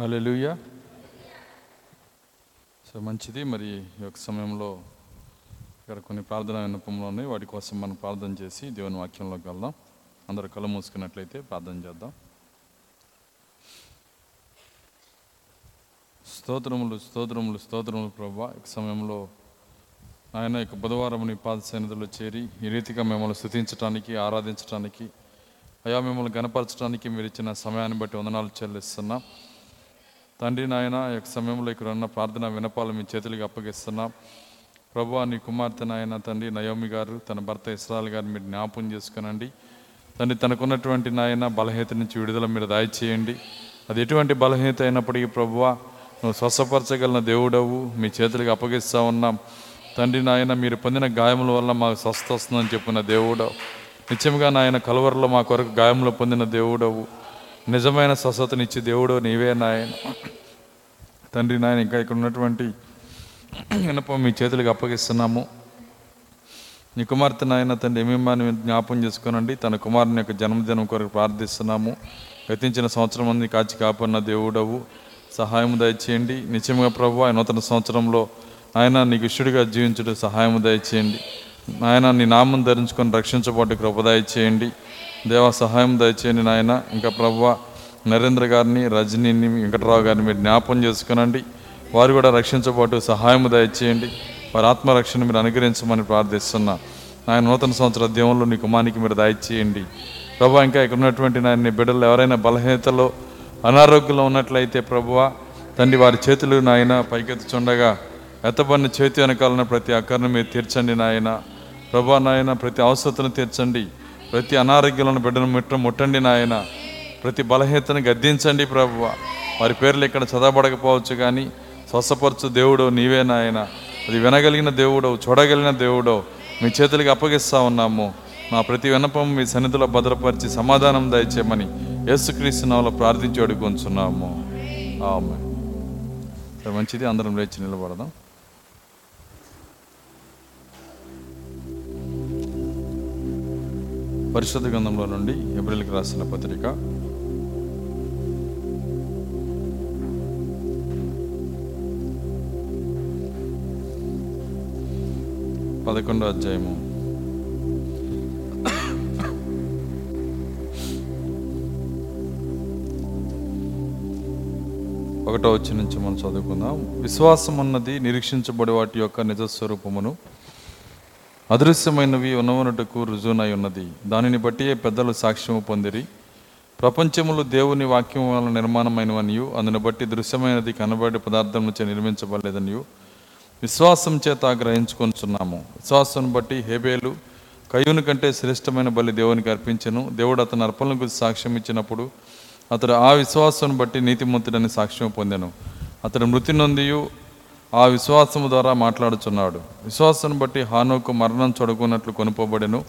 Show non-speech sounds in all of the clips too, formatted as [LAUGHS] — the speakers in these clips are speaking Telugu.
హల్లెలూయా. సో మంచిది మరి ఈ యొక్క సమయంలో ఇక్కడ కొన్ని ప్రార్థన విన్నపంలో ఉన్నాయి. వాటి కోసం మనం ప్రార్థన చేసి దేవుని వాక్యంలోకి వెళ్దాం. అందరూ కళ్ళు మూసుకున్నట్లయితే ప్రార్థన చేద్దాం. స్తోత్రములు స్తోత్రములు స్తోత్రములు ప్రభా. ఈ సమయంలో ఆయన యొక్క బుధవారం నీ పాద సన్నిధిలో చేరి ఈ రీతిగా మిమ్మల్ని స్థుతించడానికి ఆరాధించడానికి అయా మిమ్మల్ని గనపరచడానికి మీరు ఇచ్చిన సమయాన్ని బట్టి వందనాలు చెల్లిస్తున్నాం. తండ్రి నాయన యొక్క సమయంలో ఇక్కడ ఉన్న ప్రార్థన వినపాలు మీ చేతులకి అప్పగిస్తున్నాం. ప్రభు నీ కుమార్తె నాయన తండ్రి నయోమి గారు తన భర్త ఇస్రాల్ గారు మీరు జ్ఞాపం చేసుకునండి. తండ్రి తనకున్నటువంటి నాయన బలహీత నుంచి విడుదల మీరు దయచేయండి. అది ఎటువంటి బలహీనత అయినప్పటికీ ప్రభువా నువ్వు స్వస్థపరచగలిగిన దేవుడవు మీ చేతులకి అప్పగిస్తా ఉన్నాం. తండ్రి నాయన మీరు పొందిన గాయముల వల్ల మాకు స్వస్థ వస్తుందని చెప్పిన దేవుడవు. నిత్యంగా నాయన కలువరలో మా కొరకు గాయములు పొందిన దేవుడవు. నిజమైన స్వస్థతనిచ్చి దేవుడు నీవే నాయన. తండ్రి నాయన ఇంకా ఇక్కడ ఉన్నటువంటి వినపం మీ చేతులకు అప్పగిస్తున్నాము. నీ కుమార్తె నాయన తండ్రి ఏమేమాని జ్ఞాపం చేసుకోనండి? తన కుమారుని యొక్క జన్మదినం కొరకు ప్రార్థిస్తున్నాము. గతించిన సంవత్సరం మంది కాచి కాపాడిన దేవుడవు. సహాయం దయచేయండి. నిజంగా ప్రభు ఆ నూతన సంవత్సరంలో ఆయన నీకు ఇష్టడిగా జీవించడం సహాయం దయచేయండి. ఆయన నీ నామం ధరించుకొని రక్షించబడ్డ కృప దయచేయండి. దేవ సహాయం దయచేయండి నాయన. ఇంకా ప్రభు నరేంద్ర గారిని రజనీని వెంకటరావు గారిని మీరు జ్ఞాపం చేసుకునండి. వారు కూడా రక్షించబోటు సహాయం దయచేయండి. వారి ఆత్మరక్షణ మీరు అనుగ్రహించమని ప్రార్థిస్తున్నా. ఆయన నూతన సంవత్సర దేవుళ్ళు నీ కుమానికి మీరు దయచేయండి. ప్రభు ఇంకా ఇక్కడ ఉన్నటువంటి నాయన బిడ్డలు ఎవరైనా బలహీనతలో అనారోగ్యంలో ఉన్నట్లయితే ప్రభువ తండ్రి వారి చేతులు నాయన పైకెత్తుచుండగా ఎత్తబడిన చేతి వెనకాలన్న ప్రతి అక్కర్ను మీరు తీర్చండి నాయన. ప్రభా నాయన ప్రతి అవసరతను తీర్చండి. ప్రతి అనారోగ్యాలను బిడ్డను ముట్ట ముట్టండి నాయన. ప్రతి బలహీనతను గద్దించండి ప్రభువ. వారి పేర్లు ఇక్కడ చదవబడకపోవచ్చు కానీ స్వస్థపరచు దేవుడు నీవే నాయన. అది వినగలిగిన దేవుడు చూడగలిగిన దేవుడు మీ చేతులకి అప్పగిస్తా ఉన్నాము. మా ప్రతి వినపం మీ సన్నిధిలో భద్రపరిచి సమాధానం దయచేయమని యేసుక్రీస్తునామలో ప్రార్థించి అడుగుతున్నాము మంచిది. అందరం లేచి నిలబడదాం. పరిశుద్ధ గ్రంథంలో నుండి ఏప్రిల్కి రాసిన పత్రిక. పదకొండో అధ్యాయము. ఒకటో వచ్చి నుంచి మనం చదువుకుందాం. విశ్వాసం ఉన్నది నిరీక్షించబడి వాటి యొక్క నిజ స్వరూపమును అదృశ్యమైనవి ఉన్నవనటకు రుజువునై ఉన్నది. దానిని బట్టి పెద్దలు సాక్ష్యము పొందిరి. ప్రపంచములు దేవుని వాక్యం వలన నిర్మాణమైనవనియు అందుని బట్టి దృశ్యమైనది కనబడే పదార్థం నుంచి నిర్మించబడలేదనియు విశ్వాసం చేత గ్రహించుకొనుచున్నాము. విశ్వాసం బట్టి హేబేలు కయ్యూని కంటే శ్రేష్టమైన బలి దేవునికి అర్పించను. దేవుడు అతని అర్పణల గురించి సాక్ష్యం ఇచ్చినప్పుడు అతడు ఆ విశ్వాసం బట్టి నీతిమంతుడని సాక్ష్యం పొందాను. అతడు మృతి నొందియు ఆ విశ్వాసము ద్వారా మాట్లాడుచున్నాడు. విశ్వాసం బట్టి హానోకు మరణం చొడుకున్నట్లు కొనుకోబడెను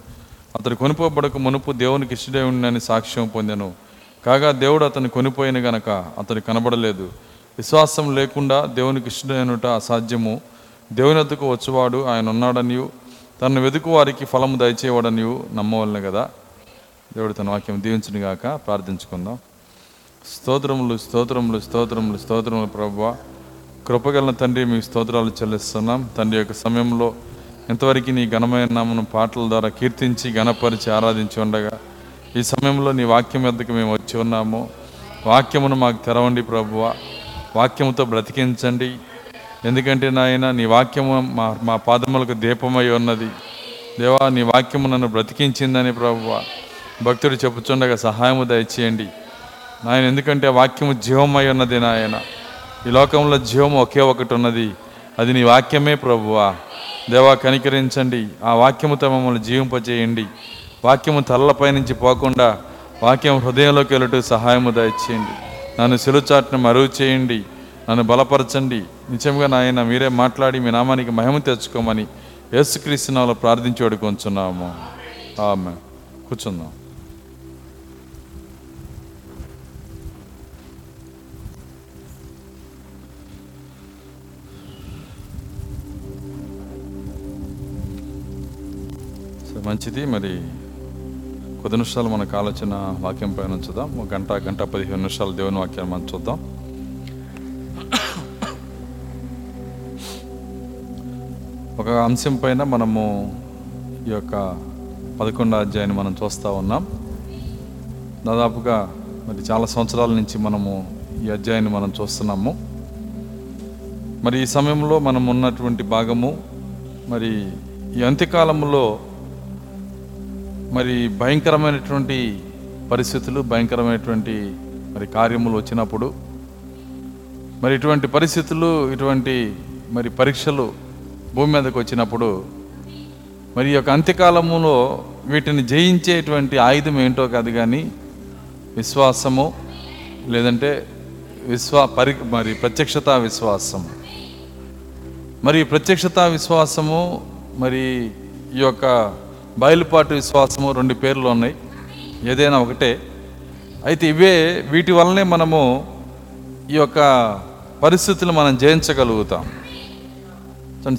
అతడు కొనుకోబడక మునుపు దేవునికి ఇష్టడే ఉండని సాక్ష్యం పొందెను. కాగా దేవుడు అతను కొనిపోయిన గనక అతడు కనబడలేదు. విశ్వాసం లేకుండా దేవునికి ఇష్టడైనట అసాధ్యము. దేవుని వచ్చేవాడు ఆయన ఉన్నాడనియు తనను వెతుకు వారికి ఫలము దయచేవాడనియు నమ్మవలను కదా దేవుడు తన వాక్యం దీవించును గాక. ప్రార్థించుకుందాం. స్తోత్రములు స్తోత్రములు స్తోత్రములు స్తోత్రములు ప్రభువా. కృపగల తండ్రి మీ స్తోత్రాలు చెల్లిస్తున్నాం. తండ్రి యొక్క సమయంలో ఇంతవరకు నీ ఘనమైన నామను పాటల ద్వారా కీర్తించి ఘనపరిచి ఆరాధించి ఉండగా ఈ సమయంలో నీ వాక్యం వద్దకు మేము వచ్చి ఉన్నాము. వాక్యమును మాకు తెరవండి ప్రభువ. వాక్యముతో బ్రతికించండి. ఎందుకంటే నాయన నీ వాక్యము మా మా పాదములకు దీపమై ఉన్నది. దేవా నీ వాక్యము నన్ను బ్రతికించిందని ప్రభువ. భక్తుడు చెప్పుచుండగా సహాయము దయచేయండి. నాయన ఎందుకంటే వాక్యము జీవమై ఉన్నది నాయన. ఈ లోకంలో జీవం ఒకే ఒకటి ఉన్నది అది నీ వాక్యమే ప్రభువా. దేవా కనికరించండి. ఆ వాక్యముతో మమ్మల్ని జీవింపజేయండి. వాక్యము తలలపై నుంచి పోకుండా వాక్యం హృదయంలోకి వెళ్ళటూ సహాయము దయచేయండి. నన్ను సిలుచాట్ను మరువు చేయండి. నన్ను బలపరచండి. నిజంగా నాయన మీరే మాట్లాడి మీ నామానికి మహిమ తెచ్చుకోమని యేసుక్రీస్తునాలో ప్రార్థించి అడుగుతున్నాము ఆమె కూర్చుందాం. మంచిది. మరి కొద్ది నిమిషాలు మనకు ఆలోచన వాక్యం పైన ఉంచుదాం. ఒక గంట గంట పదిహేను నిమిషాలు దేవుని వాక్యాన్ని మనం చూద్దాం. ఒక అంశం పైన మనము ఈ యొక్క పదకొండో అధ్యాయాన్ని మనం చూస్తూ ఉన్నాం. దాదాపుగా మరి చాలా సంవత్సరాల నుంచి మనము ఈ అధ్యాయాన్ని మనం చూస్తున్నాము. మరి ఈ సమయంలో మనం ఉన్నటువంటి భాగము మరి ఈ అంత్యకాలంలో మరి భయంకరమైనటువంటి పరిస్థితులు భయంకరమైనటువంటి మరి కార్యములు వచ్చినప్పుడు మరి ఇటువంటి పరిస్థితులు ఇటువంటి మరి పరీక్షలు భూమి మీదకి వచ్చినప్పుడు మరి ఈ యొక్క అంత్యకాలములో వీటిని జయించేటువంటి ఆయుధం ఏంటో కాదు కానీ విశ్వాసము లేదంటే విశ్వా పరి మరి ప్రత్యక్షత విశ్వాసం మరి ప్రత్యక్షత విశ్వాసము మరి ఈ యొక్క బయలుపాటు విశ్వాసము రెండు పేర్లు ఉన్నాయి. ఏదైనా ఒకటే. అయితే ఇవే వీటి వల్లనే మనము ఈ యొక్క పరిస్థితులు మనం జయించగలుగుతాం.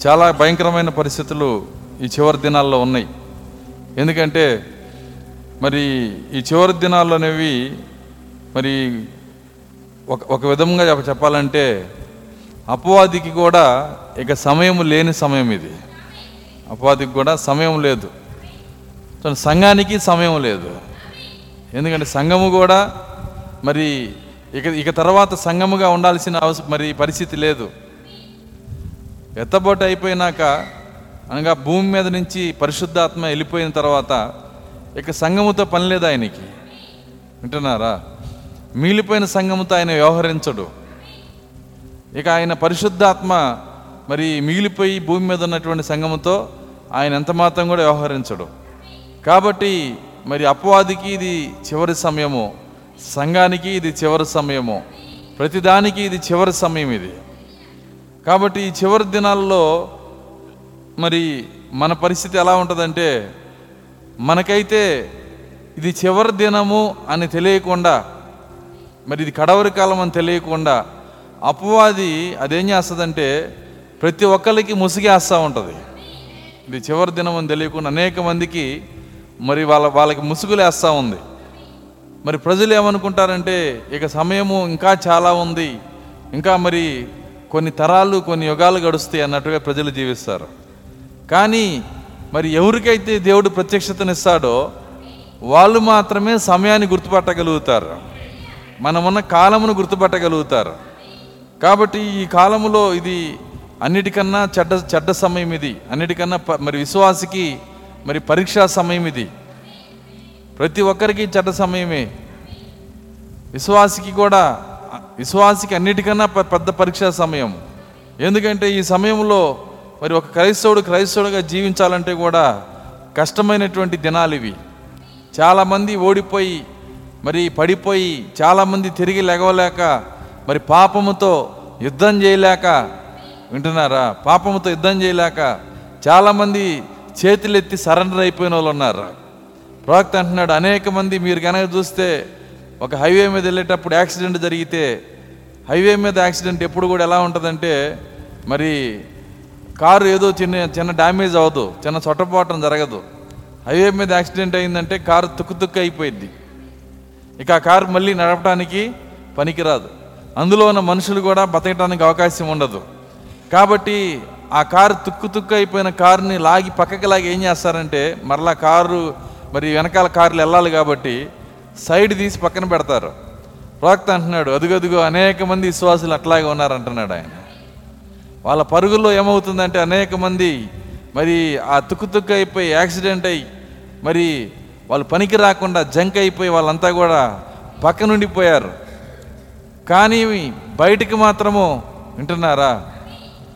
చాలా భయంకరమైన పరిస్థితులు ఈ చివరి దినాల్లో ఉన్నాయి. ఎందుకంటే మరి ఈ చివరి దినాల్లో అనేవి మరి ఒక ఒక విధంగా చెప్పాలంటే అపవాదికి కూడా ఇక సమయం లేని సమయం ఇది. అపవాదికి కూడా సమయం లేదు. సంఘానికి సమయం లేదు. ఎందుకంటే సంఘము కూడా మరి ఇక ఇక తర్వాత సంఘముగా ఉండాల్సిన అవసరం మరి పరిస్థితి లేదు. ఎత్తబోటు అయిపోయినాక అనగా భూమి మీద నుంచి పరిశుద్ధాత్మ వెళ్ళిపోయిన తర్వాత ఇక సంఘముతో పని లేదు ఆయనకి. వింటున్నారా? మిగిలిపోయిన సంఘముతో ఆయన వ్యవహరించడు. ఇక ఆయన పరిశుద్ధాత్మ మరి మిగిలిపోయి భూమి మీద ఉన్నటువంటి సంఘముతో ఆయన ఎంత మాత్రం కూడా వ్యవహరించడు. కాబట్టి మరి అపవాదికి ఇది చివరి సమయము సంఘానికి ఇది చివరి సమయము ప్రతిదానికి ఇది చివరి సమయం ఇది. కాబట్టి ఈ చివరి దినాల్లో మరి మన పరిస్థితి ఎలా ఉంటుందంటే మనకైతే ఇది చివరి దినము అని తెలియకుండా మరి ఇది కడవరి కాలం అని తెలియకుండా అపవాది అదేం చేస్తుందంటే ప్రతి ఒక్కరికి ముసిగేస్తూ ఉంటుంది. ఇది చివరి దినం అని తెలియకుండా అనేక మందికి మరి వాళ్ళ వాళ్ళకి ముసుగులేస్తూ ఉంది. మరి ప్రజలు ఏమనుకుంటారంటే ఇక సమయము ఇంకా చాలా ఉంది. ఇంకా మరి కొన్ని తరాలు కొన్ని యుగాలు గడుస్తాయి అన్నట్టుగా ప్రజలు జీవిస్తారు. కానీ మరి ఎవరికైతే దేవుడు ప్రత్యక్షతనిస్తాడో వాళ్ళు మాత్రమే సమయాన్ని గుర్తుపట్టగలుగుతారు. మనమున్న కాలమును గుర్తుపట్టగలుగుతారు. కాబట్టి ఈ కాలములో ఇది అన్నిటికన్నా చెడ్డ చెడ్డ సమయం ఇది. అన్నిటికన్నా ప- మరి విశ్వాసికి మరి పరీక్షా సమయం ఇది. ప్రతి ఒక్కరికి చెడ్డ సమయమే. విశ్వాసికి కూడా విశ్వాసికి అన్నిటికన్నా పెద్ద పరీక్షా సమయం. ఎందుకంటే ఈ సమయంలో మరి ఒక క్రైస్తవుడు క్రైస్తవుడుగా జీవించాలంటే కూడా కష్టమైనటువంటి దినాలు ఇవి. చాలామంది ఓడిపోయి మరి పడిపోయి చాలామంది తిరిగి లెగవలేక మరి పాపముతో యుద్ధం చేయలేక వింటున్నారా? పాపముతో యుద్ధం చేయలేక చాలామంది చేతులెత్తి సరెండర్ అయిపోయిన వాళ్ళు ఉన్నారు. ప్రవక్త అంటున్నాడు అనేక మంది మీరు కనుక చూస్తే ఒక హైవే మీద వెళ్ళేటప్పుడు యాక్సిడెంట్ జరిగితే హైవే మీద యాక్సిడెంట్ ఎప్పుడు కూడా ఎలా ఉంటుందంటే మరి కారు ఏదో చిన్న చిన్న డ్యామేజ్ అవ్వదు చిన్న చొట్టపోవటం జరగదు. హైవే మీద యాక్సిడెంట్ అయిందంటే కారు తుక్కు తుక్కు అయిపోయింది ఇక ఆ కారు మళ్ళీ నడపడానికి పనికిరాదు. అందులో ఉన్న మనుషులు కూడా బతకడానికి అవకాశం ఉండదు. కాబట్టి ఆ కారు తుక్కు తుక్కు అయిపోయిన కారుని లాగి పక్కకి లాగి ఏం చేస్తారంటే మరలా కారు మరి వెనకాల కార్లు వెళ్ళాలి కాబట్టి సైడ్ తీసి పక్కన పెడతారు. ప్రవక్త అంటున్నాడు అదుగదుగు అనేక మంది విశ్వాసులు అట్లాగే ఉన్నారంటున్నాడు ఆయన. వాళ్ళ పరుగుల్లో ఏమవుతుందంటే అనేక మంది మరి ఆ తుక్కు తుక్కు అయిపోయి యాక్సిడెంట్ అయ్యి మరి వాళ్ళు పనికి రాకుండా జంక్ అయిపోయి వాళ్ళంతా కూడా పక్కనుండిపోయారు. కానీ బయటికి మాత్రము వింటున్నారా?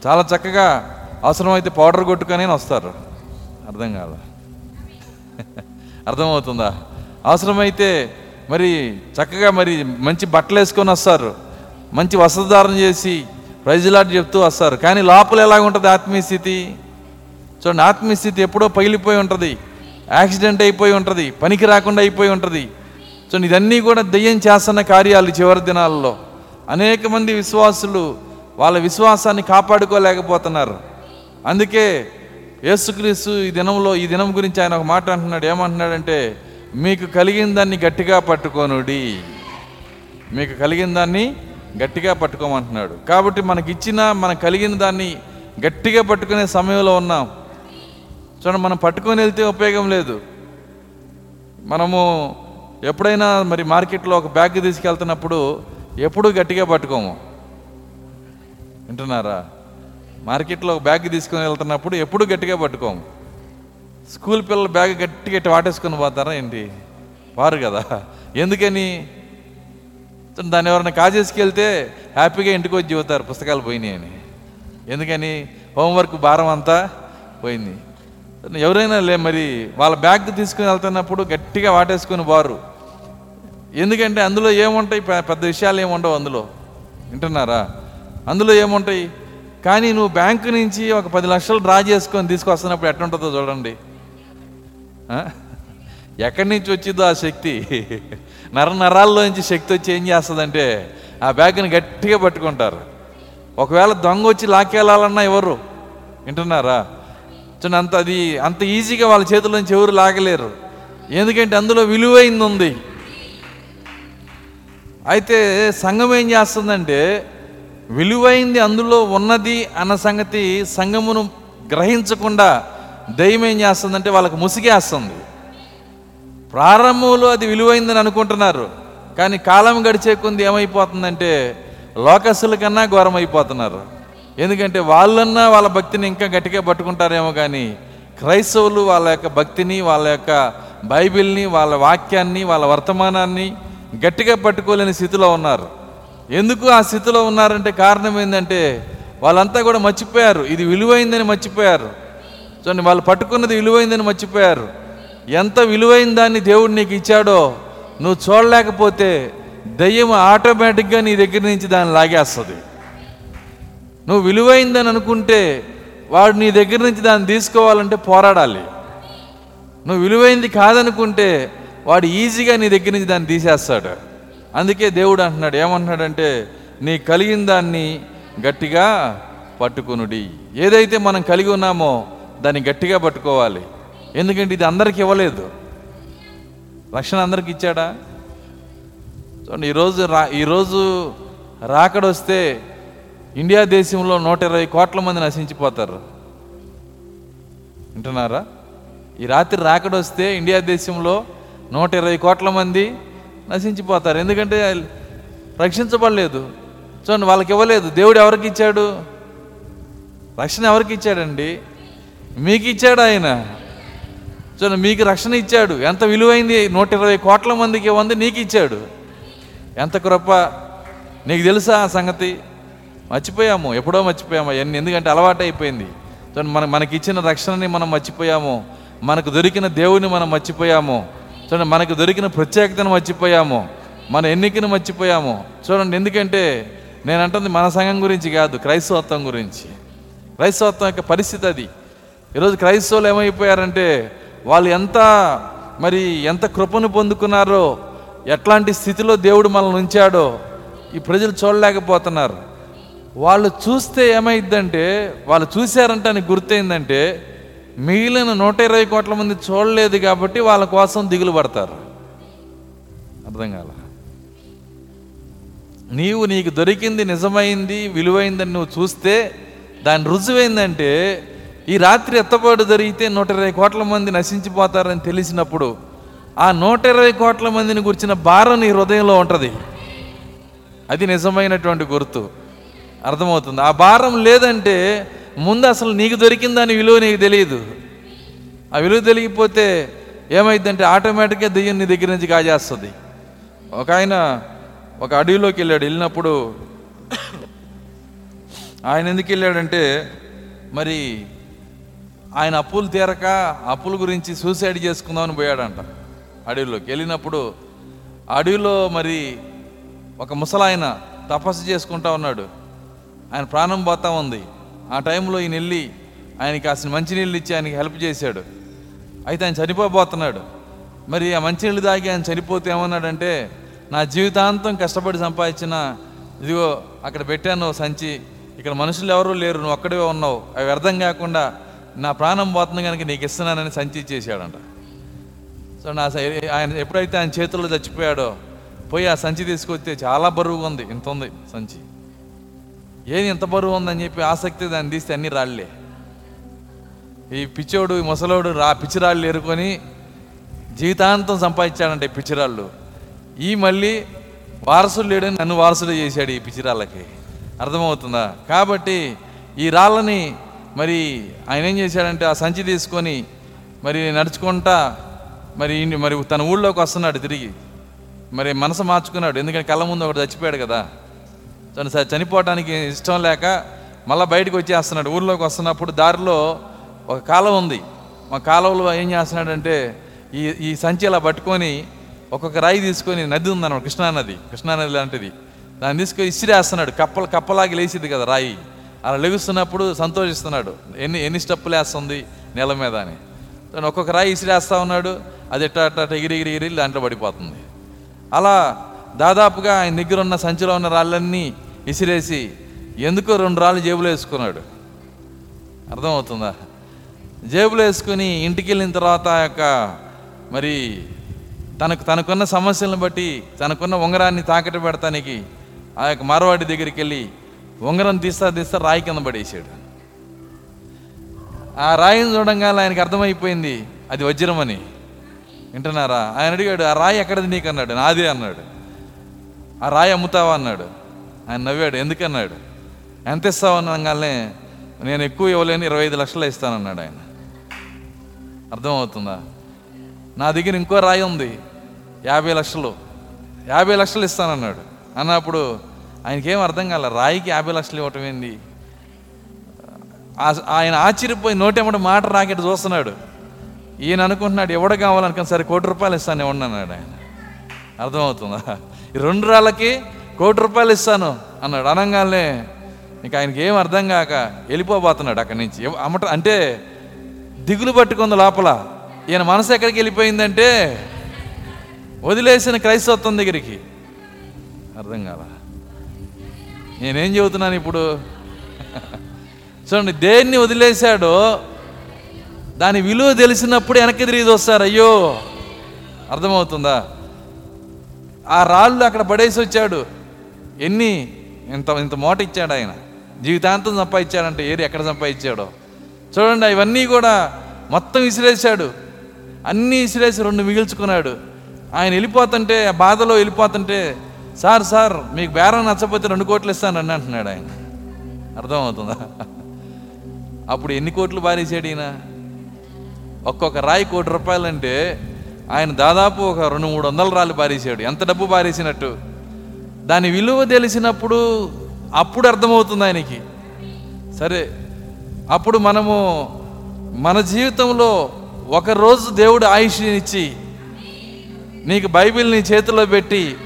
చాలా చక్కగా అవసరమైతే పౌడర్ కొట్టుకొని వస్తారు. అర్థం కాదా అర్థమవుతుందా? అవసరమైతే మరి చక్కగా మరి మంచి బట్టలు వేసుకొని వస్తారు. మంచి వస్త్రధారణ చేసి ప్రైజులాట్ చెప్తూ వస్తారు. కానీ లోపల ఎలా ఉంటుంది ఆత్మీయ స్థితి? చూడండి ఆత్మీయ స్థితి ఎప్పుడో పగిలిపోయి ఉంటుంది. యాక్సిడెంట్ అయిపోయి ఉంటుంది. పనికి రాకుండా అయిపోయి ఉంటుంది. చూడండి ఇదన్నీ కూడా దెయ్యం చేస్తున్న కార్యాలు చివరి దినాల్లో. అనేక మంది విశ్వాసులు వాళ్ళ విశ్వాసాన్ని కాపాడుకోలేకపోతున్నారు. అందుకే యేసుక్రీస్తు ఈ దినంలో ఈ దినం గురించి ఆయన ఒక మాట అంటున్నాడు. ఏమంటున్నాడంటే మీకు కలిగిన దాన్ని గట్టిగా పట్టుకోనుడి. మీకు కలిగిన దాన్ని గట్టిగా పట్టుకోమంటున్నాడు. కాబట్టి మనకి ఇచ్చిన మనకు కలిగిన దాన్ని గట్టిగా పట్టుకునే సమయంలో ఉన్నాం. చూడండి మనం పట్టుకొని వెళ్తే ఉపయోగం లేదు. మనము ఎప్పుడైనా మరి మార్కెట్లో ఒక బ్యాగ్ తీసుకెళ్తున్నప్పుడు ఎప్పుడూ గట్టిగా పట్టుకోము. వింటున్నారా? మార్కెట్లో ఒక బ్యాగ్ తీసుకొని వెళ్తున్నప్పుడు ఎప్పుడు గట్టిగా పట్టుకోము. స్కూల్ పిల్లలు బ్యాగ్ గట్టిగా గట్టి వాటేసుకొని పోతారా ఏంటి? వారు కదా. ఎందుకని? దాన్ని ఎవరైనా కాజేసుకెళ్తే హ్యాపీగా ఇంటికి వచ్చి చెబుతారు పుస్తకాలు పోయినాయి అని. ఎందుకని? హోంవర్క్ భారం అంతా పోయింది. ఎవరైనా లే మరి వాళ్ళ బ్యాగ్ తీసుకుని వెళ్తున్నప్పుడు గట్టిగా వాటేసుకుని వారు ఎందుకంటే అందులో ఏముంటాయి? పెద్ద విషయాలు ఏముండవు అందులో. వింటున్నారా? అందులో ఏముంటాయి? కానీ నువ్వు బ్యాంకు నుంచి ఒక పది లక్షలు డ్రా చేసుకొని తీసుకొస్తున్నప్పుడు ఎట్లుంటుందో చూడండి. ఎక్కడి నుంచి వచ్చిందో ఆ శక్తి. నర నరాల్లో నుంచి శక్తి వచ్చి ఏం చేస్తుందంటే ఆ బ్యాగ్ని గట్టిగా పట్టుకుంటారు. ఒకవేళ దొంగ వచ్చి లాక్కెళ్ళాలన్నా ఎవరు? వింటున్నారా? చూడండి అంత అది అంత ఈజీగా వాళ్ళ చేతుల నుంచి ఎవరు లాగలేరు. ఎందుకంటే అందులో విలువైంది ఉంది. అయితే సంఘం ఏం చేస్తుందంటే విలువైంది అందులో ఉన్నది అన్న సంగతి సంఘమును గ్రహించకుండా దయ్యం ఏం చేస్తుందంటే వాళ్ళకి ముసిగేస్తుంది. ప్రారంభంలో అది విలువైందని అనుకుంటున్నారు. కానీ కాలం గడిచే కొంది ఏమైపోతుందంటే లోకస్తుల కన్నా ఘోరం అయిపోతున్నారు ఎందుకంటే వాళ్ళన్నా వాళ్ళ భక్తిని ఇంకా గట్టిగా పట్టుకుంటారేమో కానీ క్రైస్తవులు వాళ్ళ యొక్క భక్తిని వాళ్ళ యొక్క బైబిల్ని వాళ్ళ వాక్యాన్ని వాళ్ళ వర్తమానాన్ని గట్టిగా పట్టుకోలేని స్థితిలో ఉన్నారు. ఎందుకు ఆ స్థితిలో ఉన్నారంటే కారణం ఏంటంటే వాళ్ళంతా కూడా మర్చిపోయారు. ఇది విలువైందని మర్చిపోయారు. చూడండి వాళ్ళు పట్టుకున్నది విలువైందని మర్చిపోయారు. ఎంత విలువైన దాన్ని దేవుడు నీకు ఇచ్చాడో నువ్వు చూడలేకపోతే దయ్యం ఆటోమేటిక్గా నీ దగ్గర నుంచి దాన్ని లాగేస్తుంది. నువ్వు విలువైందని అనుకుంటే వాడు నీ దగ్గర నుంచి దాన్ని తీసుకోవాలంటే పోరాడాలి. నువ్వు విలువైంది కాదనుకుంటే వాడు ఈజీగా నీ దగ్గర నుంచి దాన్ని తీసేస్తాడు. అందుకే దేవుడు అంటున్నాడు ఏమంటున్నాడంటే నీ కలిగిన దాన్ని గట్టిగా పట్టుకునుడి. ఏదైతే మనం కలిగి ఉన్నామో దాన్ని గట్టిగా పట్టుకోవాలి. ఎందుకంటే ఇది అందరికి ఇవ్వలేదు. రక్షణ అందరికి ఇచ్చాడా? చూడండి ఈరోజు రా ఈరోజు రాకడొస్తే ఇండియా దేశంలో నూట ఇరవై కోట్ల మంది నశించిపోతారు. వింటున్నారా? ఈ రాత్రి రాకడొస్తే ఇండియా దేశంలో నూట ఇరవై కోట్ల మంది నశించిపోతారు. ఎందుకంటే రక్షించబడలేదు. చూడండి వాళ్ళకి ఇవ్వలేదు. దేవుడు ఎవరికి ఇచ్చాడు? రక్షణ ఎవరికి ఇచ్చాడండి? మీకు ఇచ్చాడు ఆయన. చూడండి మీకు రక్షణ ఇచ్చాడు. ఎంత విలువైంది? నూట ఇరవై కోట్ల మందికి ఉంది నీకు ఇచ్చాడు. ఎంత కృప? నీకు తెలుసా ఆ సంగతి? మర్చిపోయాము. ఎప్పుడో మర్చిపోయాము. అవన్నీ ఎందుకంటే అలవాటు అయిపోయింది. చూడండి మన మనకి ఇచ్చిన రక్షణని మనం మర్చిపోయాము. మనకు దొరికిన దేవుని మనం మర్చిపోయాము. చూడండి మనకు దొరికిన ప్రత్యేకతను మర్చిపోయాము. మన ఎన్నికను మర్చిపోయాము. చూడండి ఎందుకంటే నేను అంటుంది మన సంఘం గురించి కాదు క్రైస్తవత్వం గురించి. క్రైస్తవత్వం యొక్క పరిస్థితి అది. ఈరోజు క్రైస్తవులు ఏమైపోయారంటే వాళ్ళు ఎంత మరి ఎంత కృపను పొందుకున్నారో ఎట్లాంటి స్థితిలో దేవుడు మనల్ని ఉంచాడో ఈ ప్రజలు చూడలేకపోతున్నారు. వాళ్ళు చూస్తే ఏమైందంటే వాళ్ళు చూశారంటే అని గుర్తయిందంటే మిగిలిన నూట ఇరవై కోట్ల మంది చూడలేదు కాబట్టి వాళ్ళ కోసం దిగులు పడతారు. అర్థం కాల? నీవు నీకు దొరికింది నిజమైంది విలువైందని నువ్వు చూస్తే దాని రుజువైందంటే ఈ రాత్రి ఎత్తపాటు జరిగితే నూట ఇరవై కోట్ల మంది నశించిపోతారని తెలిసినప్పుడు ఆ నూట ఇరవై కోట్ల మందిని గుర్చిన భారం నీ హృదయంలో ఉంటుంది. అది నిజమైనటువంటి గుర్తు. అర్థమవుతుంది. ఆ భారం లేదంటే ముందు అసలు నీకు దొరికిందని విలువ నీకు తెలియదు. ఆ విలువ తెలియకపోతే ఏమైందంటే ఆటోమేటిక్గా దెయ్యం నీ దగ్గర నుంచి కాజేస్తుంది. ఒక ఆయన ఒక అడవిలోకి వెళ్ళాడు వెళ్ళినప్పుడు ఆయన ఎందుకు వెళ్ళాడంటే మరి ఆయన అప్పులు తీరక అప్పుల గురించి సూసైడ్ చేసుకుందామని పోయాడంట అడవిలోకి. వెళ్ళినప్పుడు అడవిలో మరి ఒక ముసలాయన తపస్సు చేసుకుంటా ఉన్నాడు. ఆయన ప్రాణం పోతా ఉంది. ఆ టైంలో ఈయన వెళ్ళి ఆయనకి కాసిన మంచినీళ్ళు ఇచ్చి ఆయనకి హెల్ప్ చేశాడు. అయితే ఆయన చనిపోబోతున్నాడు. మరి ఆ మంచినీళ్ళు తాగి ఆయన చనిపోతే ఏమన్నాడంటే నా జీవితాంతం కష్టపడి సంపాదించిన ఇదిగో అక్కడ పెట్టాను సంచి ఇక్కడ మనుషులు ఎవరూ లేరు నువ్వు ఒక్కడే ఉన్నావు అవి వ్యర్థం కాకుండా నా ప్రాణం పోతుంది కనుక నీకు ఇస్తున్నానని సంచి ఇచ్చేసాడంట సో నా సై- ఆయన ఎప్పుడైతే ఆయన చేతుల్లో చచ్చిపోయాడో పోయి ఆ సంచి తీసుకొస్తే చాలా బరువుగా ఉంది ఇంత ఉంది సంచి. ఏది ఇంత బరువు ఉందని చెప్పి ఆసక్తి దాన్ని తీస్తే అన్ని రాళ్ళే. ఈ పిచ్చోడు ఈ ముసలోడు రా పిచ్చిరాళ్ళు ఏరుకొని జీవితాంతం సంపాదించాడంటే ఈ పిచ్చిరాళ్ళు. ఈ మళ్ళీ వారసుడు లేడని నన్ను వారసుడు చేశాడు ఈ పిచ్చిరాళ్ళకి. అర్థమవుతుందా? కాబట్టి ఈ రాళ్ళని మరి ఆయన ఏం చేశాడంటే ఆ సంచి తీసుకొని మరి నడుచుకుంటా మరి ఇన్ని- మరి తన ఊళ్ళోకి వస్తున్నాడు తిరిగి. మరి మనసు మార్చుకున్నాడు ఎందుకంటే కళ్ళ ముందు ఒకటి చచ్చిపోయాడు కదా. తను స- చనిపోవటానికి ఇష్టం లేక మళ్ళీ బయటకు వచ్చేస్తున్నాడు. ఊర్లోకి వస్తున్నప్పుడు దారిలో ఒక కాలువ ఉంది. మా కాలువలో ఏం చేస్తున్నాడంటే ఈ ఈ సంచి ఇలా పట్టుకొని ఒక్కొక్క రాయి తీసుకొని నది ఉందన్నమాట కృష్ణానది కృష్ణానది లాంటిది. దాన్ని తీసుకొని ఇసిరేస్తున్నాడు. కప్పలు కప్పలాగి లేచింది కదా రాయి. అలా లెగుస్తున్నప్పుడు సంతోషిస్తున్నాడు. ఎన్ని ఎన్ని స్టెప్పులు వేస్తుంది నేల మీద అని. తను ఒక్కొక్క రాయి ఇసిరేస్తా ఉన్నాడు. అది ఎట్ట అట్ట అట్ట ఎగిరి ఎగిరి ఎగిరి దాంట్లో పడిపోతుంది. అలా దాదాపుగా ఆయన దగ్గర ఉన్న సంచిలో ఉన్న రాళ్ళన్నీ విసిరేసి ఎందుకో రెండు రాళ్ళు జేబులో వేసుకున్నాడు. అర్థమవుతుందా? జేబులో వేసుకుని ఇంటికి వెళ్ళిన తర్వాత ఆ యొక్క మరి తనకు తనకున్న సమస్యలను బట్టి తనకున్న ఉంగరాన్ని తాకట్టు పెడతానికి ఆ యొక్క మార్వాడి దగ్గరికి వెళ్ళి ఉంగరం తీస్తా తీస్తా రాయి కింద పడేసాడు ఆ రాయిని చూడంగానే ఆయనకి అర్థమైపోయింది అది వజ్రమని వింటున్నారా? ఆయన అడిగాడు ఆ రాయి ఎక్కడది నీకు అన్నాడు నాదే అన్నాడు. ఆ రాయి అమ్ముతావా? అన్నాడు. ఆయన నవ్వాడు. ఎందుకన్నాడు? ఎంత ఇస్తావు అనగానే నేను ఎక్కువ ఇవ్వలేని ఇరవై ఐదు లక్షలు ఇస్తానన్నాడు ఆయన. అర్థమవుతుందా? నా దగ్గర ఇంకో రాయి ఉంది. యాభై లక్షలు. యాభై లక్షలు ఇస్తానన్నాడు. అన్నప్పుడు ఆయనకేం అర్థం కాల రాయికి యాభై లక్షలు ఇవ్వటం ఏంది? ఆ- ఆయన ఆశ్చర్యపోయి నోటెమ్మటి మాట రాకెట్ చూస్తున్నాడు. ఈయన అనుకుంటున్నాడు ఎవడ కావాలనుకున్నా సరే కోటి రూపాయలు ఇస్తాను ఇవ్వండి అన్నాడు ఆయన. అర్థమవుతుందా? ఈ రెండు రాళ్ళకి కోటి రూపాయలు ఇస్తాను అన్నాడు. అనగానే ఇంక ఆయనకి ఏం అర్థం కాక వెళ్ళిపోబోతున్నాడు అక్కడి నుంచి. అమ్మట అంటే దిగులు పట్టుకుంది లోపల. ఈయన మనసు ఎక్కడికి వెళ్ళిపోయిందంటే వదిలేసిన క్రైస్తవత్వం దగ్గరికి. అర్థం కాల. నేనేం చెబుతున్నాను ఇప్పుడు? చూడండి దేన్ని వదిలేశాడో దాని విలువ తెలిసినప్పుడు వెనక్కి తిరిగి వస్తారు అయ్యో అర్థమవుతుందా? ఆ రాళ్ళు అక్కడ పడేసి వచ్చాడు. ఎన్ని ఇంత ఇంత మోట ఇచ్చాడు ఆయన? జీవితాంతం సంపాదించాడంటే ఏరి ఎక్కడ సంపాదించాడో? చూడండి ఇవన్నీ కూడా మొత్తం విసిరేశాడు. అన్నీ విసిరేసి రెండు మిగిల్చుకున్నాడు. ఆయన వెళ్ళిపోతుంటే ఆ బాధలో వెళ్ళిపోతుంటే సార్ సార్ మీకు బేరం నచ్చపోతే రెండు కోట్లు ఇస్తానండి అంటున్నాడు ఆయన. అర్థమవుతుందా? అప్పుడు ఎన్ని కోట్లు బారేసాడు ఈయన? ఒక్కొక్క రాయి కోటి రూపాయలు అంటే ఆయన దాదాపు ఒక రెండు మూడు వందల రాళ్ళు బారేసాడు ఎంత డబ్బు బారేసినట్టు దాని విలువ తెలిసినప్పుడు అప్పుడు అర్థమవుతుంది ఆయనకి. సరే అప్పుడు మనము మన జీవితంలో ఒక రోజు దేవుడు ఆయుష్నిచ్చి నీకు బైబిల్ నీ చేతిలో పెట్టి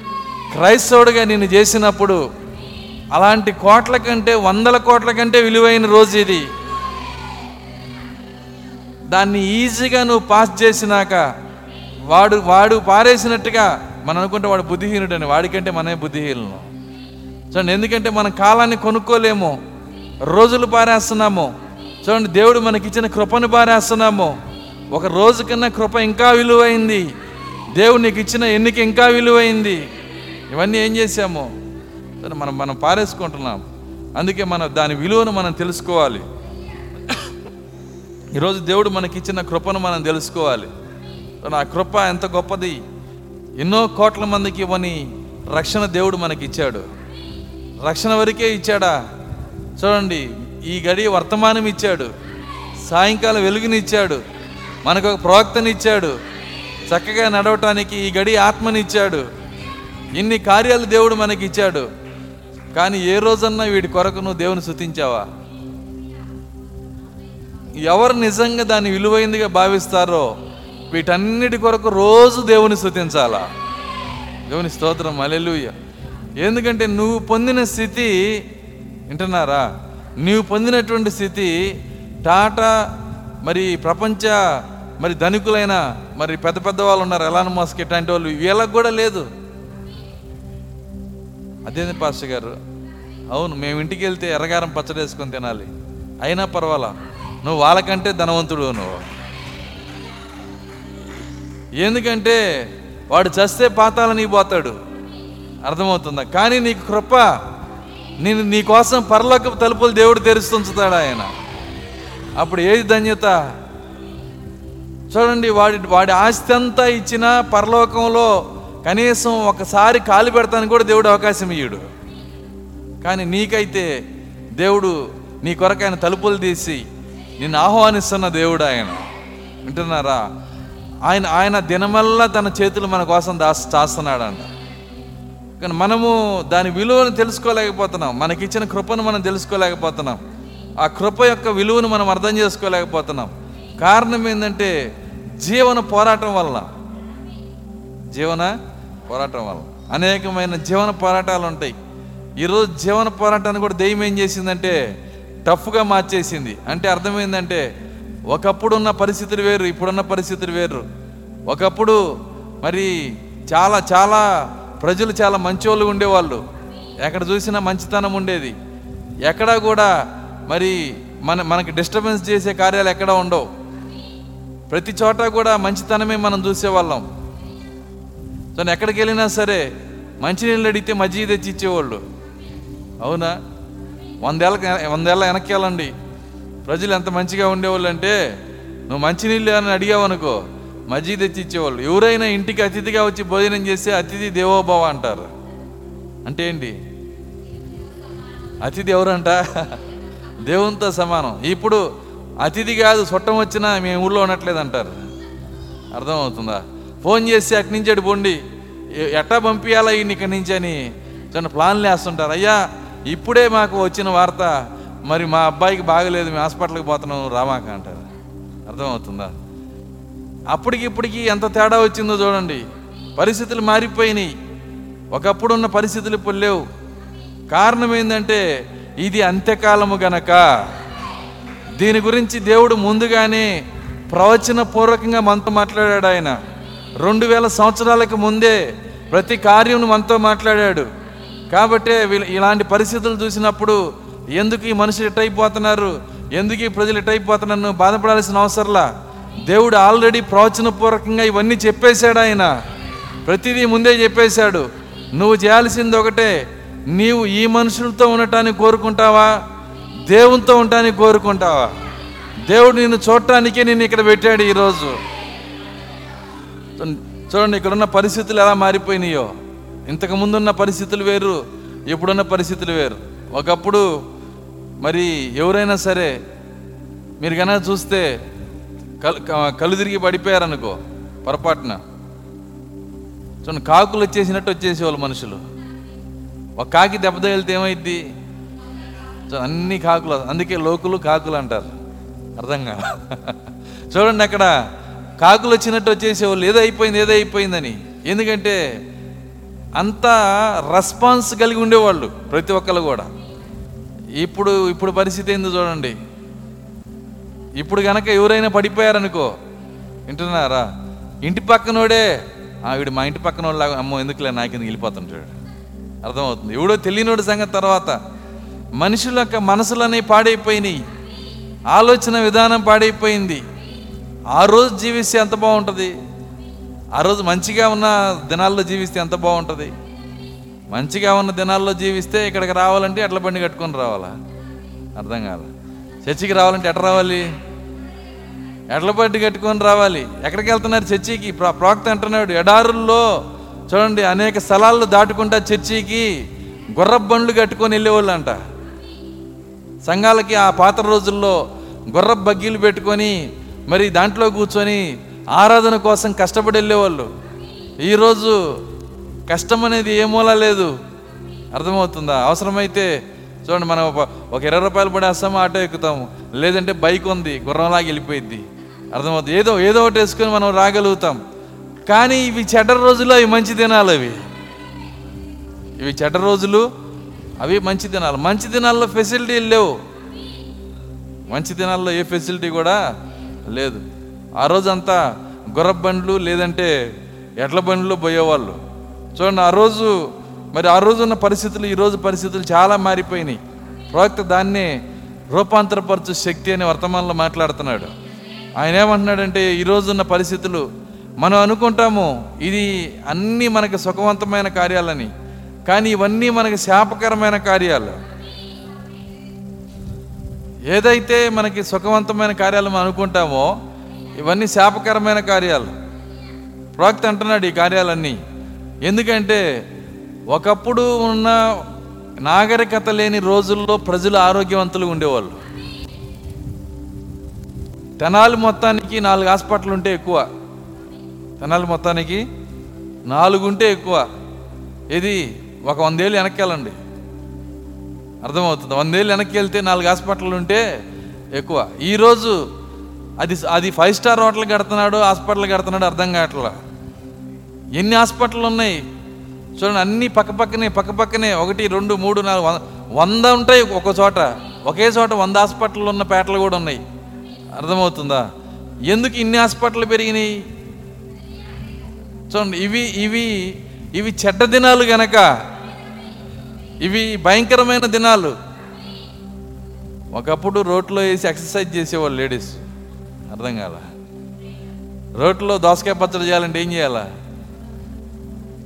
క్రైస్తవుడిగా నేను చేసినప్పుడు అలాంటి కోట్ల కంటే వందల కోట్ల కంటే విలువైన రోజు ఇది. దాన్ని ఈజీగా నువ్వు పాస్ చేసినాక వాడు వాడు పారేసినట్టుగా మనం అనుకుంటే వాడు బుద్ధిహీనుడని వాడికంటే మనమే బుద్ధిహీనులు. చూడండి ఎందుకంటే మనం కాలాన్ని కొనుక్కోలేము రోజులు పారేస్తున్నాము. చూడండి దేవుడు మనకిచ్చిన కృపను పారేస్తున్నాము. ఒక రోజు కన్నా కృప ఇంకా విలువైంది. దేవుడు నీకు ఇచ్చిన ఎన్నిక ఇంకా విలువైంది. ఇవన్నీ ఏం చేసాము సరే మనం మనం పారేసుకుంటున్నాం. అందుకే మనం దాని విలువను మనం తెలుసుకోవాలి. ఈరోజు దేవుడు మనకిచ్చిన కృపను మనం తెలుసుకోవాలి. ఆ కృప ఎంత గొప్పది? ఎన్నో కోట్ల మందికి ఇవ్వని రక్షణ దేవుడు మనకి ఇచ్చాడు రక్షణ వరకే ఇచ్చాడా? చూడండి ఈ గడి వర్తమానం ఇచ్చాడు. సాయంకాలం వెలుగునిచ్చాడు. మనకు ఒక ప్రవక్తనిచ్చాడు. చక్కగా నడవటానికి ఈ గడి ఆత్మనిచ్చాడు. ఇన్ని కార్యాలు దేవుడు మనకి ఇచ్చాడు కానీ ఏ రోజన్నా వీడి కొరకు నువ్వు దేవుని శుతించావా ఎవరు నిజంగా దాన్ని విలువైందిగా భావిస్తారో వీటన్నిటి కొరకు రోజు దేవుని స్థుతించాలా దేవుని స్తోత్రం అలెలుయ్య ఎందుకంటే నువ్వు పొందిన స్థితి వింటున్నారా? నీవు పొందినటువంటి స్థితి టాటా మరి ప్రపంచ మరి ధనికులైన మరి పెద్ద పెద్ద వాళ్ళు ఉన్నారు ఎలాన్ మాస్క్ ఇట్లాంటి వాళ్ళు వీళ్ళకి కూడా లేదు. అదేంది పాస్టర్ గారు? అవును మేము ఇంటికి వెళ్తే ఎర్రగారం పచ్చడి వేసుకొని తినాలి. అయినా పర్వాలా? నువ్వు వాళ్ళకంటే ధనవంతుడు నువ్వు. ఎందుకంటే వాడు చస్తే పాతాలని పోతాడు. అర్థమవుతుందా? కానీ నీకు కృప నేను నీ కోసం పరలోక తలుపులు దేవుడు తెరుస్తుంచుతాడు ఆయన. అప్పుడు ఏది ధన్యత? చూడండి వాడి వాడి ఆస్తి అంతా ఇచ్చినా పరలోకంలో కనీసం ఒకసారి కాలు పెడతానికి కూడా దేవుడు అవకాశం ఇయ్యడు. కానీ నీకైతే దేవుడు నీ కొరకు ఆయన తలుపులు తీసి నిన్ను ఆహ్వానిస్తున్న దేవుడు ఆయన. వింటున్నారా? ఆయన ఆయన దినమల్లా తన చేతులు మన కోసం దాస్ అంట కానీ మనము దాని విలువను తెలుసుకోలేకపోతున్నాం. మనకిచ్చిన కృపను మనం తెలుసుకోలేకపోతున్నాం. ఆ కృప యొక్క విలువను మనం అర్థం చేసుకోలేకపోతున్నాం. కారణం ఏంటంటే జీవన పోరాటం వల్ల. జీవన పోరాటం వల్ల. అనేకమైన జీవన పోరాటాలు ఉంటాయి. ఈరోజు జీవన పోరాటాన్ని కూడా దెయ్యం ఏం చేసిందంటే టఫ్గా మార్చేసింది. అంటే అర్థమైందంటే ఒకప్పుడు ఉన్న పరిస్థితులు వేరు ఇప్పుడున్న పరిస్థితులు వేరు. ఒకప్పుడు మరి చాలా చాలా ప్రజలు చాలా మంచోళ్ళు ఉండేవాళ్ళు. ఎక్కడ చూసినా మంచితనం ఉండేది. ఎక్కడా కూడా మరి మన మనకి డిస్టర్బెన్స్ చేసే కార్యాలు ఎక్కడా ఉండవు. ప్రతి చోట కూడా మంచితనమే మనం చూసేవాళ్ళం. సో ఎక్కడికి వెళ్ళినా సరే మంచినీళ్ళు అడిగితే మజ్జిగ తెచ్చి ఇచ్చేవాళ్ళు. అవునా? వందేళ్ళ వందేళ్ళ వెనక్కి వెళ్ళండి. ప్రజలు ఎంత మంచిగా ఉండేవాళ్ళు అంటే నువ్వు మంచినీళ్ళు అని అడిగావు అనుకో మజ్జిగ తెచ్చి ఇచ్చేవాళ్ళు. ఎవరైనా ఇంటికి అతిథిగా వచ్చి భోజనం చేస్తే అతిథి దేవోభవ అంటారు. అంటే ఏంటి? అతిథి ఎవరంట? దేవునితో సమానం. ఇప్పుడు అతిథి కాదు చుట్టం వచ్చినా మేము ఊళ్ళో ఉండట్లేదు అంటారు. అర్థమవుతుందా? ఫోన్ చేసి అటు నుంచి అటు పొండి. ఎట్టా పంపించాలా ఈయన ఇక్కడి నుంచి అని చిన్న ప్లాన్లు వేస్తుంటారు. అయ్యా ఇప్పుడే మాకు వచ్చిన వార్త మరి మా అబ్బాయికి బాగలేదు మేము హాస్పిటల్కి పోతున్నాం రామాక అంటారు. అర్థమవుతుందా? అప్పటికి ఇప్పటికి ఎంత తేడా వచ్చిందో చూడండి. పరిస్థితులు మారిపోయినాయి. ఒకప్పుడు ఉన్న పరిస్థితులు ఇప్పుడు లేవు. కారణం ఏంటంటే ఇది అంత్యకాలము గనక. దీని గురించి దేవుడు ముందుగానే ప్రవచన పూర్వకంగా మనతో మాట్లాడాడు ఆయన. రెండు వేల సంవత్సరాలకు ముందే ప్రతి కార్యం మనతో మాట్లాడాడు. కాబట్టే ఇలాంటి పరిస్థితులు చూసినప్పుడు ఎందుకు ఈ మనుషులు ఎట్టయిపోతున్నారు ఎందుకు ఈ ప్రజలు ఎట్టయిపోతున్నారు నువ్వు బాధపడాల్సిన అవసరంలా? దేవుడు ఆల్రెడీ ప్రవచనపూర్వకంగా ఇవన్నీ చెప్పేశాడు ఆయన. ప్రతిదీ ముందే చెప్పేశాడు. నువ్వు చేయాల్సింది ఒకటే నీవు ఈ మనుషులతో ఉండటానికి కోరుకుంటావా? దేవునితో ఉండటానికి కోరుకుంటావా? దేవుడు నిన్ను చూడటానికే నేను ఇక్కడ పెట్టాడు ఈరోజు. చూడండి- చూడండి ఇక్కడున్న పరిస్థితులు ఎలా మారిపోయినాయో. ఇంతకు ముందున్న పరిస్థితులు వేరు ఇప్పుడున్న పరిస్థితులు వేరు. ఒకప్పుడు మరి ఎవరైనా సరే మీరు కన్నా చూస్తే కళ్ళు తిరిగి పడిపోయారనుకో పొరపాటున. చూడండి కాకులు వచ్చేసినట్టు వచ్చేసేవాళ్ళు మనుషులు. ఒక కాకి దెబ్బ తగిలితే ఏమైద్ది? అన్ని కాకులు అందుకే లోకులు కాకులు అంటారు. అర్థం కాదు [LAUGHS] చూడండి అక్కడ కాకులు వచ్చినట్టు వచ్చేసేవాళ్ళు ఏదో అయిపోయింది ఏదో అయిపోయిందని. ఎందుకంటే అంత రెస్పాన్స్ కలిగి ఉండేవాళ్ళు ప్రతి ఒక్కరు కూడా. ఇప్పుడు ఇప్పుడు పరిస్థితి ఏందో చూడండి. ఇప్పుడు కనుక ఎవరైనా పడిపోయారనుకో వింటున్నారా? ఇంటి పక్కనోడే వీడు మా ఇంటి పక్కన వాళ్ళ అమ్మో ఎందుకులే నా కింద వెళ్ళిపోతుంటాడు అర్థమవుతుంది. ఎవడో తెలియనోడి సంగతి తర్వాత మనుషుల యొక్క మనసులన్నీ పాడైపోయినాయి. ఆలోచన విధానం పాడైపోయింది. ఆ రోజు జీవిస్తే ఎంత బాగుంటుంది? ఆ రోజు మంచిగా ఉన్న దినాల్లో జీవిస్తే ఎంత బాగుంటుంది? మంచిగా ఉన్న దినాల్లో జీవిస్తే ఇక్కడికి రావాలంటే ఎట్ల బండి కట్టుకొని రావాలా? అర్థం కాదు చర్చికి రావాలంటే ఎట్లా రావాలి? ఎట్ల బండి కట్టుకొని రావాలి. ఎక్కడికి వెళ్తున్నారు చర్చికి? ప్రాక్త అంటున్నాడు ఎడారుల్లో చూడండి అనేక స్థలాల్లో దాటుకుంటా చర్చికి గుర్ర బండ్లు కట్టుకొని వెళ్ళేవాళ్ళు అంట సంఘాలకి ఆ పాత రోజుల్లో గుర్ర బగ్గీలు పెట్టుకొని మరి దాంట్లో కూర్చొని ఆరాధన కోసం కష్టపడి వెళ్ళేవాళ్ళు. ఈరోజు కష్టం అనేది ఏ మూల లేదు. అర్థమవుతుందా? అవసరమైతే చూడండి మనం ఒక- ఇరవై రూపాయలు పడి వస్తాము ఆటో ఎక్కుతాము లేదంటే బైక్ ఉంది గుర్రంలాగా వెళ్ళిపోయిద్ది. అర్థమవుతుంది? ఏదో ఏదో ఒకటి వేసుకొని మనం రాగలుగుతాం. కానీ ఇవి చెడ్డ రోజులు అవి మంచి దినాలు అవి. ఇవి చెడ్డ రోజులు అవి మంచి దినాలు. మంచి దినాల్లో ఫెసిలిటీలు లేవు. మంచి దినాల్లో ఏ ఫెసిలిటీ కూడా లేదు. ఆ రోజంతా గుర్ర బండ్లు లేదంటే ఎడ్ల బండ్లు పోయేవాళ్ళు. చూడండి ఆ రోజు మరి ఆ రోజు ఉన్న పరిస్థితులు ఈ రోజు పరిస్థితులు చాలా మారిపోయినాయి. ప్రవక్త దాన్ని రూపాంతరపరచు శక్తి అనే వర్తమానంలో మాట్లాడుతున్నాడు. ఆయన ఏమంటున్నాడంటే ఈ రోజున్న పరిస్థితులు మనం అనుకుంటాము ఇది అన్నీ మనకి సుఖవంతమైన కార్యాలని కానీ ఇవన్నీ మనకి శాపకరమైన కార్యాలు. ఏదైతే మనకి సుఖవంతమైన కార్యాలు మనం అనుకుంటామో ఇవన్నీ శాపకరమైన కార్యాలు. ప్రవక్త అంటున్నాడు ఈ కార్యాలన్నీ. ఎందుకంటే ఒకప్పుడు ఉన్న నాగరికత లేని రోజుల్లో ప్రజలు ఆరోగ్యవంతులు ఉండేవాళ్ళు. తెనాలి మొత్తానికి నాలుగు హాస్పిటల్ ఉంటే ఎక్కువ. తెనాలి మొత్తానికి నాలుగు ఉంటే ఎక్కువ. ఇది ఒక వందేళ్ళు వెనక్కి వెళ్ళండి అర్థమవుతుంది. వందేళ్ళు వెనక్కి వెళ్తే నాలుగు హాస్పిటల్ ఉంటే ఎక్కువ. ఈరోజు అది అది ఫైవ్ స్టార్ హోటల్ కడుతున్నాడు హాస్పిటల్ కడుతున్నాడు అర్థం కావట్లేదు ఎన్ని హాస్పిటల్ ఉన్నాయి? చూడండి అన్ని పక్కపక్కనే పక్కపక్కనే ఒకటి రెండు మూడు నాలుగు వంద వంద ఉంటాయి ఒక చోట. ఒకే చోట వంద హాస్పిటల్ ఉన్న పేటలు కూడా ఉన్నాయి. అర్థమవుతుందా? ఎందుకు ఇన్ని హాస్పిటల్ పెరిగినాయి? చూడండి ఇవి ఇవి ఇవి చెడ్డ దినాలు గనక. ఇవి భయంకరమైన దినాలు. ఒకప్పుడు రోడ్లో వేసి ఎక్సర్సైజ్ చేసేవాళ్ళు లేడీస్. అర్థం కాల? రోడ్లో దోసకాయ పచ్చడి చేయాలంటే ఏం చేయాలా?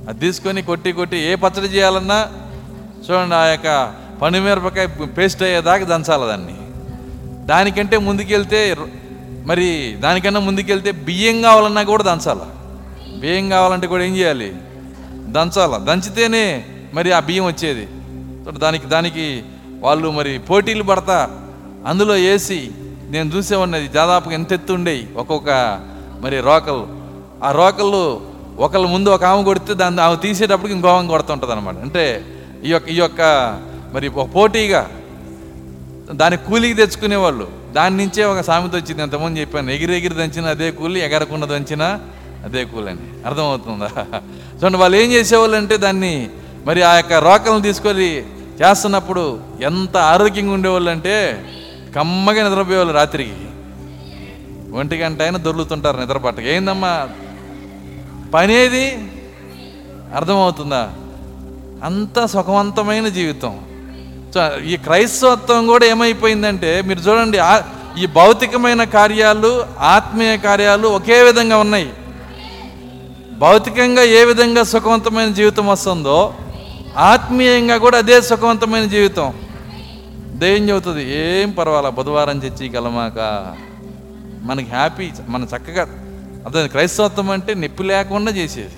అది తీసుకొని కొట్టి కొట్టి ఏ పచ్చడి చేయాలన్నా చూడండి ఆ యొక్క పనిమిరపకాయ పేస్ట్ అయ్యేదాకా దంచాలి దాన్ని. దానికంటే ముందుకెళ్తే మరి దానికన్నా ముందుకెళ్తే బియ్యం కావాలన్నా కూడా దంచాల. బియ్యం కావాలంటే కూడా ఏం చేయాలి? దంచాల. దంచితేనే మరి ఆ బియ్యం వచ్చేది. దానికి దానికి వాళ్ళు మరి పోటీలు పడతా. అందులో వేసి నేను చూసే ఉన్నది దాదాపుగా ఎంత ఎత్తు ఉండేవి ఒక్కొక్క మరి రోకలు. ఆ రోకలు ఒకళ్ళ ముందు ఒక ఆమె కొడితే దాన్ని ఆమె తీసేటప్పటికి ఇంకో ఆమె కొడుతుంటుంది అనమాట అంటే ఈ యొక్క ఈ యొక్క మరి ఒక పోటీగా దాని కూలికి తెచ్చుకునేవాళ్ళు. దాని నుంచే ఒక సామెత వచ్చింది. ఎంతమంది చెప్పాను ఎగిరెగిరి దంచినా దంచిన అదే కూలి ఎగరకుండా దంచిన అదే కూలి అని. అర్థమవుతుందా? [LAUGHS] చూడండి వాళ్ళు ఏం చేసేవాళ్ళు అంటే దాన్ని మరి ఆ యొక్క రోకలను తీసుకొని చేస్తున్నప్పుడు ఎంత ఆరోగ్యంగా ఉండేవాళ్ళు అంటే కమ్మగా నిద్రపోయేవాళ్ళు రాత్రికి. ఒంటి గంట అయినా దొర్లుతుంటారు నిద్రపట్టక ఏందమ్మా? పనేది అర్థమవుతుందా? అంత సుఖవంతమైన జీవితం. సో ఈ క్రైస్తవత్వం కూడా ఏమైపోయిందంటే మీరు చూడండి ఈ భౌతికమైన కార్యాలు ఆత్మీయ కార్యాలు ఒకే విధంగా ఉన్నాయి. భౌతికంగా ఏ విధంగా సుఖవంతమైన జీవితం వస్తుందో ఆత్మీయంగా కూడా అదే సుఖవంతమైన జీవితం. దెయ్యం చెబుతుంది? ఏం పర్వాలా బుధవారం చర్చి గలమాక మనకి హ్యాపీ మన చక్కగా అర్థం క్రైస్తవత్వం అంటే నొప్పి లేకుండా చేసేది.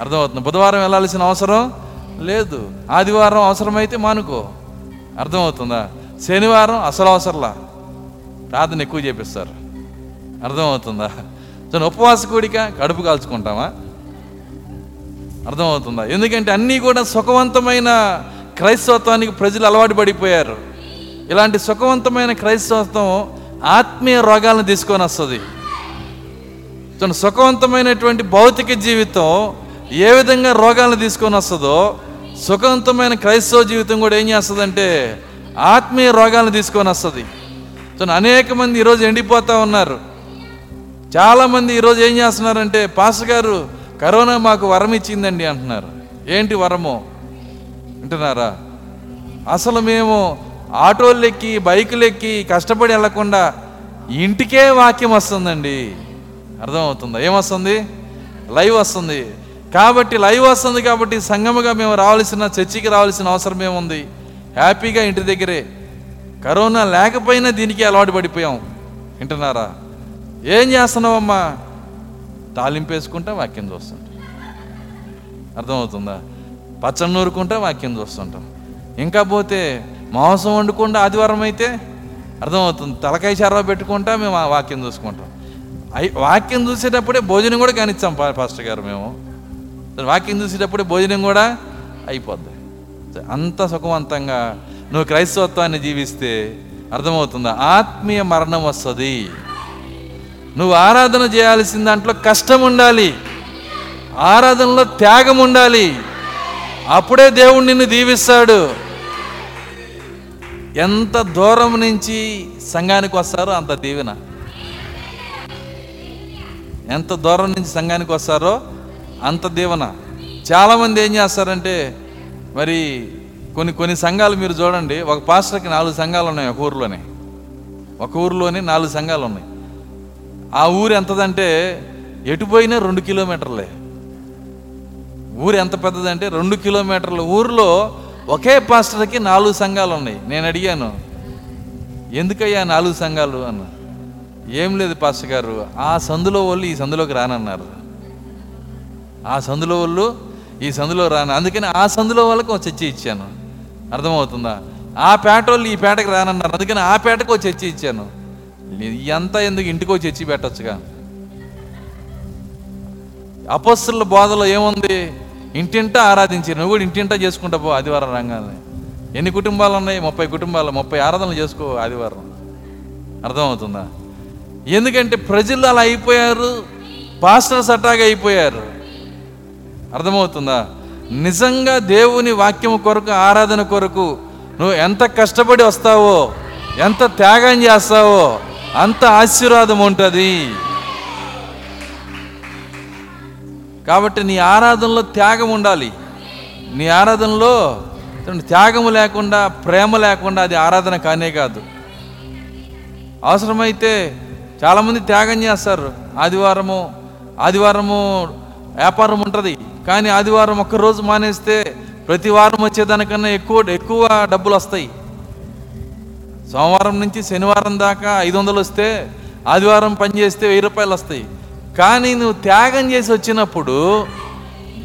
అర్థమవుతుంది? బుధవారం వెళ్ళాల్సిన అవసరం లేదు. ఆదివారం అవసరమైతే మానుకో. అర్థమవుతుందా? శనివారం అసలు అవసరంలా. ప్రార్థన ఎక్కువ చేపిస్తారు. అర్థమవుతుందా? సో ఉపవాస కూడిక కడుపు కాల్చుకుంటామా? అర్థమవుతుందా? ఎందుకంటే అన్నీ కూడా సుఖవంతమైన క్రైస్తవత్వానికి ప్రజలు అలవాటు పడిపోయారు. ఇలాంటి సుఖవంతమైన క్రైస్తవత్వం ఆత్మీయ రోగాలను తీసుకొని వస్తుంది. చూడండి సుఖవంతమైనటువంటి భౌతిక జీవితం ఏ విధంగా రోగాలను తీసుకొని వస్తుందో సుఖవంతమైన క్రైస్తవ జీవితం కూడా ఏం చేస్తుందంటే ఆత్మీయ రోగాలను తీసుకొని వస్తుంది. చూడండి అనేక మంది ఈరోజు ఎండిపోతూ ఉన్నారు. చాలామంది ఈరోజు ఏం చేస్తున్నారంటే పాస్టర్ గారు కరోనా మాకు వరం ఇచ్చిందండి అంటున్నారు. ఏంటి వరము? వింటున్నారా అసలు మేము ఆటోలు ఎక్కి బైకులు ఎక్కి కష్టపడి వెళ్ళకుండా ఇంటికే వాక్యం వస్తుందండి. అర్థమవుతుందా? ఏమొస్తుంది? లైవ్ వస్తుంది. కాబట్టి లైవ్ వస్తుంది కాబట్టి సంగముగా మేము రావాల్సిన చర్చికి రావాల్సిన అవసరం ఏముంది? హ్యాపీగా ఇంటి దగ్గరే. కరోనా లేకపోయినా దీనికి అలవాటు పడిపోయాం. వింటున్నారా? ఏం చేస్తున్నావమ్మా? తాలింపు వేసుకుంటా వాక్యం చూస్తుంటాం. అర్థమవుతుందా? పచ్చడి నూరుకుంటా వాక్యం చూస్తుంటాం. ఇంకా పోతే మాంసం వండుకుండా ఆదివారం అయితే అర్థమవుతుంది. తలకాయ చర్వ పెట్టుకుంటా మేము ఆ వాక్యం చూసుకుంటాం. అయి వాక్యం చూసేటప్పుడే భోజనం కూడా కానిచ్చాం పా- పాస్టర్ గారు మేము. వాక్యం చూసేటప్పుడే భోజనం కూడా అయిపోద్ది. అంత సుఖవంతంగా నువ్వు క్రైస్తవత్వాన్ని జీవిస్తే అర్థమవుతుందా? ఆత్మీయ మరణం వస్తుంది. నువ్వు ఆరాధన చేయాల్సిన దాంట్లో కష్టం ఉండాలి. ఆరాధనలో త్యాగం ఉండాలి. అప్పుడే దేవుడు నిన్ను దీవిస్తాడు. ఎంత దూరం నుంచి సంఘానికి వస్తారో అంత దీవెన. ఎంత దూరం నుంచి సంఘానికి వస్తారో అంత దీవెన. చాలామంది ఏం చేస్తారంటే మరి కొన్ని కొన్ని సంఘాలు మీరు చూడండి ఒక పాస్టర్కి నాలుగు సంఘాలు ఉన్నాయి ఒక ఊరిలోనే. ఒక ఊరిలోనే నాలుగు సంఘాలు ఉన్నాయి. ఆ ఊరు ఎంతదంటే ఎటు పోయినా రెండు కిలోమీటర్లే. ఊరు ఎంత పెద్దదంటే రెండు కిలోమీటర్ల ఊరిలో ఒకే పాస్టర్కి నాలుగు సంఘాలు ఉన్నాయి. నేను అడిగాను ఎందుకయ్యా నాలుగు సంఘాలు? అన్న. ఏం లేదు పాస్టర్ గారు ఆ సందులో వాళ్ళు ఈ సందులోకి రానన్నారు. ఆ సందులో వాళ్ళు ఈ సందులో రాను అందుకని ఆ సందులో వాళ్ళకి ఒక చర్చి ఇచ్చాను. అర్థమవుతుందా? ఆ పేట వాళ్ళు ఈ పేటకి రానన్నారు అందుకని ఆ పేటకు ఒక చర్చి ఇచ్చాను. ఎంత ఎందుకు ఇంటికో చర్చి పెట్టచ్చుగా? అపస్సుల బోధలో ఏముంది? ఇంటింటా ఆరాధించారు. నువ్వు కూడా ఇంటింటా చేసుకుంటా పో ఆదివారం రంగాన్ని ఎన్ని కుటుంబాలు ఉన్నాయి? ముప్పై కుటుంబాలు ముప్పై ఆరాధనలు చేసుకో ఆదివారం. అర్థమవుతుందా? ఎందుకంటే ప్రజలు అలా అయిపోయారు పాస్టర్స్ అట్టాగా అయిపోయారు. అర్థమవుతుందా? నిజంగా దేవుని వాక్యం కొరకు ఆరాధన కొరకు నువ్వు ఎంత కష్టపడి వస్తావో ఎంత త్యాగం చేస్తావో అంత ఆశీర్వాదం ఉంటుంది. కాబట్టి నీ ఆరాధనలో త్యాగం ఉండాలి. నీ ఆరాధనలో త్యాగము లేకుండా ప్రేమ లేకుండా అది ఆరాధన కానే కాదు. అవసరమైతే చాలామంది త్యాగం చేస్తారు. ఆదివారము ఆదివారము వ్యాపారం ఉంటుంది. కానీ ఆదివారం ఒక్కరోజు మానేస్తే ప్రతి వారం వచ్చేదానికన్నా ఎక్కువ ఎక్కువ డబ్బులు వస్తాయి. సోమవారం నుంచి శనివారం దాకా ఐదు వందలు వస్తే ఆదివారం పని చేస్తే వెయ్యి రూపాయలు వస్తాయి. కానీ నువ్వు త్యాగం చేసి వచ్చినప్పుడు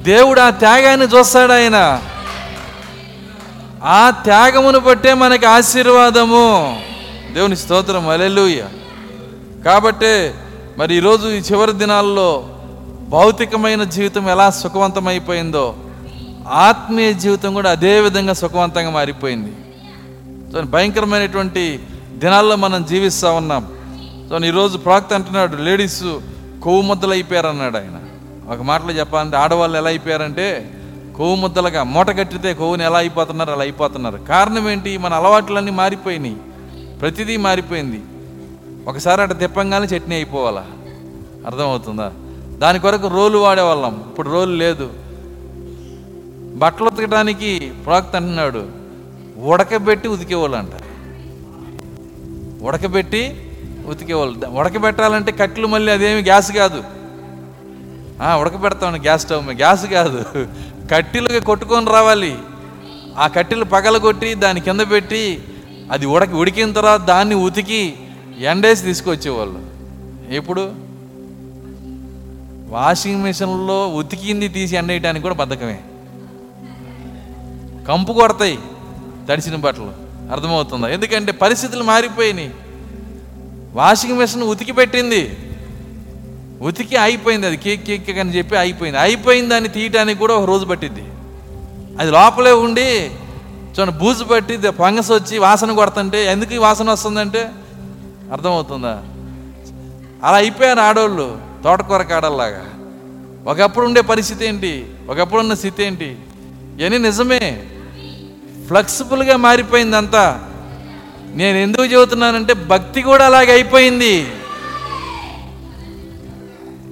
దేవుడు ఆ త్యాగాన్ని చూస్తాడు ఆయన. ఆ త్యాగమును బట్టే మనకి ఆశీర్వాదము. దేవుని స్తోత్రం. అలెలుయ్య కాబట్టే మరి ఈరోజు ఈ చివరి దినాల్లో భౌతికమైన జీవితం ఎలా సుఖవంతమైపోయిందో ఆత్మీయ జీవితం కూడా అదే విధంగా సుఖవంతంగా మారిపోయింది. సో భయంకరమైనటువంటి దినాల్లో మనం జీవిస్తూ ఉన్నాం. సో ఈరోజు ప్రాక్త అంటున్నాడు లేడీస్ కొవ్వు ముద్దలు అయిపోయారు అన్నాడు ఆయన. ఒక మాటలో చెప్పాలంటే ఆడవాళ్ళు ఎలా అయిపోయారంటే కొవ్వు ముద్దలుగా మూట కట్టితే కొవ్వుని ఎలా అయిపోతున్నారు అలా అయిపోతున్నారు. కారణం ఏంటి? మన అలవాట్లన్నీ మారిపోయినాయి. ప్రతిదీ మారిపోయింది. ఒకసారి అటు తిప్పంగానే చట్నీ అయిపోవాలా? అర్థమవుతుందా? దాని కొరకు రోలు వాడేవాళ్ళం. ఇప్పుడు రోలు లేదు. బట్టలు ఉతకడానికి ప్రాక్త అంటున్నాడు. ఉడకబెట్టి ఉతికేవాళ్ళు అంట ఉడకబెట్టి ఉతికేవాళ్ళు. ఉడకబెట్టాలంటే కట్లు మళ్ళీ అదేమి గ్యాస్ కాదు. ఆ, ఉడకబెడతాం గ్యాస్ స్టవ్ మీద. గ్యాస్ కాదు. కట్టెలుగా కొట్టుకొని రావాలి. ఆ కట్టెలు పగలగొట్టి దాని కింద పెట్టి అది ఉడకి ఉడికిన తర్వాత దాన్ని ఉతికి ఎండేసి తీసుకొచ్చేవాళ్ళు. ఎప్పుడు? వాషింగ్ మిషన్లో ఉతికింది తీసి ఎండేయటానికి కూడా బద్ధకమే. కంపు కొడతాయి తడిసిన బట్టలు. అర్థమవుతుందా? ఎందుకంటే పరిస్థితులు మారిపోయినాయి. వాషింగ్ మిషన్ ఉతికి పెట్టింది. ఉతికి అయిపోయింది అది. కేక్ కేక్ అని చెప్పి అయిపోయింది. అయిపోయింది దాన్ని తీయటానికి కూడా ఒక రోజు పట్టింది అది లోపలే ఉండి చూడండి బూజు పట్టి ఫంగస్ వచ్చి వాసన కొడుతుంటే ఎందుకు వాసన వస్తుందంటే అర్థమవుతుందా? అలా అయిపోయారు ఆడోళ్ళు తోటకూర కాడల్లాగా. ఒకప్పుడు ఉండే పరిస్థితి ఏంటి? ఒకప్పుడు ఉన్న స్థితి ఏంటి? ఇవన్నీ నిజమే. ఫ్లెక్సిబుల్గా మారిపోయింది అంతా నేను ఎందుకు చెబుతున్నానంటే భక్తి కూడా అలాగే అయిపోయింది.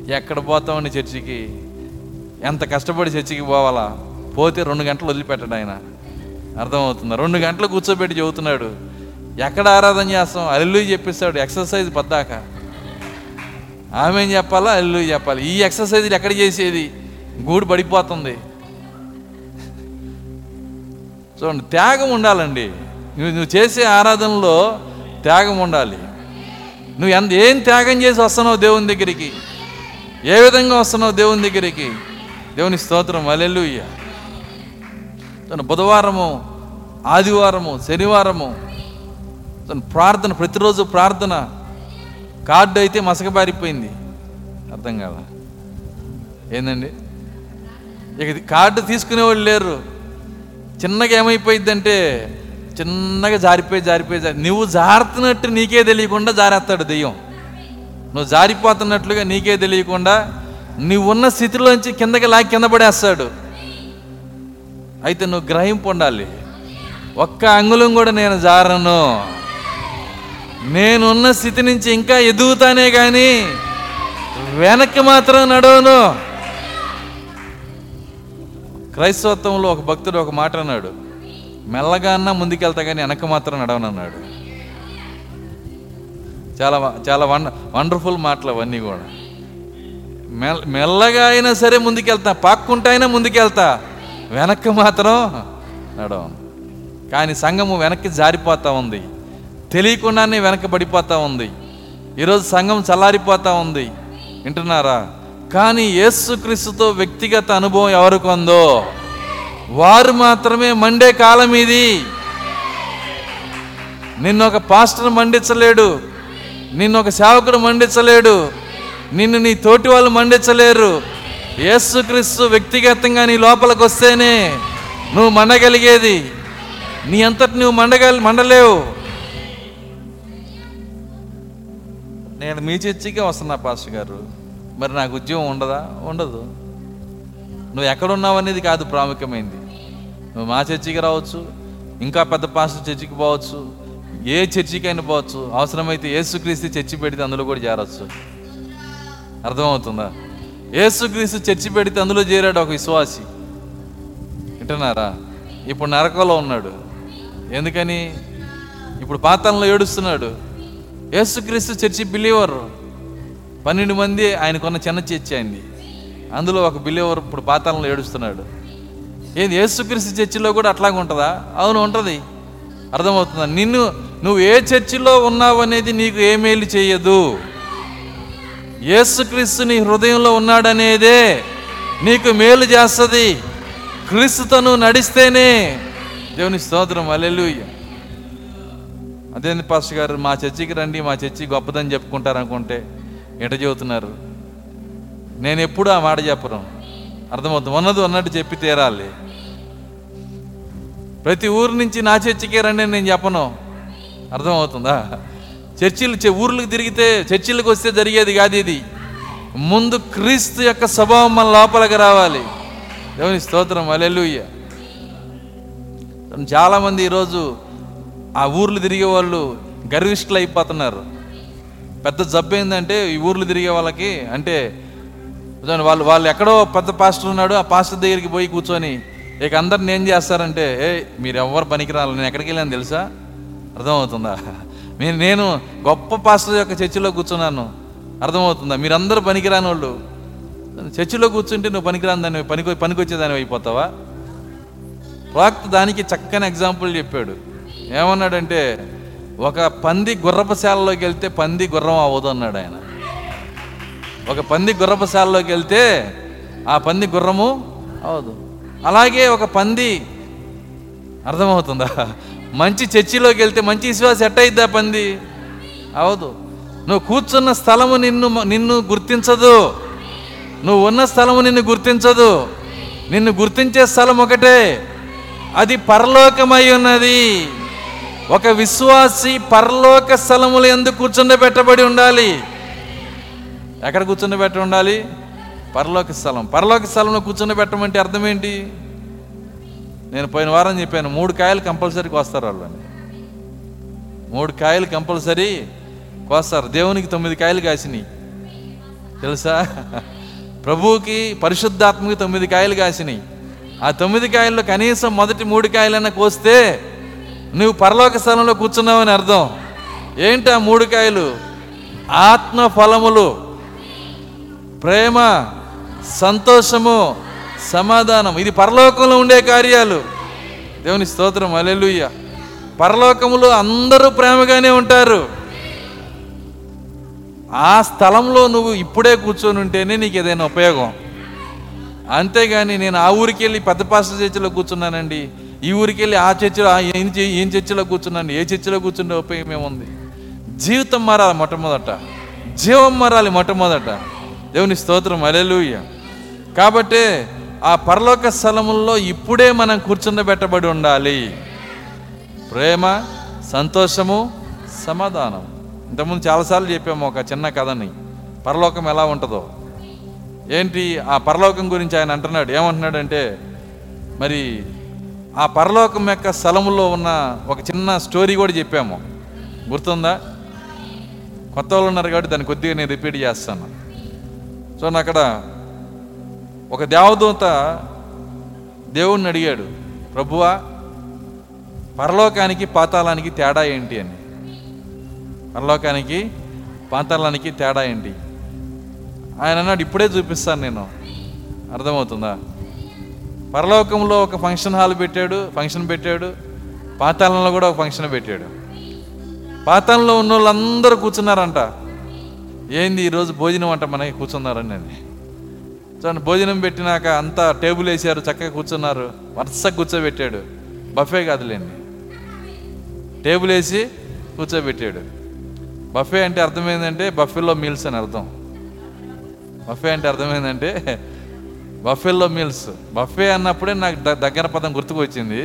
ఎక్కడ పోతామండి చర్చికి? ఎంత కష్టపడి చర్చికి పోవాలా? పోతే రెండు గంటలు వదిలిపెట్టాడు ఆయన. అర్థమవుతుందా? రెండు గంటలు కూర్చోబెట్టి చెబుతున్నాడు. ఎక్కడ ఆరాధన చేస్తాం? అల్లు చెప్పిస్తాడు ఎక్సర్సైజ్ పద్దాక. ఆమె చెప్పాలా? అల్లు చెప్పాలి. ఈ ఎక్సర్సైజ్ ఎక్కడ చేసేది? గూడు పడిపోతుంది. చూడండి త్యాగం ఉండాలండి. నువ్వు నువ్వు చేసే ఆరాధనలో త్యాగం ఉండాలి. నువ్వు ఎంత ఏం త్యాగం చేసి వస్తున్నావు దేవుని దగ్గరికి? ఏ విధంగా వస్తున్నావు దేవుని దగ్గరికి? దేవుని స్తోత్రం. అలెల్లుయ్య తను బుధవారము ఆదివారము శనివారము ప్రార్థన ప్రతిరోజు ప్రార్థన. కార్డు అయితే మసకబారిపోయింది అర్థం కాదా ఏందండి? ఇక ఇది కార్డు తీసుకునేవాళ్ళు లేరు. చిన్నగా ఏమైపోయిందంటే చిన్నగా జారిపోయి జారిపోయి జారి నువ్వు జారుతున్నట్టు నీకే తెలియకుండా జారేస్తాడు దెయ్యం. నువ్వు జారిపోతున్నట్లుగా నీకే తెలియకుండా నువ్వున్న స్థితిలోంచి కిందకి లాగి కింద పడేస్తాడు. అయితే నువ్వు గ్రహింపు ఉండాలి ఒక్క అంగుళం కూడా నేను జారను. నేనున్న స్థితి నుంచి ఇంకా ఎదుగుతానే కానీ వెనక్కి మాత్రం నడవను. క్రైస్తవత్వంలో ఒక భక్తుడు ఒక మాట అన్నాడు. మెల్లగా అన్నా ముందుకెళ్తా కానీ వెనక్కి మాత్రం నడవనన్నాడు. చాలా చాలా వండ వండర్ఫుల్ మాటలు అవన్నీ కూడా. మెల్ మెల్లగా అయినా సరే ముందుకెళ్తా పాక్కుంటా అయినా ముందుకెళ్తా వెనక్కి మాత్రం నడవను. కానీ సంఘము వెనక్కి జారిపోతా ఉంది. తెలియకుండానే వెనకబడిపోతూ ఉంది. ఈరోజు సంఘం చల్లారిపోతూ ఉంది. వింటున్నారా? కానీ యేసుక్రీస్తుతో వ్యక్తిగత అనుభవం ఎవరికి ఉందో? వారు మాత్రమే మండే కాలం ఇది. నిన్ను ఒక పాస్టర్ మండించలేడు. నిన్ను ఒక సేవకుడు మండించలేడు. నిన్ను నీ తోటి వాళ్ళు మండించలేరు. యేసుక్రీస్తు వ్యక్తిగతంగా నీ లోపలికి వస్తేనే నువ్వు మండగలిగేది. నీ అంతటి నువ్వు మండగలి మండలేవు. నేను మీ చర్చికే వస్తున్నా పాస్టర్ గారు. మరి నాకు ఉద్యోగం ఉండదా? ఉండదు. నువ్వు ఎక్కడున్నావు అనేది కాదు ప్రాముఖ్యమైనది నువ్వు మా చర్చికి రావచ్చు ఇంకా పెద్ద పాస్టర్ చర్చికి పోవచ్చు ఏ చర్చికైనా పోవచ్చు. అవసరమైతే ఏసుక్రీస్తు చర్చి పెడితే అందులో కూడా చేరవచ్చు అర్థమవుతుందా? ఏసుక్రీస్తు చర్చి పెడితే అందులో చేరాడు ఒక విశ్వాసి. వింటున్నారా? ఇప్పుడు నరకంలో ఉన్నాడు. ఎందుకని? ఇప్పుడు పాతంలో ఏడుస్తున్నాడు. యేసుక్రీస్తు చర్చి బిలీవర్ పన్నెండు మంది ఆయనకున్న చిన్న చర్చి అయింది అందులో ఒక బిలీవర్ ఇప్పుడు పాతాళంలో ఏడుస్తున్నాడు. ఏంది యేసుక్రీస్తు చర్చిలో కూడా అట్లాగే ఉంటుందా? అవును ఉంటుంది. అర్థమవుతుందా? నిన్ను నువ్వు ఏ చర్చిలో ఉన్నావు అనేది నీకు ఏ మేలు చేయదు. యేసుక్రీస్తు నీ హృదయంలో ఉన్నాడనేదే నీకు మేలు చేస్తుంది. క్రీస్తు తను నడిస్తేనే దేవుని స్తోత్రం. అల్లెలుయ్య అదేంది పాస్టర్ గారు? మా చర్చికి రండి మా చర్చి గొప్పదని చెప్పుకుంటారు అనుకుంటే ఎట చెబుతున్నారు? నేను ఎప్పుడు ఆ మాట చెప్పను. అర్థమవుతుంది? ఉన్నది ఉన్నట్టు చెప్పి తీరాలి. ప్రతి ఊరు నుంచి నా చర్చికే రండి అని నేను చెప్పను. అర్థమవుతుందా? చర్చిలు చె- ఊర్లకు తిరిగితే చర్చిలకు వస్తే జరిగేది కాదు ఇది. ముందు క్రీస్తు యొక్క స్వభావం మన లోపలికి రావాలి. దేవుని స్తోత్రం. అలెలుయ్య చాలామంది ఈరోజు ఆ ఊర్లు తిరిగే వాళ్ళు గర్విష్ఠులు అయిపోతున్నారు పెద్ద జబ్బు ఏంటంటే ఈ ఊర్లు తిరిగే వాళ్ళకి అంటే వాళ్ళు వాళ్ళు ఎక్కడో పెద్ద పాస్టర్ ఉన్నాడు ఆ పాస్టర్ దగ్గరికి పోయి కూర్చొని ఇక అందరిని ఏం చేస్తారంటే ఏ మీరు ఎవరు పనికిరాలి నేను ఎక్కడికి వెళ్ళాను తెలుసా? అర్థమవుతుందా? [LAUGHS] నేను నేను గొప్ప పాస్టర్ యొక్క చర్చిలో కూర్చున్నాను. అర్థమవుతుందా? మీరందరూ పనికిరాని వాళ్ళు. చర్చిలో కూర్చుంటే నువ్వు పనికిరాని దాన్ని పనికి పనికొచ్చేదాన్ని అయిపోతావా ప్రాక్త దానికి చక్కని ఎగ్జాంపుల్ చెప్పాడు. ఏమన్నాడంటే ఒక పంది గుర్రపశాలలోకి వెళ్తే పంది గుర్రం అవ్వదు అన్నాడు ఆయన. ఒక పంది గుర్రపశాలలోకి వెళ్తే ఆ పంది గుర్రము అవదు అలాగే ఒక పంది అర్థమవుతుందా? మంచి చర్చిలోకి వెళ్తే మంచి విశ్వాసం ఎట్ట అయిద్దా పంది? అవదు నువ్వు కూర్చున్న స్థలము నిన్ను నిన్ను గుర్తించదు. నువ్వు ఉన్న స్థలము నిన్ను గుర్తించదు. నిన్ను గుర్తించే స్థలం ఒకటే. అది పరలోకమై ఉన్నది. ఒక విశ్వాసి పరలోక స్థలములు ఎందుకు కూర్చుండబెట్టబడి ఉండాలి. ఎక్కడ కూర్చుండబెట్టి ఉండాలి? పరలోక స్థలం. పరలోక స్థలంలో కూర్చుండబెట్టమంటే అర్థం ఏంటి? నేను పోయిన వారం చెప్పాను మూడు కాయలు కంపల్సరీ కోస్తారు వాళ్ళని. మూడు కాయలు కంపల్సరీ కోస్తారు. దేవునికి తొమ్మిది కాయలు కాసినాయి. తెలుసా? ప్రభువుకి పరిశుద్ధాత్మకి తొమ్మిది కాయలు కాసినాయి. ఆ తొమ్మిది కాయల్లో కనీసం మొదటి మూడు కాయలైనా కోస్తే నువ్వు పరలోక స్థలంలో కూర్చున్నావని అర్థం. ఏంటి ఆ మూడు కాయలు ఆత్మ ఫలములు ప్రేమ సంతోషము సమాధానం. ఇది పరలోకంలో ఉండే కార్యాలు. దేవుని స్తోత్రం అలెలుయ్య పరలోకములో అందరూ ప్రేమగానే ఉంటారు. ఆ స్థలంలో నువ్వు ఇప్పుడే కూర్చొని ఉంటేనే నీకు ఏదైనా ఉపయోగం. అంతేగాని నేను ఆ ఊరికి వెళ్ళి పెద్ద పాస్టర్ చర్చిలో కూర్చున్నానండి. ఈ ఊరికి వెళ్ళి ఆ చర్చిలో ఏం చే- ఏం చర్చిలో కూర్చున్నాను ఏ చర్చిలో కూర్చుంటే ఉపయోగం ఏముంది? జీవితం మారాలి మొట్టమొదట. జీవం మారాలి మొట్టమొదట. దేవుని స్తోత్రం అలెలుయ్య కాబట్టే ఆ పరలోక స్థలముల్లో ఇప్పుడే మనం కూర్చుండబెట్టబడి ఉండాలి. ప్రేమ సంతోషము సమాధానం. ఇంతకుముందు చాలాసార్లు చెప్పాము ఒక చిన్న కథని. పరలోకం ఎలా ఉంటుందో. ఏంటి? ఆ పరలోకం గురించి ఆయన అంటున్నాడు. ఏమంటున్నాడంటే మరి ఆ పరలోకం యొక్క స్థలములో ఉన్న ఒక చిన్న స్టోరీ కూడా చెప్పాము. గుర్తుందా? కొత్త వాళ్ళు ఉన్నారు కాబట్టి దాన్ని కొద్దిగా నేను రిపీట్ చేస్తాను. చూడండి అక్కడ ఒక దేవదూత దేవుణ్ణి అడిగాడు ప్రభువా పరలోకానికి పాతాళానికి తేడా ఏంటి అని? పరలోకానికి పాతాళానికి తేడా ఏంటి? ఆయన అన్నాడు ఇప్పుడే చూపిస్తాను నేను. అర్థమవుతుందా? పరలోకంలో ఒక ఫంక్షన్ హాల్ పెట్టాడు ఫంక్షన్ పెట్టాడు పాతాళంలో కూడా ఒక ఫంక్షన్ పెట్టాడు. పాతాళంలో ఉన్న వాళ్ళందరూ కూర్చున్నారంట. ఏంది ఈరోజు భోజనం అంట మనకి కూర్చున్నారని నేను చూడండి భోజనం పెట్టినాక అంతా టేబుల్ వేసారు చక్కగా కూర్చున్నారు. వరుసగా కూర్చోబెట్టాడు. బఫే కాదులేండి. టేబుల్ వేసి కూర్చోబెట్టాడు. బఫే అంటే అర్థమైందంటే బఫేలో మీల్స్ అని అర్థం. బఫే అంటే అర్థమైందంటే బఫెల్లో మీల్స్ బఫే అన్నప్పుడే నాకు దగ్గర పదం గుర్తుకు వచ్చింది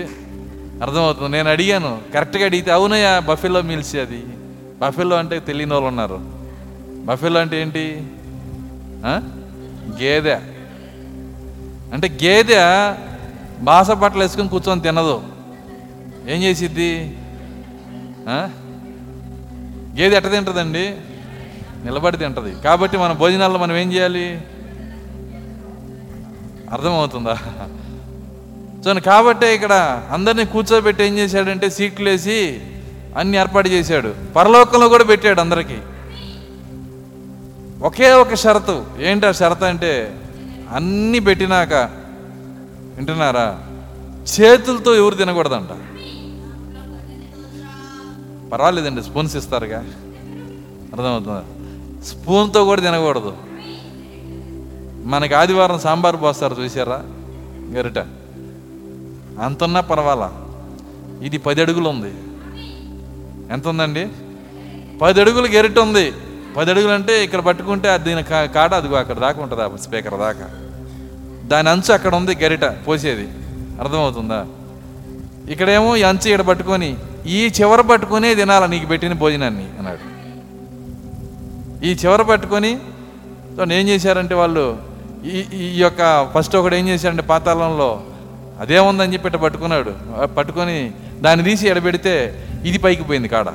అర్థమవుతుంది. నేను అడిగాను కరెక్ట్గా అడిగితే అవునయ్యా బఫెల్లో మీల్స్ అది? బఫెల్లో అంటే తెలియని వాళ్ళు ఉన్నారు. బఫెల్లో అంటే ఏంటి? గేదె. అంటే గేదె బాస బట్టలు వేసుకొని కూర్చొని తినదు. ఏం చేసిద్ది? గేదె ఎట్ట తింటుందండి? నిలబడి తింటది. కాబట్టి మన భోజనాల్లో మనం ఏం చేయాలి? అర్థమవుతుందా? చూడండి కాబట్టే ఇక్కడ అందరినీ కూర్చోబెట్టి ఏం చేశాడంటే సీట్లు వేసి అన్ని ఏర్పాటు చేశాడు. పరలోకంలో కూడా పెట్టాడు అందరికీ. ఒకే ఒక షరతు. ఏంటి ఆ షరత్ అంటే అన్ని పెట్టినాక వింటున్నారా? చేతులతో ఎవరు తినకూడదంట. పర్వాలేదండి స్పూన్స్ ఇస్తారుగా. అర్థమవుతుందా? స్పూన్తో కూడా తినకూడదు. మనకి ఆదివారం సాంబార్ పోస్తారు చూసారా? గరిట. అంతన్నా పర్వాలా? ఇది పది అడుగులు ఉంది ఎంత ఉందండి పది అడుగులు గెరిట ఉంది పది అడుగులు అంటే ఇక్కడ పట్టుకుంటే అది దీని కా- కాడ అదిగో అక్కడ దాకా ఉంటుంది ఆ స్పీకర్ దాకా. దాని అంచు అక్కడ ఉంది గరిట పోసేది. అర్థమవుతుందా? ఇక్కడేమో ఈ అంచు ఇక్కడ పట్టుకొని ఈ చివర పట్టుకునే తినాల నీకు పెట్టిన భోజనాన్ని అన్నాడు. ఈ చివర పట్టుకొని ఏం చేశారంటే వాళ్ళు ఈ ఈ యొక్క ఫస్ట్ ఒకడు ఏం చేశాడంటే పాతాళంలో అదేముందని చెప్పి ఇట్ట పట్టుకున్నాడు. పట్టుకొని దాన్ని తీసి ఎడబెడితే ఇది పైకి పోయింది కాడ.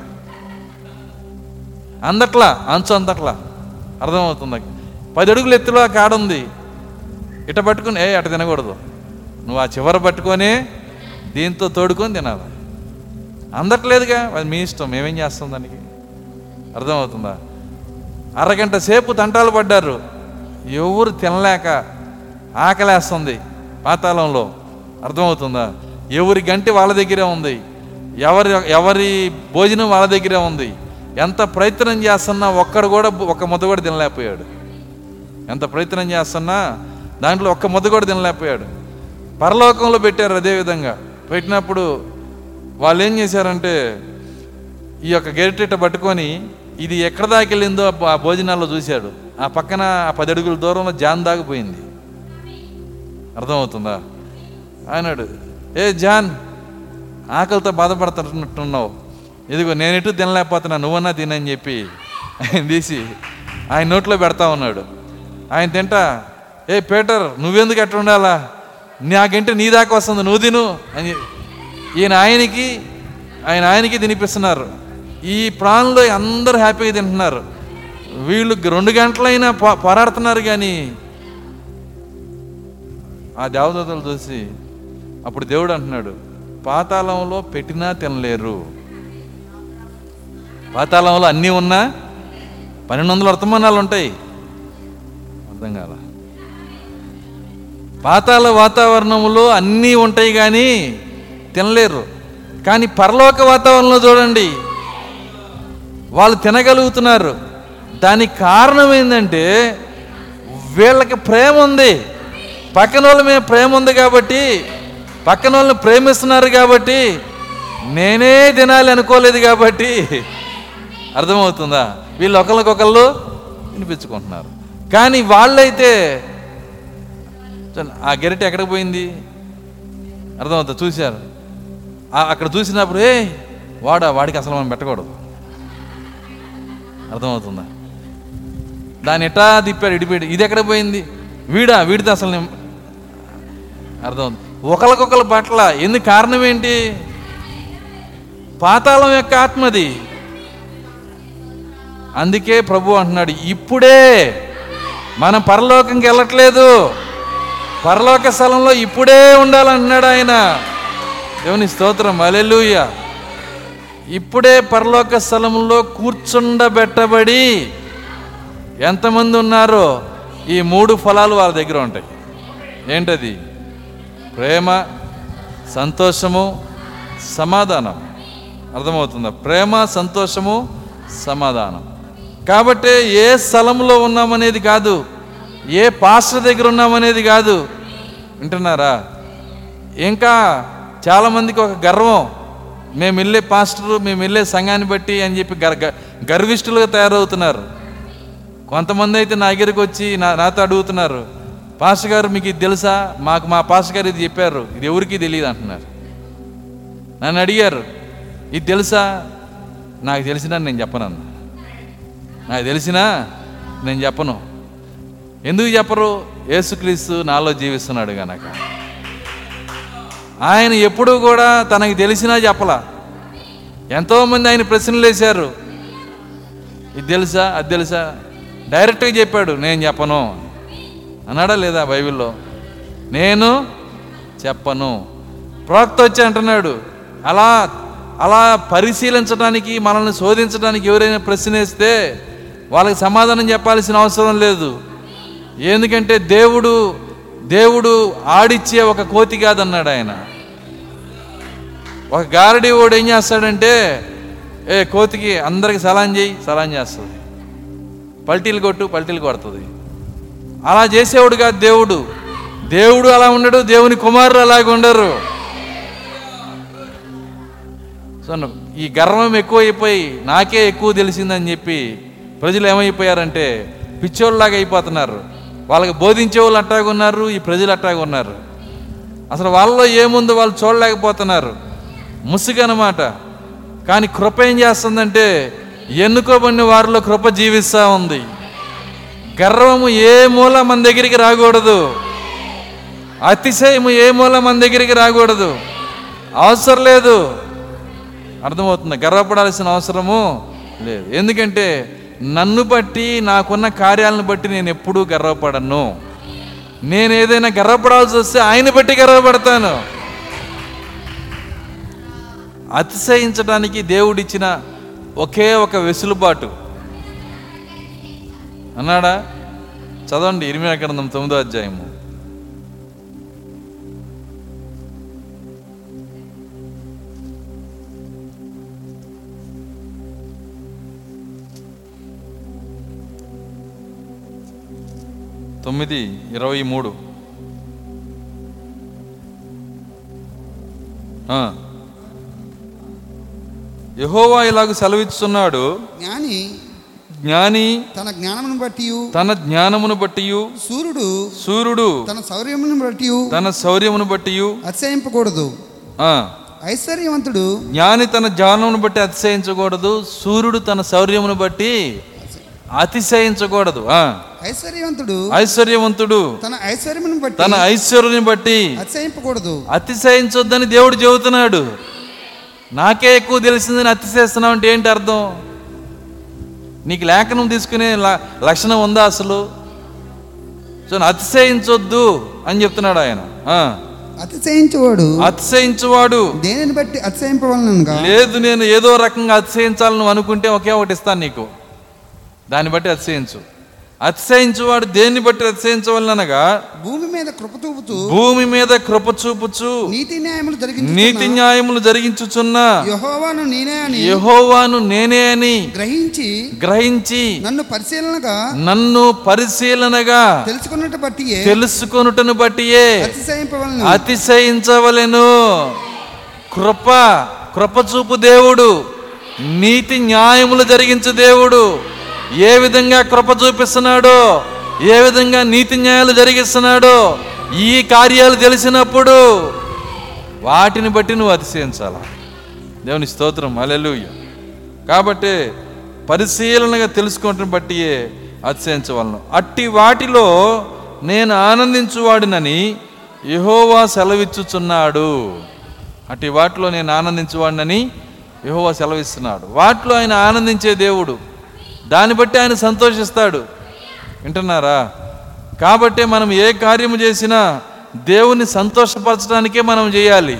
అందట్లా అంచు అందట్లా. అర్థమవుతుంది పది అడుగులు ఎత్తులో ఆ కాడ ఉంది. ఇట పట్టుకుని ఏ అట తినకూడదు. నువ్వు ఆ చివర పట్టుకొని దీంతో తోడుకొని తినాలి. అందట్లేదుగా. అది మీ ఇష్టం. మేమేం చేస్తాం దానికి? అర్థమవుతుందా? అరగంట సేపు తంటాలు పడ్డారు. ఎవరు తినలేక ఆకలేస్తుంది పాతాళంలో. అర్థమవుతుందా? ఎవరి గంటి వాళ్ళ దగ్గరే ఉంది. ఎవరి ఎవరి భోజనం వాళ్ళ దగ్గరే ఉంది. ఎంత ప్రయత్నం చేస్తున్నా ఒక్కడు కూడా ఒక్క ముద్ద కూడా తినలేకపోయాడు. ఎంత ప్రయత్నం చేస్తున్నా దాంట్లో ఒక్క ముద్ద కూడా తినలేకపోయాడు. పరలోకంలో పెట్టారు అదేవిధంగా పెట్టినప్పుడు వాళ్ళు ఏం చేశారంటే ఈ యొక్క గెరిటెట్ట పట్టుకొని ఇది ఎక్కడ దాకా వెళ్ళిందో ఆ భోజనాల్లో చూశాడు. ఆ పక్కన పది అడుగుల దూరంలో జాన్ దాగిపోయింది. అర్థమవుతుందా? ఆయనాడు ఏ జాన్ ఆకలితో బాధపడుతున్నట్టున్నావు. ఇదిగో నేను ఎటు తినలేకపోతున్నా నువ్వన్నా తినని చెప్పి ఆయన తీసి ఆయన నోట్లో పెడతా ఉన్నాడు. ఆయన తింటా ఏ పేటర్ నువ్వెందుకు ఎట్లా ఉండాలా? నాకంటే నీ దాకా వస్తుంది నువ్వు తిను అని ఈయన ఆయనకి ఆయన ఆయనకి తినిపిస్తున్నారు. ఈ ప్రాణంలో అందరూ హ్యాపీగా తింటున్నారు. వీళ్ళు రెండు గంటలైనా పోరాడుతున్నారు కానీ ఆ దేవదూతలు చూసి అప్పుడు దేవుడు అంటున్నాడు పాతాళంలో పెట్టినా తినలేరు. పాతాళంలో అన్నీ ఉన్నా పన్నెండు వందల వర్తమానాలు ఉంటాయి. అర్థం కాల. పాతాళ వాతావరణంలో అన్నీ ఉంటాయి కానీ తినలేరు. కానీ పరలోక వాతావరణంలో చూడండి వాళ్ళు తినగలుగుతున్నారు. దానికి కారణం ఏంటంటే వీళ్ళకి ప్రేమ ఉంది. పక్కన వాళ్ళ మీద ప్రేమ ఉంది కాబట్టి పక్కన వాళ్ళని ప్రేమిస్తున్నారు కాబట్టి నేనే తినాలి అనుకోలేదు కాబట్టి అర్థమవుతుందా? వీళ్ళు ఒకరికొకళ్ళు వినిపించుకుంటున్నారు. కానీ వాళ్ళైతే ఆ గెరటి ఎక్కడికి పోయింది? అర్థమవుతుంది? చూశారు. అక్కడ చూసినప్పుడు ఏ వాడా వాడికి అసలు మనం పెట్టకూడదు. అర్థమవుతుందా? దాన్ని ఎట్లా తిప్పాడు ఇడిపోయాడు ఇది ఎక్కడ పోయింది? వీడా వీడితే అసలు నేను అర్థమవుతుంది. ఒకరికొకరు పట్ల ఎందుకు కారణం ఏంటి? పాతాళం యొక్క ఆత్మది. అందుకే ప్రభు అంటున్నాడు ఇప్పుడే మనం పరలోకంకి వెళ్ళట్లేదు. పరలోక స్థలంలో ఇప్పుడే ఉండాలంటున్నాడు ఆయన. దేవుని స్తోత్రం అలెలుయ్య ఇప్పుడే పరలోక స్థలంలో కూర్చుండబెట్టబడి ఎంతమంది ఉన్నారో ఈ మూడు ఫలాలు వాళ్ళ దగ్గర ఉంటాయి. ఏంటది? ప్రేమ సంతోషము సమాధానం. అర్థమవుతుందా? ప్రేమ సంతోషము సమాధానం. కాబట్టి ఏ స్థలంలో ఉన్నామనేది కాదు ఏ పాస్టర్ దగ్గర ఉన్నామనేది కాదు. వింటున్నారా? ఇంకా చాలామందికి ఒక గర్వం. మేము వెళ్ళే పాస్టరు మేము వెళ్ళే సంఘాన్ని బట్టి అని చెప్పి గర్ గ- గర్విష్ఠులుగా తయారవుతున్నారు. కొంతమంది అయితే నా దగ్గరికి వచ్చి నా నాతో అడుగుతున్నారు పాస్టర్ గారు మీకు ఇది తెలుసా? మాకు మా పాస్టర్ గారు ఇది చెప్పారు. ఇది ఎవరికి తెలియదు అంటున్నారు. నన్ను అడిగారు ఇది తెలుసా? నాకు తెలిసినా నేను చెప్పనన్నా నాకు తెలిసినా నేను చెప్పను. ఎందుకు చెప్పరు? యేసుక్రీస్తు నాలో జీవిస్తున్నాడు గనక. ఆయన ఎప్పుడూ కూడా తనకి తెలిసినా చెప్పలా. ఎంతోమంది ఆయన ప్రశ్నలు వేశారు. ఇది తెలుసా? అది తెలుసా? డైరెక్ట్గా చెప్పాడు నేను చెప్పను. అన్నాడా లేదా బైబిల్లో? నేను చెప్పను. ప్రవక్త వచ్చి అంటున్నాడు అలా అలా పరిశీలించడానికి మనల్ని శోధించడానికి ఎవరైనా ప్రశ్న వేస్తే వాళ్ళకి సమాధానం చెప్పాల్సిన అవసరం లేదు. ఎందుకంటే దేవుడు దేవుడు ఆడిచ్చే ఒక కోతి కాదన్నాడు ఆయన. ఒక గారడి ఓడు ఏం చేస్తాడంటే ఏ కోతికి అందరికి సలాం చేయి సలాం చేస్తుంది పల్టీలు కొట్టు పల్టీలు కొడుతుంది. అలా చేసేవాడు కాదు దేవుడు. దేవుడు అలా ఉండడు దేవుని కుమారుడు అలాగే ఉండరు. సో ఈ గర్వం ఎక్కువైపోయి నాకే ఎక్కువ తెలిసిందని చెప్పి ప్రజలు ఏమైపోయారంటే పిచ్చోళ్ళలాగా అయిపోతున్నారు. వాళ్ళకి బోధించే వాళ్ళు అట్టాగా ఉన్నారు ఈ ప్రజలు అట్టాగా ఉన్నారు. అసలు వాళ్ళలో ఏముందో వాళ్ళు చూడలేకపోతున్నారు. ముసుగు అనమాట కానీ కృప ఏం చేస్తుందంటే ఎన్నుకోబడిన వారిలో కృప జీవిస్తూ ఉంది. గర్వము ఏ మూల మన దగ్గరికి రాకూడదు. అతిశయము ఏ మూల మన దగ్గరికి రాకూడదు. అవసరం లేదు. అర్థమవుతుంది? గర్వపడాల్సిన అవసరము లేదు. ఎందుకంటే నన్ను బట్టి నాకున్న కార్యాలను బట్టి నేను ఎప్పుడూ గర్వపడను. నేను ఏదైనా గర్వపడాల్సి వస్తే ఆయన బట్టి గర్వపడతాను. అతిశయించడానికి దేవుడిచ్చిన ఒకే ఒక వెసులుబాటు. అన్నాడా? చదవండి ఇరిమియా గ్రంథం తొమ్మిదో అధ్యాయము. తొమ్మిది ఇరవై మూడు. యెహోవా ఇలాగ సెలవిస్తున్నాడు జ్ఞాని జ్ఞాని తన జ్ఞానమును బట్టి తన జ్ఞానమును బట్టి సూర్యుడు సూర్యుడు తన శౌర్యమును బట్టి తన శౌర్యమును బట్టి అతిశయింపకూడదు. ఐశ్వర్యవంతుడు. జ్ఞాని తన జ్ఞానమును బట్టి అతిశయించకూడదు. సూర్యుడు తన శౌర్యమును బట్టి అతిశయించకూడదు. ఆ. ఐశ్వర్యవంతుడు. ఐశ్వర్యవంతుడు. తన ఐశ్వర్యమును బట్టి తన ఐశ్వర్యుని బట్టి అతిశయింపకూడదు. అతిశయించొద్దని దేవుడు చెబుతున్నాడు. నాకే ఎక్కువ తెలిసిందని అతిశయిస్తున్నావు అంటే ఏంటి అర్థం? నీకు లేఖనం తీసుకునే లక్షణం ఉందా అసలు? సో అతిశయించొద్దు అని చెప్తున్నాడు ఆయన. అతిశయించువాడు. అతిశయించువాడు. దేనిని బట్టి లేదు నేను ఏదో రకంగా అతిశయించాలని అనుకుంటే ఒకే ఒకటి ఇస్తాను నీకు. దాన్ని బట్టి అతిశయించు. అతిశయించువాడు దేన్ని బట్టి అతిశయించవలనగా భూమి మీద కృప చూపుతూ భూమి మీద కృప చూపుచు నీతి న్యాయములు నీతి జరిగించి న్యాయములు జరిగించుచున్న. యహోవాను నేనే అని యెహోవాను నేనే అని గ్రహించి గ్రహించి నన్ను పరిశీలనగా నన్ను పరిశీలనగా తెలుసుకున్నట్టు బట్టి తెలుసుకొనుటను బట్టియే అతిశయింపవలను. అతిశయించవలెను. కృప కృప చూపు దేవుడు. నీతి న్యాయములు జరిగించు దేవుడు. ఏ విధంగా కృప చూపిస్తున్నాడో ఏ విధంగా నీతి న్యాయాలు జరిగిస్తున్నాడో ఈ కార్యాలు తెలిసినప్పుడు వాటిని బట్టి నువ్వు అతిశయించాల? దేవుని స్తోత్రం అలెలుయ్య కాబట్టి పరిశీలనగా తెలుసుకోవటం బట్టి అతిశయించవలను. అట్టి వాటిలో నేను ఆనందించువాడినని యహోవా సెలవిచ్చుచున్నాడు. అట్టి వాటిలో నేను ఆనందించువాడినని యహోవా సెలవిస్తున్నాడు. వాటిలో ఆయన ఆనందించే దేవుడు దాన్ని బట్టి ఆయన సంతోషిస్తాడు. వింటున్నారా? కాబట్టి మనం ఏ కార్యము చేసినా దేవుని సంతోషపరచడానికే మనం చేయాలి.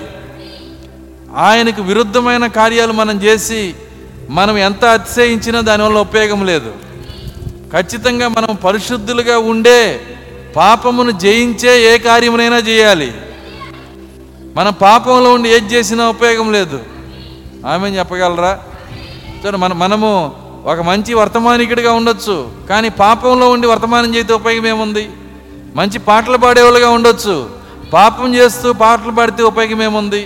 ఆయనకు విరుద్ధమైన కార్యాలు మనం చేసి మనం ఎంత అతిశయించినా దానివల్ల ఉపయోగం లేదు. ఖచ్చితంగా మనం పరిశుద్ధులుగా ఉండే పాపమును జయించే ఏ కార్యమునైనా చేయాలి. మనం పాపంలో ఉండి ఏది చేసినా ఉపయోగం లేదు. ఆమె చెప్పగలరా? చూడండి మన మనము ఒక మంచి వర్తమానికుడిగా ఉండొచ్చు కానీ పాపంలో ఉండి వర్తమానం చేస్తే ఉపయోగం ఏముంది? మంచి పాటలు పాడేవాళ్ళుగా ఉండొచ్చు పాపం చేస్తూ పాటలు పాడితే ఉపయోగం ఏముంది?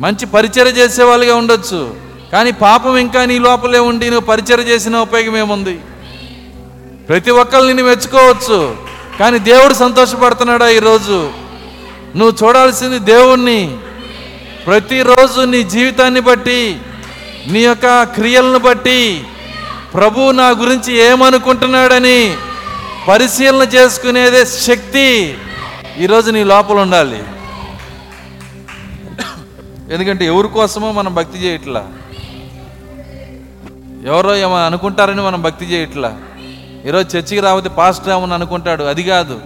మంచి పరిచయం చేసేవాళ్ళుగా ఉండొచ్చు కానీ పాపం ఇంకా నీ లోపలే ఉండి నువ్వు పరిచయం చేసిన ఉపయోగం ఏముంది? ప్రతి ఒక్కరిని నిన్ను మెచ్చుకోవచ్చు కానీ దేవుడు సంతోషపడుతున్నాడా ఈరోజు? నువ్వు చూడాల్సింది దేవుణ్ణి. ప్రతిరోజు నీ జీవితాన్ని బట్టి నీ యొక్క క్రియలను బట్టి ప్రభు నా గురించి ఏమనుకుంటున్నాడని పరిశీలన చేసుకునేదే శక్తి ఈరోజు నీ లోపల ఉండాలి. ఎందుకంటే ఎవరి కోసమో మనం భక్తి చేయట్లా? ఎవరో ఏమో అనుకుంటారని మనం భక్తి చేయట్లా? ఈరోజు చర్చికి రాకపోతే పాస్టర్ ఏమని అనుకుంటాడు? అది కాదు.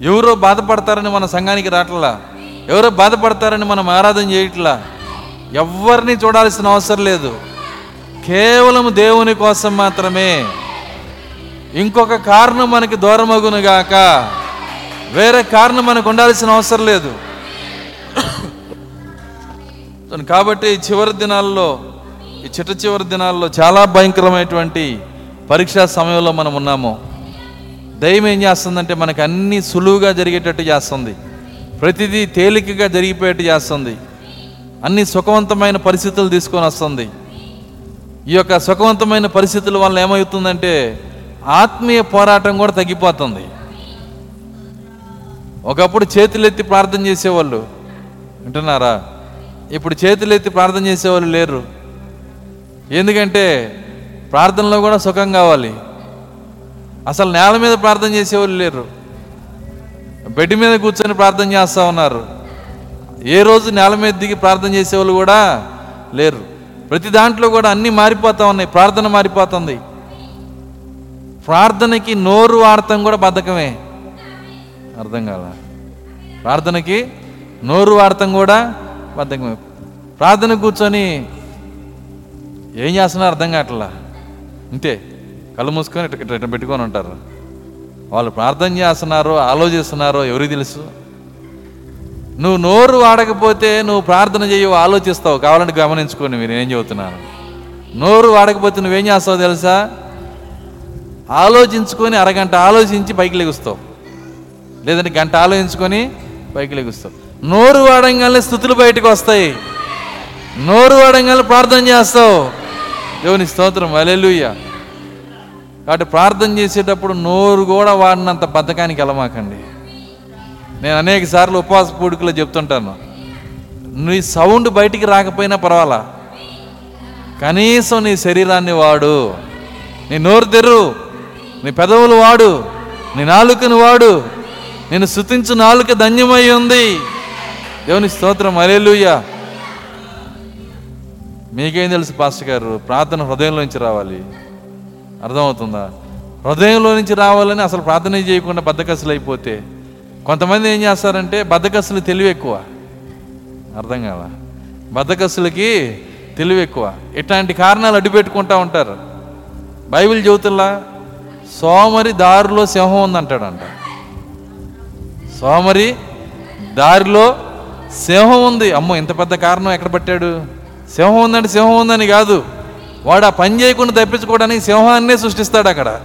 ఎవరో బాధపడతారని మన సంఘానికి రావట్లా ఎవరో బాధపడతారని మనం ఆరాధన చేయట్లా? ఎవరిని చూడాల్సిన అవసరం లేదు. కేవలం దేవుని కోసం మాత్రమే. ఇంకొక కారణం మనకి దూరమగును గాక. వేరే కారణం మనకు ఉండాల్సిన అవసరం లేదు. [CLEARS THROAT] కాబట్టి ఈ చివరి దినాల్లో ఈ చిట్ట చివరి దినాల్లో చాలా భయంకరమైనటువంటి పరీక్షా సమయంలో మనం ఉన్నాము. దయ్యం ఏం చేస్తుందంటే మనకి అన్ని సులువుగా జరిగేటట్టు చేస్తుంది. ప్రతిదీ తేలికగా జరిగిపోయేట్టు చేస్తుంది. అన్ని సుఖవంతమైన పరిస్థితులు తీసుకొని వస్తుంది. ఈ యొక్క సుఖవంతమైన పరిస్థితుల వల్ల ఏమవుతుందంటే ఆత్మీయ పోరాటం కూడా తగ్గిపోతుంది. ఒకప్పుడు చేతులెత్తి ప్రార్థన చేసేవాళ్ళు వింటున్నారా? ఇప్పుడు చేతులెత్తి ప్రార్థన చేసేవాళ్ళు లేరు. ఎందుకంటే ప్రార్థనలో కూడా సుఖం కావాలి. అసలు నేల మీద ప్రార్థన చేసేవాళ్ళు లేరు. బెడ్ మీద కూర్చొని ప్రార్థన చేస్తూ ఉన్నారు. ఏ రోజు నేల మీద దిగి ప్రార్థన చేసేవాళ్ళు కూడా లేరు. ప్రతి దాంట్లో కూడా అన్నీ మారిపోతా ఉన్నాయి. ప్రార్థన మారిపోతుంది. ప్రార్థనకి నోరు వాడటం కూడా బద్ధకమే. అర్థం కాల? ప్రార్థనకి నోరు వాడటం కూడా బద్ధకమే. ప్రార్థన కూర్చొని ఏం చేస్తున్నారో అర్థం కావట్లా? అంతే కళ్ళు మూసుకొని ఇట్ట పెట్టుకొని ఉంటారు. వాళ్ళు ప్రార్థన చేస్తున్నారో ఆలోచిస్తున్నారో ఎవరికి తెలుసు? నువ్వు నోరు వాడకపోతే నువ్వు ప్రార్థన చేయవు ఆలోచిస్తావు. కావాలంటే గమనించుకోండి మీరు ఏం చెబుతున్నాను. నోరు వాడకపోతే నువ్వేం చేస్తావు తెలుసా? ఆలోచించుకొని అరగంట ఆలోచించి పైకి లెగుస్తావు. లేదంటే గంట ఆలోచించుకొని పైకి లెగుస్తావు. నోరు వాడంగానే స్థుతులు బయటకు వస్తాయి. నోరు వాడంగానే ప్రార్థన చేస్తావు. దేవుని స్తోత్రం అలెలుయ్య కాబట్టి ప్రార్థన చేసేటప్పుడు నోరు కూడా వాడినంత బద్ధకానికి వెళ్ళమాకండి నేను అనేక సార్లు ఉపవాస పూడికలో చెప్తుంటాను. నీ సౌండ్ బయటికి రాకపోయినా పర్వాలా? కనీసం నీ శరీరాన్ని వాడు. నీ నోరు తెరు. నీ పెదవులు వాడు. నీ నాలుకను వాడు. నేను శృతించు నాలుక ధన్యమై ఉంది. దేవుని స్తోత్రం. అరేలుయ్య మీకేం తెలుసు పాస్టర్ గారు? ప్రార్థన హృదయంలో నుంచి రావాలి. అర్థమవుతుందా? హృదయంలో నుంచి రావాలని అసలు ప్రార్థన చేయకుండా బద్దకసలు అయిపోతే కొంతమంది ఏం చేస్తారంటే బద్దకస్తులు తెలివి ఎక్కువ. అర్థం కదా బద్దకస్తులకి తెలివి ఎక్కువ. ఇట్లాంటి కారణాలు అడ్డుపెట్టుకుంటా ఉంటారు. బైబిల్ చెబుతుల్లా సోమరి దారిలో సింహం ఉందంటాడంట. సోమరి దారిలో సింహం ఉంది. అమ్మో ఇంత పెద్ద కారణం ఎక్కడ పట్టాడు? సింహం ఉందంటే సింహం ఉందని కాదు. వాడు ఆ పని చేయకుండా తప్పించుకోవడానికి సింహాన్నే సృష్టిస్తాడు అక్కడ.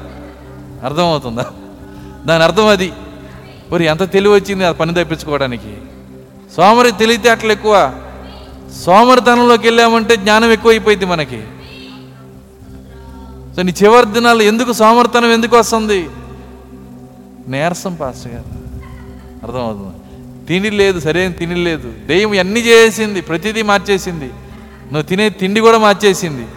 అర్థమవుతుందా? దాని అర్థం అది. మరి ఎంత తెలివి వచ్చింది ఆ పని తప్పించుకోవడానికి? సోమరి తెలివితేటలు ఎక్కువ. సోమరితనంలోకి వెళ్ళామంటే జ్ఞానం ఎక్కువైపోయింది మనకి. సో నీ చివరి దినాలు ఎందుకు సోమరితనం ఎందుకు వస్తుంది? నీరసం పాస్టర్ గారు. అర్థమవుతుంది? తిండి లేదు సరైన తిండి లేదు. దెయ్యం అన్నీ చేసింది ప్రతిదీ మార్చేసింది. నువ్వు తినే తిండి కూడా మార్చేసింది.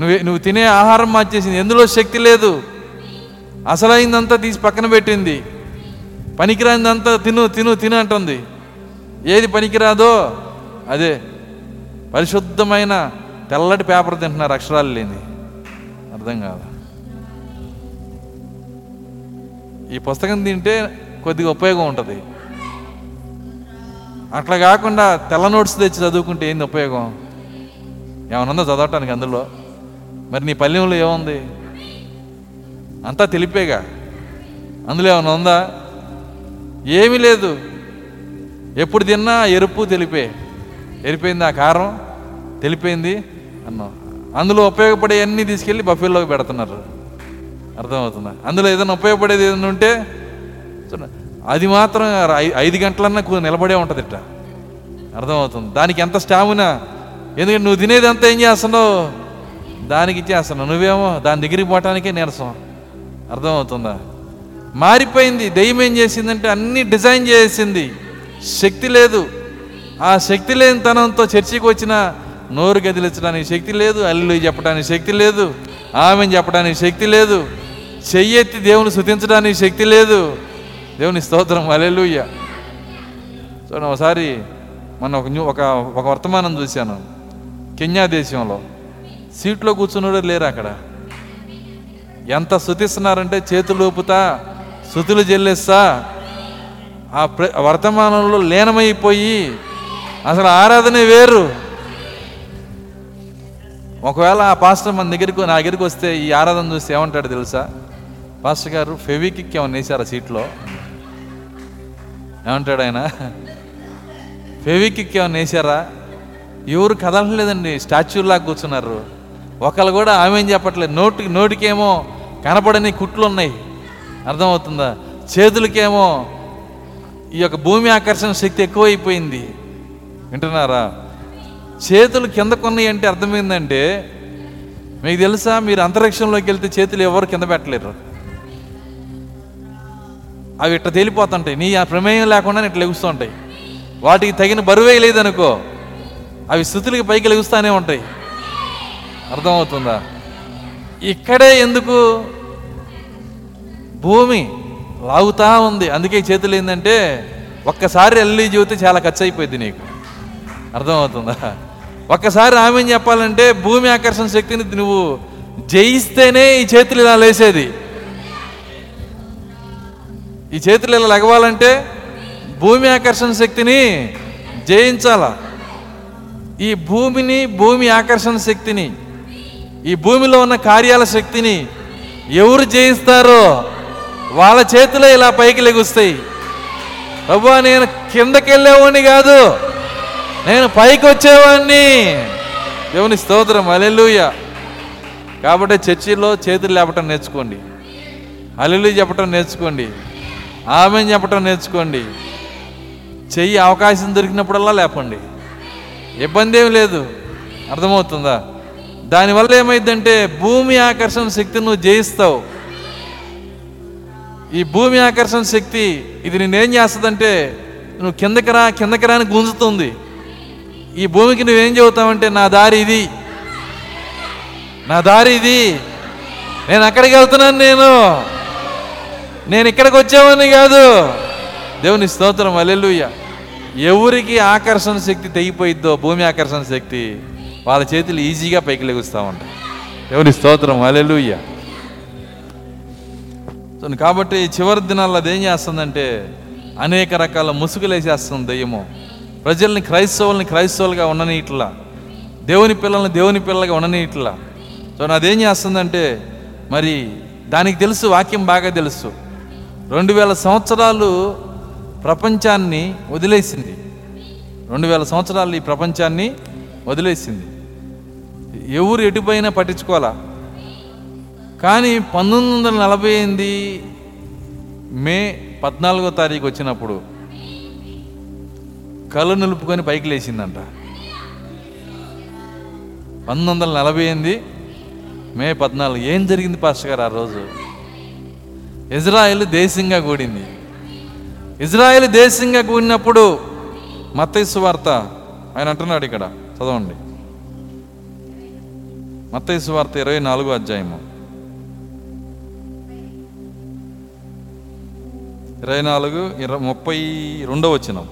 నువ్వు నువ్వు తినే ఆహారం మార్చేసింది. ఎందులో శక్తి లేదు? అసలైందంతా తీసి పక్కన పెట్టింది. పనికిరానిదంతా తిను తిను తిను అంటుంది. ఏది పనికిరాదో అదే. పరిశుద్ధమైన తెల్లటి పేపర్ తింటున్నారు అక్షరాలు లేని అర్థం కాదు ఈ పుస్తకం తింటే కొద్దిగా ఉపయోగం ఉంటుంది. అట్లా కాకుండా తెల్ల నోట్స్ తెచ్చి చదువుకుంటే ఏంది ఉపయోగం? ఏమన్నా చదవటానికి అందులో? మరి నీ పల్లెంలో ఏముంది? అంతా తెలిపేగా. అందులో ఏమైనా ఉందా? ఏమీ లేదు. ఎప్పుడు తిన్నా ఎరుపు తెలిపే. ఎరిపోయింది ఆ కారం తెలిపోయింది అన్నాం. అందులో ఉపయోగపడే అన్నీ తీసుకెళ్ళి బఫేలోకి పెడుతున్నారు. అర్థమవుతుందా? అందులో ఏదైనా ఉపయోగపడేది ఏదైనా ఉంటే చూడండి, అది మాత్రం ఐ- ఐదు గంటలన్నా కూ- నిలబడే ఉంటుంది ఇట్ట అర్థమవుతుంది? దానికి ఎంత స్టామినా? ఎందుకంటే నువ్వు తినేది అంత ఏం చేస్తున్నావు? దానికి ఇచ్చేస్తున్నావు. నువ్వేమో దాని దగ్గరికి పోవటానికే నీరసం. అర్థమవుతుందా? మారిపోయింది. దెయ్యం ఏం చేసిందంటే అన్ని డిజైన్ చేసింది. శక్తి లేదు. ఆ శక్తి లేని తనంతో చర్చికి వచ్చిన నోరు గదిలించడానికి శక్తి లేదు అల్లు చెప్పడానికి శక్తి లేదు ఆమెను చెప్పడానికి శక్తి లేదు చెయ్యెత్తి దేవుని శుతించడానికి శక్తి లేదు. దేవుని స్తోత్రం. అలెలుయ్య చూడండి ఒకసారి మొన్న ఒక ఒక ఒక వర్తమానం చూశాను. కెన్యా దేశంలో. సీట్లో కూర్చున్నాడు లేరు అక్కడ? ఎంత శుతిస్తున్నారంటే చేతులు ఊపుతా స్థుతులు చెల్లిస్తా. ఆ ప్ర వర్తమానంలో లీనమైపోయి అసలు ఆరాధనే వేరు. ఒకవేళ ఆ పాస్టర్ మన దగ్గరికి నా దగ్గరికి వస్తే ఈ ఆరాధన చూస్తే ఏమంటాడు తెలుసా? పాస్టర్ గారు ఫెవికిక్ ఏమన్నా వేసారా సీట్లో? ఏమంటాడు ఆయన? ఫెవికిక్ ఏమన్నా వేసారా ఎవరు కదలలేదండి స్టాచ్యూలాగా కూర్చున్నారు. ఒకళ్ళు కూడా ఆమె ఏం చెప్పట్లేదు నోటికి నోటికేమో కనపడని కుట్లు ఉన్నాయి అర్థమవుతుందా? చేతులకేమో ఈ యొక్క భూమి ఆకర్షణ శక్తి ఎక్కువైపోయింది. వింటున్నారా? చేతులు కిందకున్నాయి అంటే అర్థమైందంటే మీకు తెలుసా? మీరు అంతరిక్షంలోకి వెళ్తే చేతులు ఎవరు కింద పెట్టలేరు. అవి ఇట్ట తేలిపోతుంటాయి. నీ ఆ ప్రమేయం లేకుండా ఇట్లా లెగుస్తూ వాటికి తగిన బరువే లేదనుకో అవి స్థుతులకి పైకి లెగుస్తూనే ఉంటాయి. అర్థమవుతుందా? ఇక్కడే ఎందుకు భూమి లాగుతా ఉంది. అందుకే ఈ చేతులు ఏంటంటే ఒక్కసారి ఎల్లి జీవితే చాలా ఖర్చు అయిపోయింది నీకు. అర్థమవుతుందా? ఒక్కసారి ఆమె చెప్పాలంటే భూమి ఆకర్షణ శక్తిని నువ్వు జయిస్తేనే ఈ చేతులు ఇలా లేసేది. ఈ చేతులు ఇలా లగవాలంటే భూమి ఆకర్షణ శక్తిని జయించాల? ఈ భూమిని భూమి ఆకర్షణ శక్తిని ఈ భూమిలో ఉన్న కార్యాల శక్తిని ఎవరు జయిస్తారో వాళ్ళ చేతులే ఇలా పైకి లెగుస్తాయి. ప్రభు నేను కిందకి వెళ్ళేవాడిని కాదు. నేను పైకి వచ్చేవాడిని దేవుని స్తోత్రం. అలెలుయ కాబట్టి చర్చిలో చేతులు లేపటం నేర్చుకోండి. అలెలు చెప్పటం నేర్చుకోండి. ఆమె చెప్పటం నేర్చుకోండి. చెయ్యి అవకాశం దొరికినప్పుడల్లా లేపండి. ఇబ్బంది ఏమి లేదు. అర్థమవుతుందా? దానివల్ల ఏమైందంటే భూమి ఆకర్షణ శక్తి నువ్వు జయిస్తావు. ఈ భూమి ఆకర్షణ శక్తి ఇది నేనేం చేస్తుందంటే నువ్వు కిందకి రా కిందకి రాని గుంజుతుంది. ఈ భూమికి నువ్వేం చెబుతావంటే నా దారి ఇది. నా దారి ఇది. నేను అక్కడికి వెళ్తున్నాను నేను. నేను ఇక్కడికి వచ్చామని కాదు. దేవుని స్తోత్రం అల్లెలుయ్య ఎవరికి ఆకర్షణ శక్తి తెగిపోయిద్దో భూమి ఆకర్షణ శక్తి వాళ్ళ చేతులు ఈజీగా పైకి లెగుస్తూ ఉంటాయి. దేవుని స్తోత్రం అల్లెలుయ్య కాబట్టి చివరి దినాల్లో అదేం చేస్తుందంటే అనేక రకాల ముసుగులు వేసేస్తుంది దెయ్యము. ప్రజల్ని క్రైస్తవుల్ని క్రైస్తవులుగా ఉండని ఇట్లా దేవుని పిల్లల్ని దేవుని పిల్లలుగా ఉండని ఇట్లా సో అదేం చేస్తుందంటే మరి దానికి తెలుసు వాక్యం బాగా తెలుసు. రెండు వేల సంవత్సరాలు ప్రపంచాన్ని వదిలేసింది. రెండు వేల సంవత్సరాలు ఈ ప్రపంచాన్ని వదిలేసింది. ఎవరు ఎటుపోయినా పట్టించుకోవాలా? కానీ పంతొమ్మిది వందల నలభై ఎనిమిది మే పద్నాలుగో తారీఖు వచ్చినప్పుడు కళ్ళు నిలుపుకొని పైకి లేచిందంట. పంతొమ్మిది వందల నలభై ఎనిమిది మే పద్నాలుగు ఏం జరిగింది పాస్టర్ గారు ఆ రోజు? ఇజ్రాయెల్ దేశంగా కూడింది. ఇజ్రాయెల్ దేశంగా కూడినప్పుడు మత్తైసు వార్త ఆయన అంటున్నాడు ఇక్కడ. చదవండి. మత్తైసు వార్త ఇరవై నాలుగో అధ్యాయము. ఇరవై నాలుగు ఇరవై ముప్పై రెండో వచ్చినాం.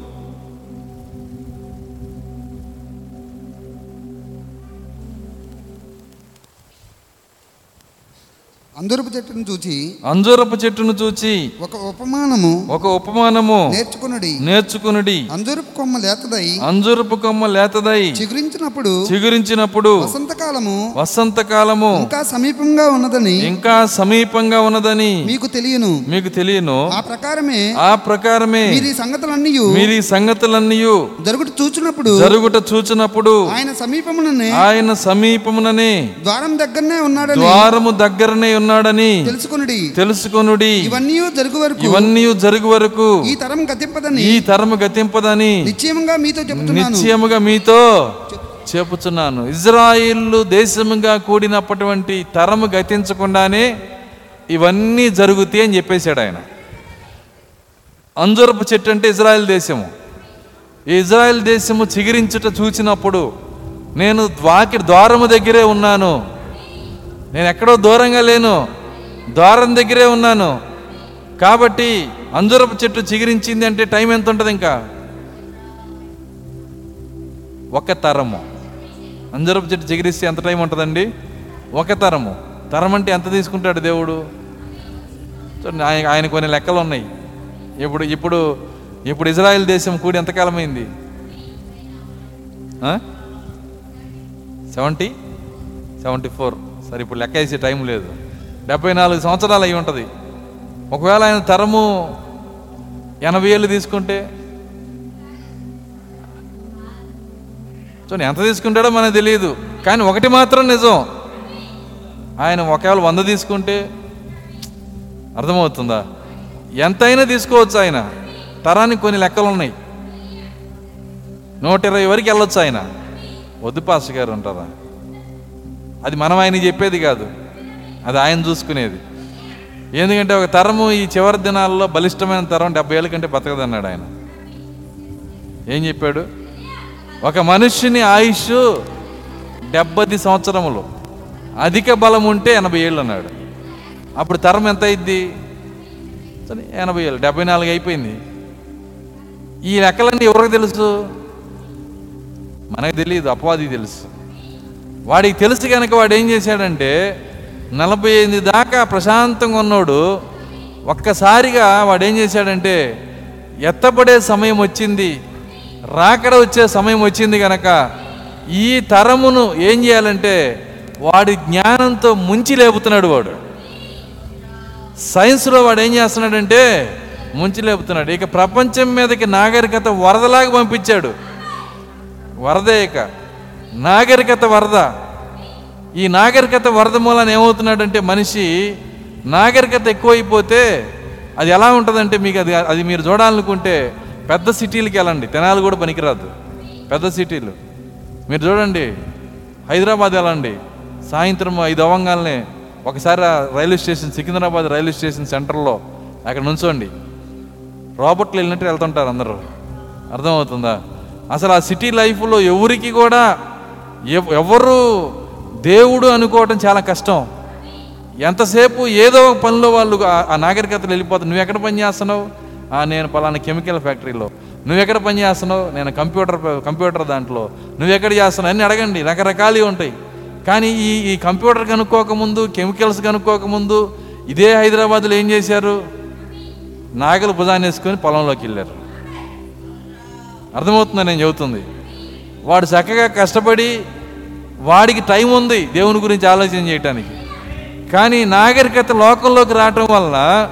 అందరపు చెట్టును చూచి అంజూరపు చెట్టును చూచి ఒక ఉపమానము ఒక ఉపమానము నేర్చుకునుడి. నేర్చుకునుడి. అంజూరపు కొమ్మ లేతదై అంజూరపు కొమ్మ లేతదై చిగురించినప్పుడు చిగురించినప్పుడు వసంత వసంతకాలము వసంతకాలము ఇంకా సమీపంగా ఉన్నదని ఇంకా సమీపంగా ఉన్నదని మీకు తెలియను. మీకు తెలియను. ఆ ప్రకారమే ఆ ప్రకారమే మీరు ఈ సంగతులన్నీ మీరు ఈ సంగతులన్నీ జరుగుట చూచినప్పుడు జరుగుట చూచినప్పుడు ఆయన సమీపముననే ఆయన సమీపముననే ద్వారం దగ్గరనే ఉన్నాడని ద్వారము దగ్గరనే ఉన్నాడని తెలుసుకునుడి. తెలుసుకొనుడి. ఇవన్నీ జరుగు వరకు ఇవన్నీ జరుగు వరకు ఈ తరం గతింపదని ఈ తరము గతింపదని నిశ్చయముగా మీతో చెబుతున్నాను. నిశ్చయముగా మీతో చెప్పుచున్నాను ఇజ్రాయిల్ దేశముగా కూడినప్పటువంటి తరము గతించకుండానే ఇవన్నీ జరుగుతాయి అని చెప్పేశాడు ఆయన. అంజూరపు చెట్టు అంటే ఇజ్రాయెల్ దేశము. ఈ ఇజ్రాయెల్ దేశము చిగిరించుట చూచినప్పుడు నేను వాకి ద్వారము దగ్గరే ఉన్నాను. నేను ఎక్కడో దూరంగా లేను. ద్వారం దగ్గరే ఉన్నాను. కాబట్టి అంజురపు చెట్టు చిగిరించింది అంటే టైం ఎంత ఉంటుంది ఇంకా? ఒక తరము. అంజరపు చెట్టు చిగిరిస్తే ఎంత టైం ఉంటుందండి? ఒక తరము. తరం అంటే ఎంత తీసుకుంటాడు దేవుడు? ఆయన ఆయన కొన్ని లెక్కలు ఉన్నాయి. ఇప్పుడు ఇప్పుడు ఇప్పుడు ఇజ్రాయెల్ దేశం కూడి ఎంతకాలమైంది సెవెంటీ? Seventy four. సరే ఇప్పుడు లెక్క వేసే టైం లేదు. డెబ్బై నాలుగు సంవత్సరాలు అయి ఉంటుంది. ఒకవేళ ఆయన తరము ఎనభై ఏళ్ళు తీసుకుంటే? చూడండి ఎంత తీసుకుంటాడో మనకు తెలియదు. కానీ ఒకటి మాత్రం నిజం. ఆయన ఒకవేళ వంద తీసుకుంటే అర్థమవుతుందా? ఎంతైనా తీసుకోవచ్చు ఆయన. తరానికి కొన్ని లెక్కలు ఉన్నాయి. నూట ఇరవై వరకు వెళ్ళొచ్చు ఆయన. వద్దు పాస్ గారు ఉంటారా అది మనం ఆయన చెప్పేది కాదు. అది ఆయన చూసుకునేది. ఎందుకంటే ఒక తరము ఈ చివరి దినాల్లో బలిష్టమైన తరం డెబ్బై ఏళ్ళ కంటే బతకదన్నాడు ఆయన. ఏం చెప్పాడు? ఒక మనుష్యుని ఆయుష్ డెబ్బది సంవత్సరములు అధిక బలం ఉంటే ఎనభై ఏళ్ళు అన్నాడు. అప్పుడు తరం ఎంత అయింది సరే ఎనభై ఏళ్ళు డెబ్బై నాలుగు అయిపోయింది. ఈ లెక్కలన్నీ ఎవరికి తెలుసు? మనకు తెలియదు అపవాది తెలుసు. వాడికి తెలుసు కనుక వాడు ఏం చేశాడంటే నలభై ఎనిమిది దాకా ప్రశాంతంగా ఉన్నాడు. ఒక్కసారిగా వాడు ఏం చేశాడంటే ఎత్తపడే సమయం వచ్చింది. రాకడ వచ్చే సమయం వచ్చింది కనుక ఈ తరమును ఏం చేయాలంటే వాడి జ్ఞానంతో ముంచి లేపుతున్నాడు వాడు. సైన్స్లో వాడు ఏం చేస్తున్నాడంటే ముంచి లేపుతున్నాడు. ఇక ప్రపంచం మీదకి నాగరికత వరదలాగా పంపించాడు. వరదే ఇక. నాగరికత వరద. ఈ నాగరికత వరద మూలాన ఏమవుతున్నాడంటే మనిషి నాగరికత ఎక్కువైపోతే అది ఎలా ఉంటుందంటే మీకు అది అది మీరు చూడాలనుకుంటే పెద్ద సిటీలకి వెళ్ళండి. తెనాలు కూడా పనికిరాదు. పెద్ద సిటీలు. మీరు చూడండి హైదరాబాద్ వెళ్ళండి. సాయంత్రం ఐదు అవ్వంగానే ఒకసారి railway station Secunderabad railway station సెంటర్లో అక్కడ నుంచోండి. రాబర్ట్లు వెళ్ళినట్టు వెళ్తుంటారు అందరూ. అర్థమవుతుందా? అసలు ఆ సిటీ లైఫ్లో ఎవరికి కూడా ఎవరు దేవుడు అనుకోవటం చాలా కష్టం. ఎంతసేపు ఏదో ఒక పనిలో వాళ్ళు ఆ- నాగరికతలు వెళ్ళిపోతారు. నువ్వు ఎక్కడ పని చేస్తున్నావు? నేను పలానా కెమికల్ ఫ్యాక్టరీలో. నువ్వు ఎక్కడ పని చేస్తున్నావు? నేను కంప్యూటర్ కంప్యూటర్ దాంట్లో. నువ్వు ఎక్కడ చేస్తున్నావు? అన్నీ అడగండి. రకరకాలు ఉంటాయి. కానీ ఈ ఈ కంప్యూటర్ కనుక్కోకముందు కెమికల్స్ కనుక్కోకముందు ఇదే హైదరాబాద్లో ఏం చేశారు? నాగలు భుజాన్ని వేసుకొని పొలంలోకి వెళ్ళారు. అర్థమవుతుందని నేను చెబుతుంది? వాడు చక్కగా కష్టపడి వాడికి టైం ఉంది దేవుని గురించి ఆలోచన చేయటానికి. కానీ నాగరికత లోకంలోకి రావటం వల్ల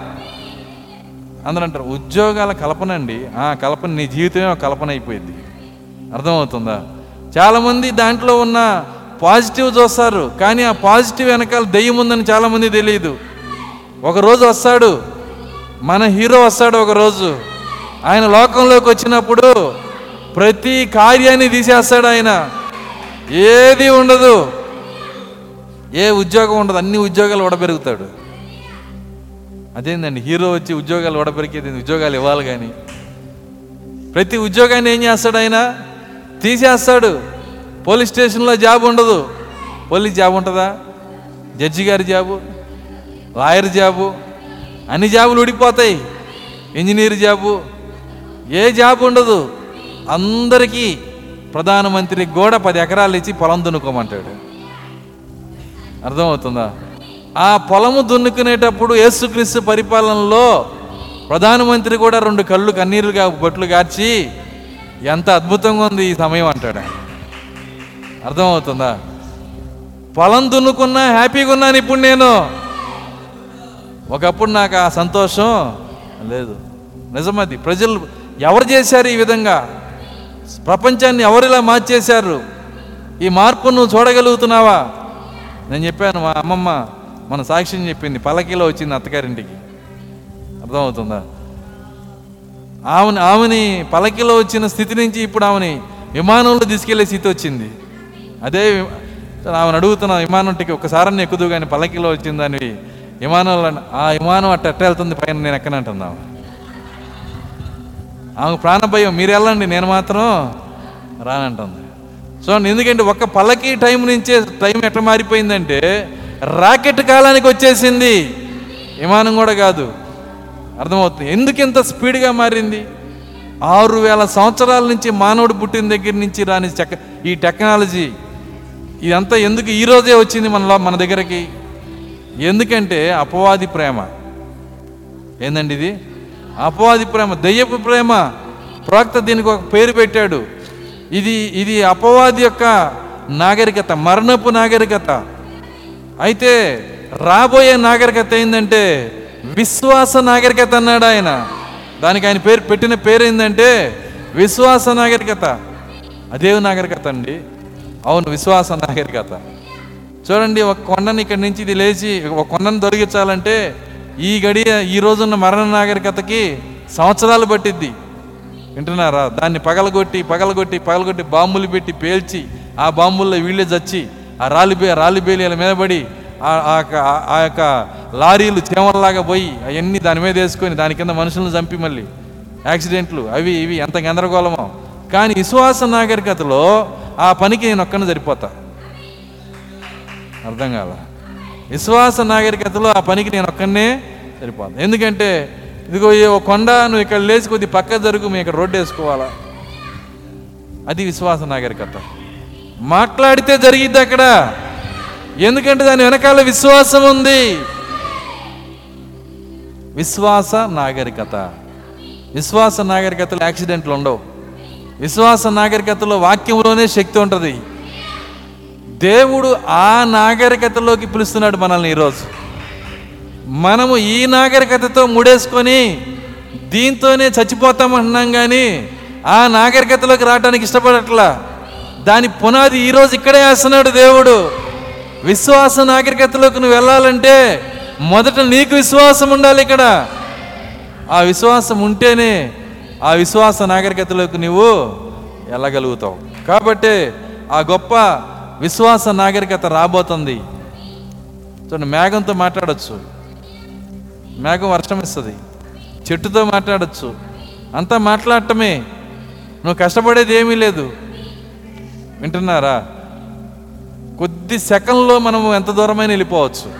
అందరూ అంటారు ఉద్యోగాల కల్పన అండి. ఆ కల్పన నీ జీవితమే కల్పన అయిపోయింది. అర్థమవుతుందా? చాలామంది దాంట్లో ఉన్న పాజిటివ్ చూస్తారు కానీ ఆ పాజిటివ్ వెనకాల దెయ్యం ఉందని చాలామంది తెలియదు. ఒకరోజు వస్తాడు మన హీరో వస్తాడు ఒకరోజు ఆయన లోకంలోకి వచ్చినప్పుడు ప్రతి కార్యాన్ని తీసేస్తాడు ఆయన. ఏది ఉండదు. ఏ ఉద్యోగం ఉండదు. అన్ని ఉద్యోగాలు ఉడబెరుగుతాడు అదేందండి? హీరో వచ్చి ఉద్యోగాలు ఉడబెరికేది ఉద్యోగాలు ఇవ్వాలి కానీ. ప్రతి ఉద్యోగాన్ని ఏం చేస్తాడు ఆయన? తీసేస్తాడు. పోలీస్ స్టేషన్లో జాబ్ ఉండదు. పోలీస్ జాబ్ ఉంటుందా? జడ్జి గారి జాబు లాయర్ జాబు అన్ని జాబులు ఊడిపోతాయి. ఇంజనీర్ జాబు ఏ జాబ్ ఉండదు. అందరికీ ప్రధానమంత్రికి కూడా పది ఎకరాలు ఇచ్చి పొలం దున్నుకోమంటాడు. అర్థమవుతుందా? ఆ పొలము దున్నుకునేటప్పుడు యేసుక్రీస్తు పరిపాలనలో ప్రధానమంత్రి కూడా రెండు కళ్ళు కన్నీరుగా బొట్లు గార్చి ఎంత అద్భుతంగా ఉంది ఈ సమయం అంటాడు. అర్థమవుతుందా? పొలం దున్నుకున్నా హ్యాపీగా ఉన్నాను ఇప్పుడు నేను. ఒకప్పుడు నాకు ఆ సంతోషం లేదు. నిజమది ప్రజలు ఎవరు చేశారు ఈ విధంగా? ప్రపంచాన్ని ఎవరిలా మార్చేశారు? ఈ మార్పు నువ్వు చూడగలుగుతున్నావా? నేను చెప్పాను మా అమ్మమ్మ మన సాక్ష్యం చెప్పింది. పల్లకీలో వచ్చింది అత్తగారింటికి. అర్థమవుతుందా? ఆమెని ఆమెని పలకిలో వచ్చిన స్థితి నుంచి ఇప్పుడు ఆమెని విమానంలో తీసుకెళ్ళే స్థితి వచ్చింది. అదే ఆమెను అడుగుతున్నా విమానం టికెట్ ఒకసారి ఎక్కుదు కానీ పలకిలో వచ్చిందని విమానంలో ఆ విమానం అట్ట ఎట్ట వెళ్తుంది పైన నేను ఎక్కనంటున్నాను ఆమె ఆమెకు ప్రాణ భయం మీరు వెళ్ళండి నేను మాత్రం రానంటుంది. సో ఎందుకంటే ఒక్క పల్లకి టైం నుంచే టైం ఎట్లా మారిపోయిందంటే రాకెట్ కాలానికి వచ్చేసింది. విమానం కూడా కాదు. అర్థమవుతుంది. ఎందుకు ఇంత స్పీడ్గా మారింది? ఆరు వేల సంవత్సరాల నుంచి మానవుడు పుట్టిన దగ్గర నుంచి రాని చెక్క ఈ టెక్నాలజీ. ఇదంతా ఎందుకు ఈరోజే వచ్చింది మనలో మన దగ్గరికి? ఎందుకంటే అపవాది ప్రేమ. ఏందండి ఇది? అపవాది ప్రేమ దయ్యపు ప్రేమ. ప్రవక్త దీనికి ఒక పేరు పెట్టాడు. ఇది ఇది అపవాది యొక్క నాగరికత మరణపు నాగరికత. అయితే రాబోయే నాగరికత ఏంటంటే విశ్వాస నాగరికత అన్నాడు ఆయన. దానికి ఆయన పేరు పెట్టిన పేరు ఏంటంటే విశ్వాస నాగరికత. అదేవి నాగరికత అండి? అవును విశ్వాస నాగరికత. చూడండి ఒక కొండని ఇక్కడి నుంచి ఇది లేచి ఒక కొండను దొరికించాలంటే ఈ గడియ ఈ రోజున్న మరణ నాగరికతకి సంవత్సరాలు పట్టిద్ది. వింటున్నారా? దాన్ని పగలగొట్టి పగలగొట్టి పగలగొట్టి బాంబులు పెట్టి పేల్చి ఆ బాంబుల్లో వీళ్ళే చచ్చి ఆ రాలి బే రాలి బేలియల మీద పడి ఆ- ఆ యొక్క- ఆ- యొక్క లారీలు చీమల్లాగా పోయి అవన్నీ దాని మీద వేసుకొని దాని కింద మనుషులను చంపి మళ్ళీ. యాక్సిడెంట్లు అవి ఇవి ఎంత గందరగోళమో. కానీ విశ్వాస నాగరికతలో ఆ పనికి నేను ఒక్కనే సరిపోతా. అర్థం కాల? విశ్వాస నాగరికతలో ఆ పనికి నేను ఒక్కనే సరిపోతాను ఎందుకంటే ఇదిగో ఏ కొండ నువ్వు ఇక్కడ లేచి కొద్ది పక్క జరుగు మేము ఇక్కడ రోడ్డు వేసుకోవాలా? అది విశ్వాస నాగరికత. మాట్లాడితే జరిగిద్ది అక్కడ. ఎందుకంటే దాని వెనకాల విశ్వాసం ఉంది. విశ్వాస నాగరికత. విశ్వాస నాగరికతలో యాక్సిడెంట్లు ఉండవు. విశ్వాస నాగరికతలో వాక్యంలోనే శక్తి ఉంటుంది. దేవుడు ఆ నాగరికతలోకి పిలుస్తున్నాడు మనల్ని ఈరోజు. మనము ఈ నాగరికతతో ముడేసుకొని దీంతోనే చచ్చిపోతామంటున్నాం కానీ ఆ నాగరికతలోకి రావడానికి ఇష్టపడట్లా. దాని పునాది ఈరోజు ఇక్కడే వేస్తున్నాడు దేవుడు. విశ్వాస నాగరికతలోకి నువ్వు వెళ్ళాలంటే మొదట నీకు విశ్వాసం ఉండాలి ఇక్కడ. ఆ విశ్వాసం ఉంటేనే ఆ విశ్వాస నాగరికతలోకి నువ్వు వెళ్ళగలుగుతావు. కాబట్టి ఆ గొప్ప విశ్వాస నాగరికత రాబోతుంది. చూడండి మేఘంతో మాట్లాడచ్చు. మేఘం వర్షం ఇస్తుంది. చెట్టుతో మాట్లాడచ్చు. అంతా మాట్లాడటమే. నువ్వు కష్టపడేది ఏమీ లేదు. వింటున్నారా? కొద్ది సెకండ్లో మనము ఎంత దూరమైన వెళ్ళిపోవచ్చు.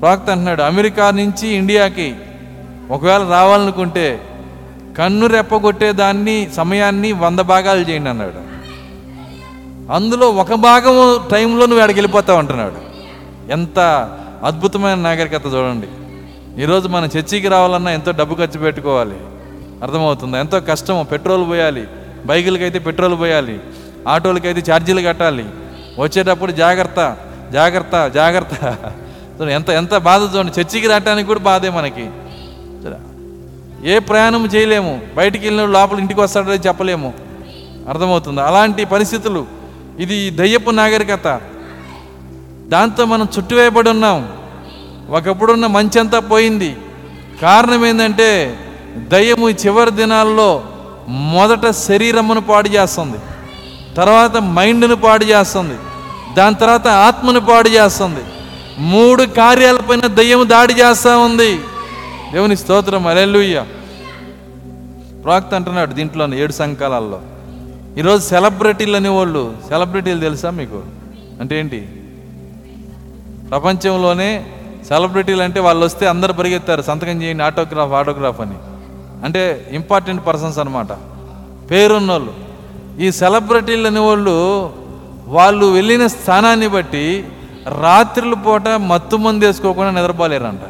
ప్రాక్త అంటున్నాడు అమెరికా నుంచి ఇండియాకి ఒకవేళ రావాలనుకుంటే కన్ను రెప్పగొట్టే దాన్ని సమయాన్ని వంద భాగాలు చేయండి అన్నాడు. అందులో ఒక భాగం టైంలో నువ్వు అక్కడికి వెళ్ళిపోతావు అంటున్నాడు. ఎంత అద్భుతమైన నాగరికత చూడండి. ఈరోజు మనం చర్చికి రావాలన్నా ఎంతో డబ్బు ఖర్చు పెట్టుకోవాలి. అర్థమవుతుందా? ఎంతో కష్టం పెట్రోల్ పోయాలి. బైకులకి అయితే పెట్రోల్ పోయాలి. ఆటోలకి అయితే ఛార్జీలు కట్టాలి. వచ్చేటప్పుడు జాగ్రత్త జాగ్రత్త జాగ్రత్త. ఎంత ఎంత బాధ చూడండి. చర్చికి రావడానికి కూడా బాధే మనకి. ఏ ప్రయాణం చేయలేము. బయటికి వెళ్ళిన లోపల ఇంటికి వస్తాడో చెప్పలేము. అర్థమవుతుంది? అలాంటి పరిస్థితులు ఇది దయ్యపు నాగరికత. దాంతో మనం చుట్టువేయబడి ఉన్నాం. ఒకప్పుడున్న మంచంతా పోయింది. కారణం ఏంటంటే దయ్యము చివరి దినాల్లో మొదట శరీరమును పాడు చేస్తుంది. తర్వాత మైండ్ను పాడు చేస్తుంది. దాని తర్వాత ఆత్మను పాడు చేస్తుంది. మూడు కార్యాలపైన దయ్యము దాడి చేస్తూ ఉంది. దేవుని స్తోత్రం. అలెలుయ్య ప్రాక్త అంటున్నాడు దీంట్లో ఏడు సంకాలాల్లో ఈరోజు సెలబ్రిటీలు అనేవాళ్ళు సెలబ్రిటీలు తెలుసా మీకు? అంటే ఏంటి? ప్రపంచంలోనే సెలబ్రిటీలు అంటే వాళ్ళు వస్తే అందరు పరిగెత్తారు సంతకం చేయండి ఆటోగ్రాఫ్ ఆటోగ్రాఫ్ అని. అంటే ఇంపార్టెంట్ పర్సన్స్ అనమాట పేరున్నోళ్ళు. ఈ సెలబ్రిటీలు అనేవాళ్ళు వాళ్ళు వెళ్ళిన స్థానాన్ని బట్టి రాత్రుల పూట మత్తు మంది వేసుకోకుండా నిద్రపోలేరంట.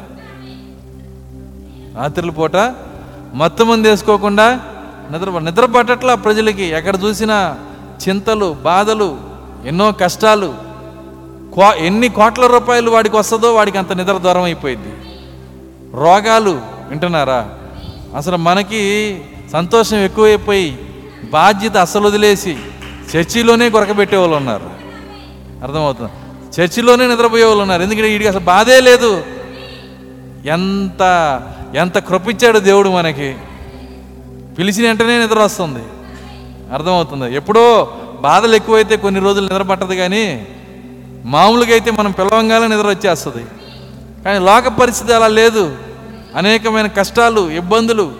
రాత్రుల పూట మత్తు మంది వేసుకోకుండా నిద్ర నిద్ర పట్టట్లా ప్రజలకి. ఎక్కడ చూసినా చింతలు బాధలు ఎన్నో కష్టాలు. కో ఎన్ని కోట్ల రూపాయలు వాడికి వస్తుందో వాడికి అంత నిద్ర దూరం అయిపోయింది రోగాలు వింటున్నారా? అసలు మనకి సంతోషం ఎక్కువైపోయి బాధ్యత అసలు వదిలేసి చర్చిలోనే కొరకబెట్టే వాళ్ళు ఉన్నారు. అర్థమవుతుంది? చర్చిలోనే నిద్రపోయే వాళ్ళు ఉన్నారు. ఎందుకంటే వీడికి అసలు బాధే లేదు. ఎంత ఎంత కృపించాడు దేవుడు మనకి. పిలిచిన వెంటనే నిద్ర వస్తుంది. అర్థమవుతుంది. ఎప్పుడో బాధలు ఎక్కువైతే కొన్ని రోజులు నిద్ర పట్టదు కానీ మామూలుగా అయితే మనం పిలవంగానే నిద్ర వచ్చేస్తుంది. కానీ లోక పరిస్థితి అలా లేదు. అనేకమైన కష్టాలు ఇబ్బందులు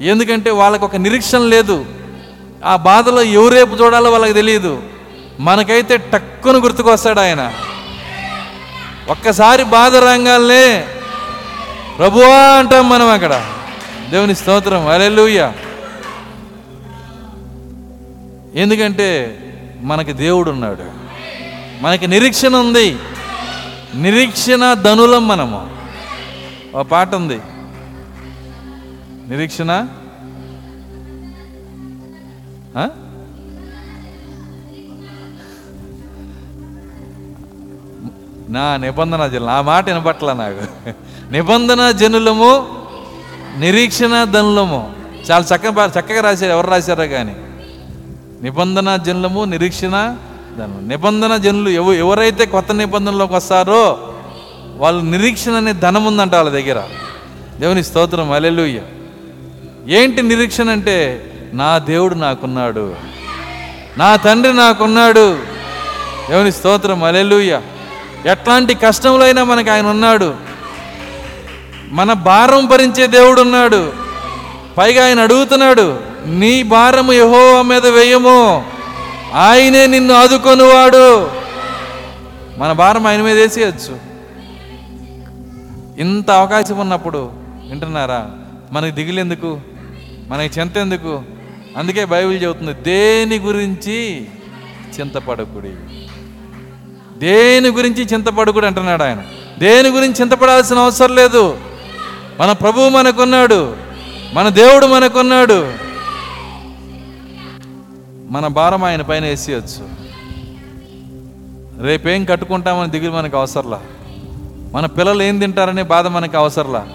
ఎందుకంటే వాళ్ళకు ఒక నిరీక్షణ లేదు. ఆ బాధలో ఎవరేపు చూడాలో వాళ్ళకి తెలియదు. మనకైతే టక్కును గుర్తుకొస్తాడు ఆయన. ఒక్కసారి బాధ రంగాల్నే ప్రభువా అంటాం మనం అక్కడ. దేవుని స్తోత్రం. అలెలుయ్య ఎందుకంటే మనకి దేవుడు ఉన్నాడు మనకి నిరీక్షణ ఉంది. నిరీక్షణ ధనులం మనము. ఒక పాట ఉంది. నిరీక్షణ? నా నిబంధన జనులు ఆ మాట వినపట్ల నాకు. నిబంధన జనులము నిరీక్షణ ధనులము. చాలా చక్కగా చక్కగా రాశారు. ఎవరు రాశారో కానీ. నిబంధన జనులము నిరీక్షణ ధనము నిబంధన జనులు ఎవ ఎవరైతే కొత్త నిబంధనలోకి వస్తారో వాళ్ళు నిరీక్షణ అనే ధనం ఉందంట వాళ్ళ దగ్గర. దేవుని స్తోత్రం అలెలుయ్య ఏంటి నిరీక్షణ అంటే నా దేవుడు నాకున్నాడు. నా తండ్రి నాకున్నాడు. దేవుని స్తోత్రం అలెలుయ్య ఎట్లాంటి కష్టంలో అయినా మనకు ఆయన ఉన్నాడు. మన భారం భరించే దేవుడు ఉన్నాడు. పైగా ఆయన అడుగుతున్నాడు. నీ భారము యహో మీద వేయము. ఆయనే నిన్ను ఆదుకొనివాడు. మన భారం ఆయన మీద వేసేయచ్చు. ఇంత అవకాశం ఉన్నప్పుడు వింటున్నారా? మనకి దిగులెందుకు? మనకి చింత ఎందుకు అందుకే బైబిల్ చెబుతుంది దేని గురించి చింతపడకుడి? దేని గురించి చింతపడకుడు అంటున్నాడు ఆయన. దేని గురించి చింతపడాల్సిన అవసరం లేదు. మన ప్రభువు మనకున్నాడు. మన దేవుడు మనకున్నాడు. మన భారం ఆయన పైన వేసేయచ్చు. రేపేం కట్టుకుంటామని దిగులు మనకు అవసరంలా. మన పిల్లలు ఏం తింటారనే బాధ మనకి అవసరంలా.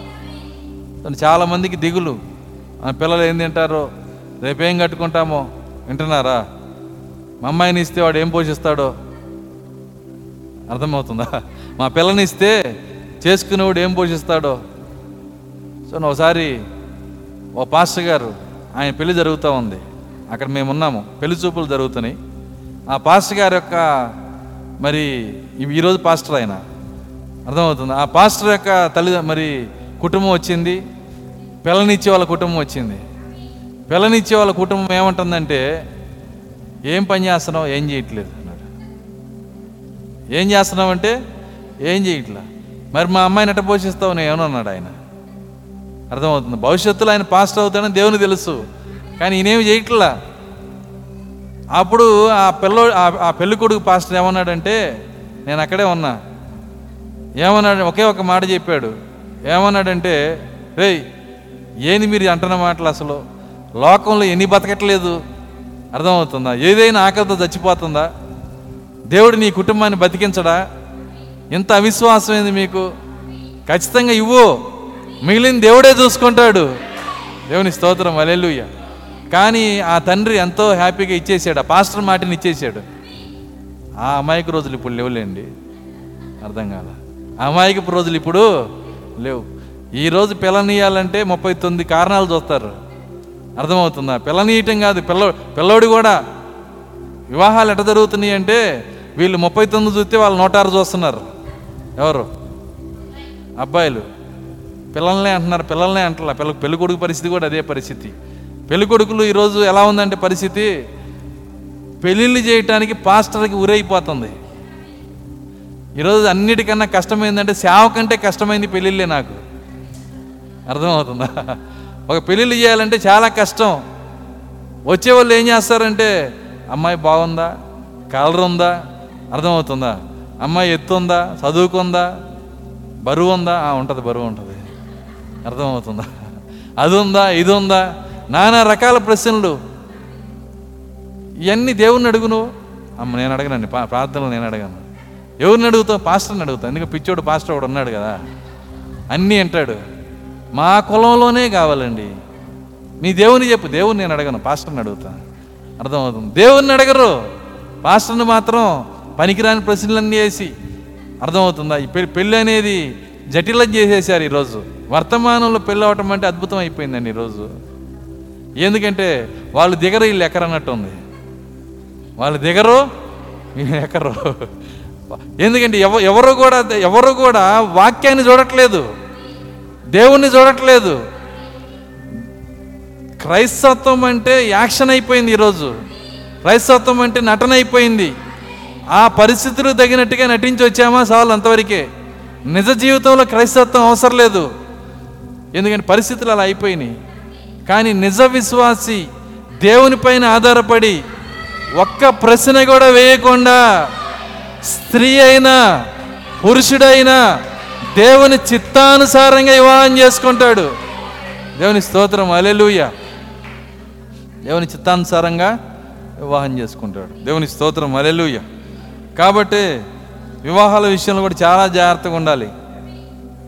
చాలామందికి దిగులు. మన పిల్లలు ఏం తింటారో రేపేం కట్టుకుంటామో వింటున్నారా? మా అమ్మాయిని ఇస్తే వాడు ఏం పోషిస్తాడో? అర్థమవుతుందా? మా పిల్లని ఇస్తే చేసుకునేవాడు ఏం పోషిస్తాడో? సో ఒకసారి ఓ పాస్టర్ గారు ఆయన పెళ్ళి జరుగుతూ ఉంది. అక్కడ మేము ఉన్నాము పెళ్ళి చూపులు జరుగుతున్నాయి. ఆ పాస్టర్ గారి యొక్క మరి ఈరోజు పాస్టర్ ఆయన. అర్థమవుతుంది? ఆ పాస్టర్ యొక్క తల్లి మరి కుటుంబం వచ్చింది. పిల్లనిచ్చే వాళ్ళ కుటుంబం వచ్చింది. పిల్లనిచ్చే వాళ్ళ కుటుంబం ఏమంటుందంటే ఏం పని చేస్తున్నావు? ఏం చేయట్లేదు అన్నాడు. ఏం చేస్తున్నావు అంటే ఏం చేయట్లా? మరి మా అమ్మాయిని ఎట్ట పోషిస్తావు? నేను అన్నాడు ఆయన. అర్థమవుతుంది? భవిష్యత్తులో ఆయన పాస్టర్ అవుతాడని దేవుని తెలుసు. కానీ ఈయనేమి చేయట్లా? అప్పుడు ఆ పిల్ల ఆ- ఆ పెళ్ళి కొడుకు పాస్టర్ ఏమన్నాడంటే నేను అక్కడే ఉన్నా. ఏమన్నాడు? ఒకే ఒక మాట చెప్పాడు. ఏమన్నాడంటే రేయ్ ఏంది మీరు అంటున్న మాటలు అసలు? లోకంలో ఎన్ని బతకట్లేదు? అర్థమవుతుందా? ఏదైనా ఆకలితో చచ్చిపోతుందా? దేవుడు నీ కుటుంబాన్ని బతికించడా? ఇంత అవిశ్వాసం ఏంది మీకు? ఖచ్చితంగా ఇవ్వు. మిగిలిన దేవుడే చూసుకుంటాడు. దేవుని స్తోత్రం. అలెలుయ్య కానీ ఆ తండ్రి ఎంతో హ్యాపీగా ఇచ్చేసాడు ఆ పాస్టర్ మాటని ఇచ్చేసాడు. ఆ అమాయక రోజులు ఇప్పుడు లేవులేండి అర్థం కాల. ఆ అమాయకపు రోజులు ఇప్పుడు లేవు. ఈ రోజు పిల్లనియాలంటే ముప్పై తొమ్మిది కారణాలు చూస్తారు. అర్థమవుతుందా? పిల్లనీయటం కాదు పిల్ల పిల్లోడు కూడా. వివాహాలు ఎట జరుగుతున్నాయి అంటే వీళ్ళు ముప్పై తొమ్మిది చూస్తే వాళ్ళు నూట ఆరు చూస్తున్నారు. ఎవరు? అబ్బాయిలు. పిల్లల్నే అంటున్నారు పిల్లల్నే అంటారు పిల్ల పెళ్ళి కొడుకు పరిస్థితి కూడా అదే పరిస్థితి. పెళ్ళి కొడుకులు ఈరోజు ఎలా ఉందంటే పరిస్థితి? పెళ్ళిళ్ళు చేయటానికి పాస్టర్కి ఉరైపోతుంది ఈరోజు అన్నిటికన్నా కష్టమైందంటే సేవ కంటే కష్టమైంది పెళ్ళిళ్ళే నాకు. అర్థమవుతుందా? ఒక పెళ్ళిళ్ళు చేయాలంటే చాలా కష్టం. వచ్చే వాళ్ళు ఏం చేస్తారంటే అమ్మాయి బాగుందా? కలర్ ఉందా? అర్థమవుతుందా? అమ్మాయి ఎత్తు ఉందా? చదువుకుందా బరువు ఉందా? ఉంటుంది బరువు ఉంటుంది. అర్థమవుతుందా? అది ఉందా? ఇది ఉందా? నానా రకాల ప్రశ్నలు. ఇవన్నీ దేవుణ్ణి అడుగును. అమ్మ నేను అడగనండి ప్రార్థనలు నేను అడగను. ఎవరిని అడుగుతావు? పాస్టర్ని అడుగుతావు. ఎందుకంటే పిచ్చోడు పాస్టర్ ఒకడు ఉన్నాడు కదా. అన్నీ అంటాడు. మా కులంలోనే కావాలండి. నీ దేవుని చెప్పు. దేవుని నేను అడగను పాస్టర్ని అడుగుతా. అర్థమవుతుంది? దేవుణ్ణి అడగరు. పాస్టర్ని మాత్రం పనికిరాని ప్రశ్నలన్నీ వేసి. అర్థమవుతుందా? ఈ పెళ్ళి పెళ్ళి అనేది జటిలం చేసేసారు ఈరోజు. వర్తమానంలో పెళ్ళి అవటం అంటే అద్భుతం అయిపోయిందండి ఈరోజు. ఎందుకంటే వాళ్ళు దిగరు వీళ్ళు ఎక్కరన్నట్టు ఉంది వాళ్ళు దిగరు వీళ్ళు ఎక్కరు ఎందుకంటే ఎవ ఎవరు కూడా ఎవరు కూడా వాక్యాన్ని చూడట్లేదు. దేవుణ్ణి చూడట్లేదు. క్రైస్తత్వం అంటే యాక్షన్ అయిపోయింది ఈరోజు. క్రైస్తత్వం అంటే నటన అయిపోయింది. ఆ పరిస్థితులు తగినట్టుగా నటించి వచ్చామా చాలు అంతవరకే. నిజ జీవితంలో క్రైస్తత్వం అవసరం లేదు. ఎందుకంటే పరిస్థితులు అలా అయిపోయినాయి. కానీ నిజ విశ్వాసి దేవునిపైన ఆధారపడి ఒక్క ప్రశ్న కూడా వేయకుండా స్త్రీ అయినా పురుషుడైనా దేవుని చిత్తానుసారంగా వివాహం చేసుకుంటాడు. దేవుని స్తోత్రం అలెలుయ దేవుని చిత్తానుసారంగా వివాహం చేసుకుంటాడు. దేవుని స్తోత్రం అలెలుయ కాబట్టి వివాహాల విషయంలో కూడా చాలా జాగ్రత్తగా ఉండాలి.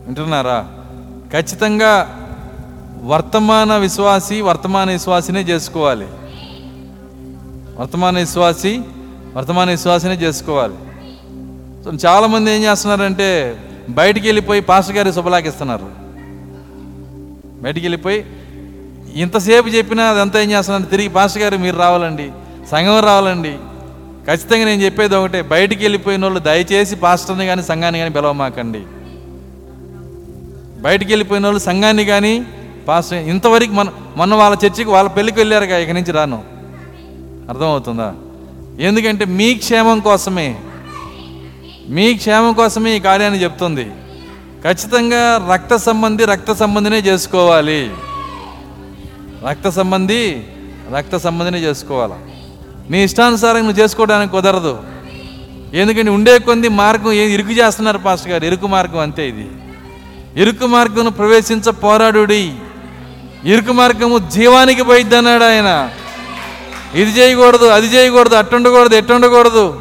వింటున్నారా? ఖచ్చితంగా వర్తమాన విశ్వాసి వర్తమాన విశ్వాసినే చేసుకోవాలి. వర్తమాన విశ్వాసి వర్తమాన విశ్వాసినే చేసుకోవాలి. సో చాలామంది ఏం చేస్తున్నారంటే బయటికి వెళ్ళిపోయి పాస్టర్ గారి శుభలాకిస్తున్నారు బయటికి వెళ్ళిపోయి ఇంతసేపు చెప్పినా అదంతా ఏం చేస్తున్నారు తిరిగి పాస్టర్ గారు మీరు రావాలండి సంఘం రావాలండి. ఖచ్చితంగా నేను చెప్పేది ఒకటే బయటికి వెళ్ళిపోయిన వాళ్ళు దయచేసి పాస్టర్ని కానీ సంఘాన్ని కానీ పిలవమాకండి. బయటికి వెళ్ళిపోయిన వాళ్ళు సంఘాన్ని కానీ పాస్ ఇంతవరకు మన మొన్న వాళ్ళ చర్చికి వాళ్ళ పెళ్ళికి వెళ్ళారుగా ఇక నుంచి రాను. అర్థమవుతుందా? ఎందుకంటే మీ క్షేమం కోసమే. మీ క్షేమం కోసమే ఈ కార్యాన్ని చెప్తుంది. ఖచ్చితంగా రక్త సంబంధి రక్త సంబంధినే చేసుకోవాలి. రక్త సంబంధి రక్త సంబంధినే చేసుకోవాలి? నీ ఇష్టానుసారం నువ్వు చేసుకోవడానికి కుదరదు. ఎందుకంటే ఉండే కొంది మార్గం ఏ ఇరుకు చేస్తున్నారు పాస్టర్ గారు. ఇరుకు మార్గం అంతే ఇది. ఇరుకు మార్గం ప్రవేశించ పోరాడుడి. ఇరుకు మార్గము జీవానికి పోయిద్ది అన్నాడు ఆయన. ఇది చేయకూడదు అది చేయకూడదు అట్టుండకూడదు ఎట్టుండకూడదు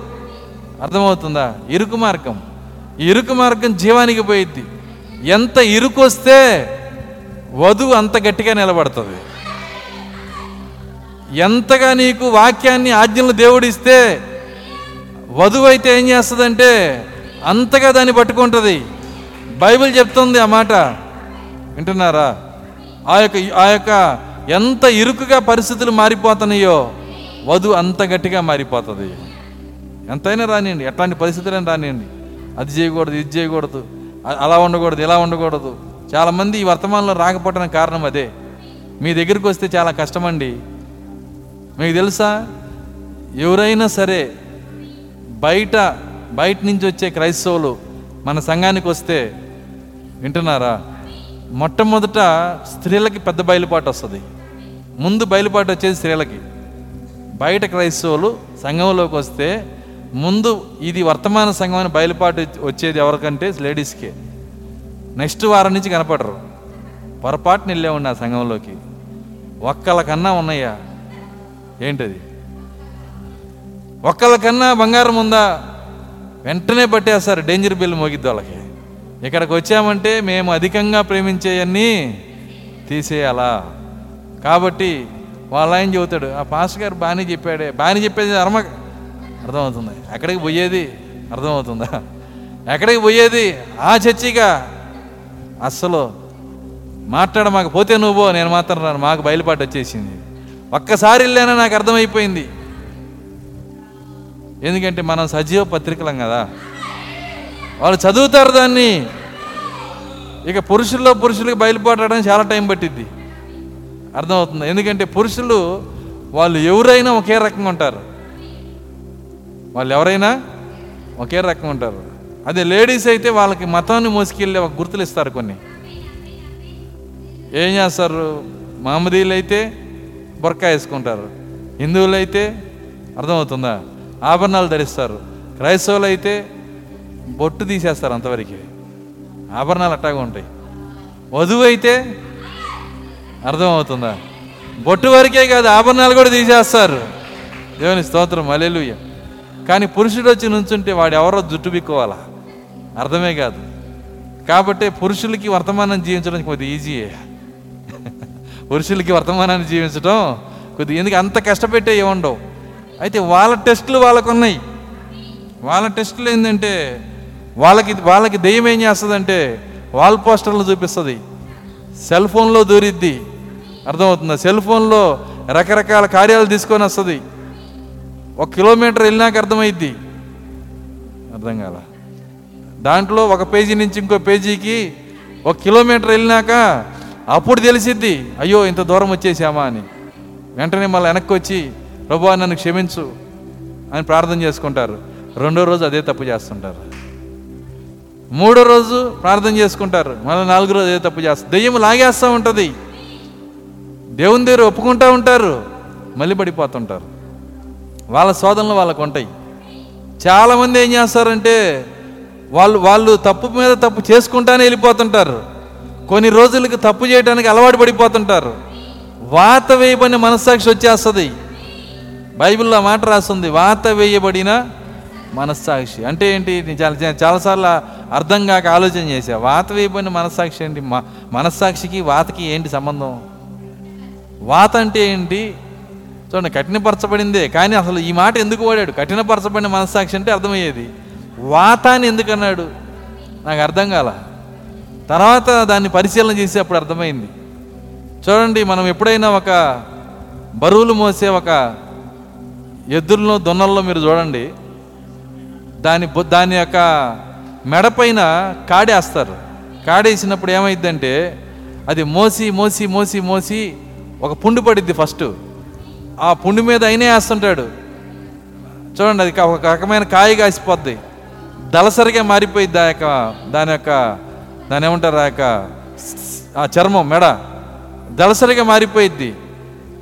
అర్థమవుతుందా? ఇరుకు మార్గం. ఇరుకు మార్గం జీవానికి పోయిద్ది. ఎంత ఇరుకు వస్తే వధువు అంత గట్టిగా నిలబడుతుంది. ఎంతగా నీకు వాక్యాన్ని ఆజ్ఞలు దేవుడిస్తే వధువు అయితే ఏం చేస్తుందంటే అంతగా దాన్ని పట్టుకుంటుంది. బైబిల్ చెప్తుంది ఆ మాట. వింటున్నారా? ఆ యొక్క ఆ యొక్క ఎంత ఇరుకుగా పరిస్థితులు మారిపోతున్నాయో వధు అంత గట్టిగా మారిపోతుంది. ఎంతైనా రానియండి ఎట్లాంటి పరిస్థితులైనా రానియండి. అది చేయకూడదు ఇది చేయకూడదు అలా ఉండకూడదు ఇలా ఉండకూడదు. చాలామంది ఈ వర్తమానంలో రాకపోవడానికి కారణం అదే. మీ దగ్గరికి వస్తే చాలా కష్టమండి. మీకు తెలుసా? ఎవరైనా సరే బయట బయట నుంచి వచ్చే క్రైస్తవులు మన సంఘానికి వస్తే వింటున్నారా? మొట్టమొదట స్త్రీలకి పెద్ద బయలుపాటు వస్తుంది. ముందు బయలుపాటు వచ్చేది స్త్రీలకి. బయట క్రైస్తవులు సంఘంలోకి వస్తే ముందు ఇది వర్తమాన సంఘం అని బయలుపాటు వచ్చేది ఎవరికంటే లేడీస్కే. నెక్స్ట్ వారం నుంచి కనపడరు. పొరపాటున వెళ్ళే ఆ సంఘంలోకి. ఒక్కళ్ళకన్నా ఉన్నాయా? ఏంటది? ఒక్కళ్ళకన్నా బంగారం ఉందా? వెంటనే పట్టేస్తారు. డేంజర్ బిల్ మోగిద్ది వాళ్ళకి. ఇక్కడికి వచ్చామంటే మేము అధికంగా ప్రేమించేయన్నీ తీసేయాలా? కాబట్టి వాళ్ళ ఆయన చెబుతాడు ఆ పాస్టర్ గారు బాగానే చెప్పాడే బాగానే చెప్పేది అర్మ అర్థమవుతుంది. ఎక్కడికి పోయేది అర్థమవుతుందా? ఎక్కడికి పోయేది? ఆ చర్చిగా అస్సలు మాట్లాడ మాకు పోతే నువ్వు నేను మాత్రం రాను మాకు బయలుపాటు వచ్చేసింది. ఒక్కసారి వెళ్ళానా నాకు అర్థమైపోయింది. ఎందుకంటే మనం సజీవ పత్రికలం కదా. వాళ్ళు చదువుతారు దాన్ని. ఇక పురుషుల్లో పురుషులకి బయలుపడడానికి చాలా టైం పట్టిద్ది. అర్థమవుతుంది? ఎందుకంటే పురుషులు వాళ్ళు ఎవరైనా ఒకే రకంగా ఉంటారు. వాళ్ళు ఎవరైనా ఒకే రకంగా ఉంటారు. అదే లేడీస్ అయితే వాళ్ళకి మతాన్ని మోసుకెళ్ళి ఒక గుర్తులు ఇస్తారు కొన్ని. ఏం చేస్తారు? మహమ్మదీలు అయితే బొరకా వేసుకుంటారు. హిందువులు అయితే అర్థమవుతుందా? ఆభరణాలు ధరిస్తారు. క్రైస్తవులు అయితే బొట్టు తీసేస్తారు అంతవరకు. ఆభరణాలు అట్టాగా ఉంటాయి. వధువు అయితే అర్థమవుతుందా? బొట్టు వరకే కాదు ఆభరణాలు కూడా తీసేస్తారు. దేవుని స్తోత్రం అలెలుయ్య కానీ పురుషుడు వచ్చి నుంచుంటే వాడు ఎవరో జుట్టు బిక్కోవాలా? అర్థమే కాదు. కాబట్టి పురుషులకి వర్తమానం జీవించడం కొద్దిగా ఈజీయే పురుషులకి వర్తమానాన్ని జీవించడం కొద్దిగా ఎందుకు అంత కష్టపెట్టే ఏముండవు. అయితే వాళ్ళ టెస్టులు వాళ్ళకున్నాయి. వాళ్ళ టెస్టులు ఏంటంటే వాళ్ళకి వాళ్ళకి దెయ్యం ఏం చేస్తుందంటే వాల్ పోస్టర్లు చూపిస్తుంది. సెల్ ఫోన్లో దూరిద్ది. అర్థమవుతుందా? సెల్ ఫోన్లో రకరకాల కార్యాలు తీసుకొని వస్తుంది. ఒక కిలోమీటర్ వెళ్ళినాక అర్థమైద్ది. అర్థం కాల? దాంట్లో ఒక పేజీ నుంచి ఇంకో పేజీకి ఒక కిలోమీటర్ వెళ్ళినాక అప్పుడు తెలిసిద్ది అయ్యో ఇంత దూరం వచ్చేసామా అని. వెంటనే మళ్ళీ వెనక్కి వచ్చి ప్రభు నన్ను క్షమించు అని ప్రార్థన చేసుకుంటారు. రెండో రోజు అదే తప్పు చేస్తుంటారు. మూడో రోజు ప్రార్థన చేసుకుంటారు. మళ్ళీ నాలుగో రోజు ఏ తప్పు చేస్తారు దెయ్యం లాగేస్తూ ఉంటుంది. దేవుని దగ్గర ఒప్పుకుంటూ ఉంటారు. మళ్ళీ పడిపోతుంటారు. వాళ్ళ శోధనలు వాళ్ళకు ఉంటాయి. చాలామంది ఏం చేస్తారంటే వాళ్ళు వాళ్ళు తప్పు మీద తప్పు చేసుకుంటానే వెళ్ళిపోతుంటారు. కొన్ని రోజులకి తప్పు చేయడానికి అలవాటు పడిపోతుంటారు. వాత వేయబడిన మనస్సాక్షి వచ్చేస్తుంది. బైబిల్లో మాట రాస్తుంది వాత వేయబడిన మనస్సాక్షి. అంటే ఏంటి? నేను చాలా చాలాసార్లు అర్థం కాక ఆలోచన చేశా. వాత వేయబడిన మనస్సాక్షి ఏంటి? మ- మనస్సాక్షికి వాతకి ఏంటి సంబంధం? వాత అంటే ఏంటి? చూడండి కఠినపరచబడిందే. కానీ అసలు ఈ మాట ఎందుకు వాడాడు? కఠినపరచబడిన మనస్సాక్షి అంటే అర్థమయ్యేది వాత అని ఎందుకు అన్నాడు? నాకు అర్థం కాల. తర్వాత దాన్ని పరిశీలన చేసి అప్పుడు అర్థమైంది. చూడండి మనం ఎప్పుడైనా ఒక బరువులు మోసే ఒక ఎద్దుల్లో దొన్నల్లో మీరు చూడండి దాని దాని యొక్క మెడపైన కాడేస్తారు. కాడేసినప్పుడు ఏమైందంటే అది మోసి మోసి మోసి మోసి ఒక పుండు పడిద్ది ఫస్ట్. ఆ పుండు మీద అయినే వేస్తుంటాడు. చూడండి అది ఒక రకమైన కాయ కాసిపోద్ది. దళసరిగా మారిపోయిద్ది ఆ యొక్క దాని యొక్క దాని ఏమంటారు ఆ యొక్క ఆ చర్మం మెడ. దళసరిగా మారిపోయిద్ది.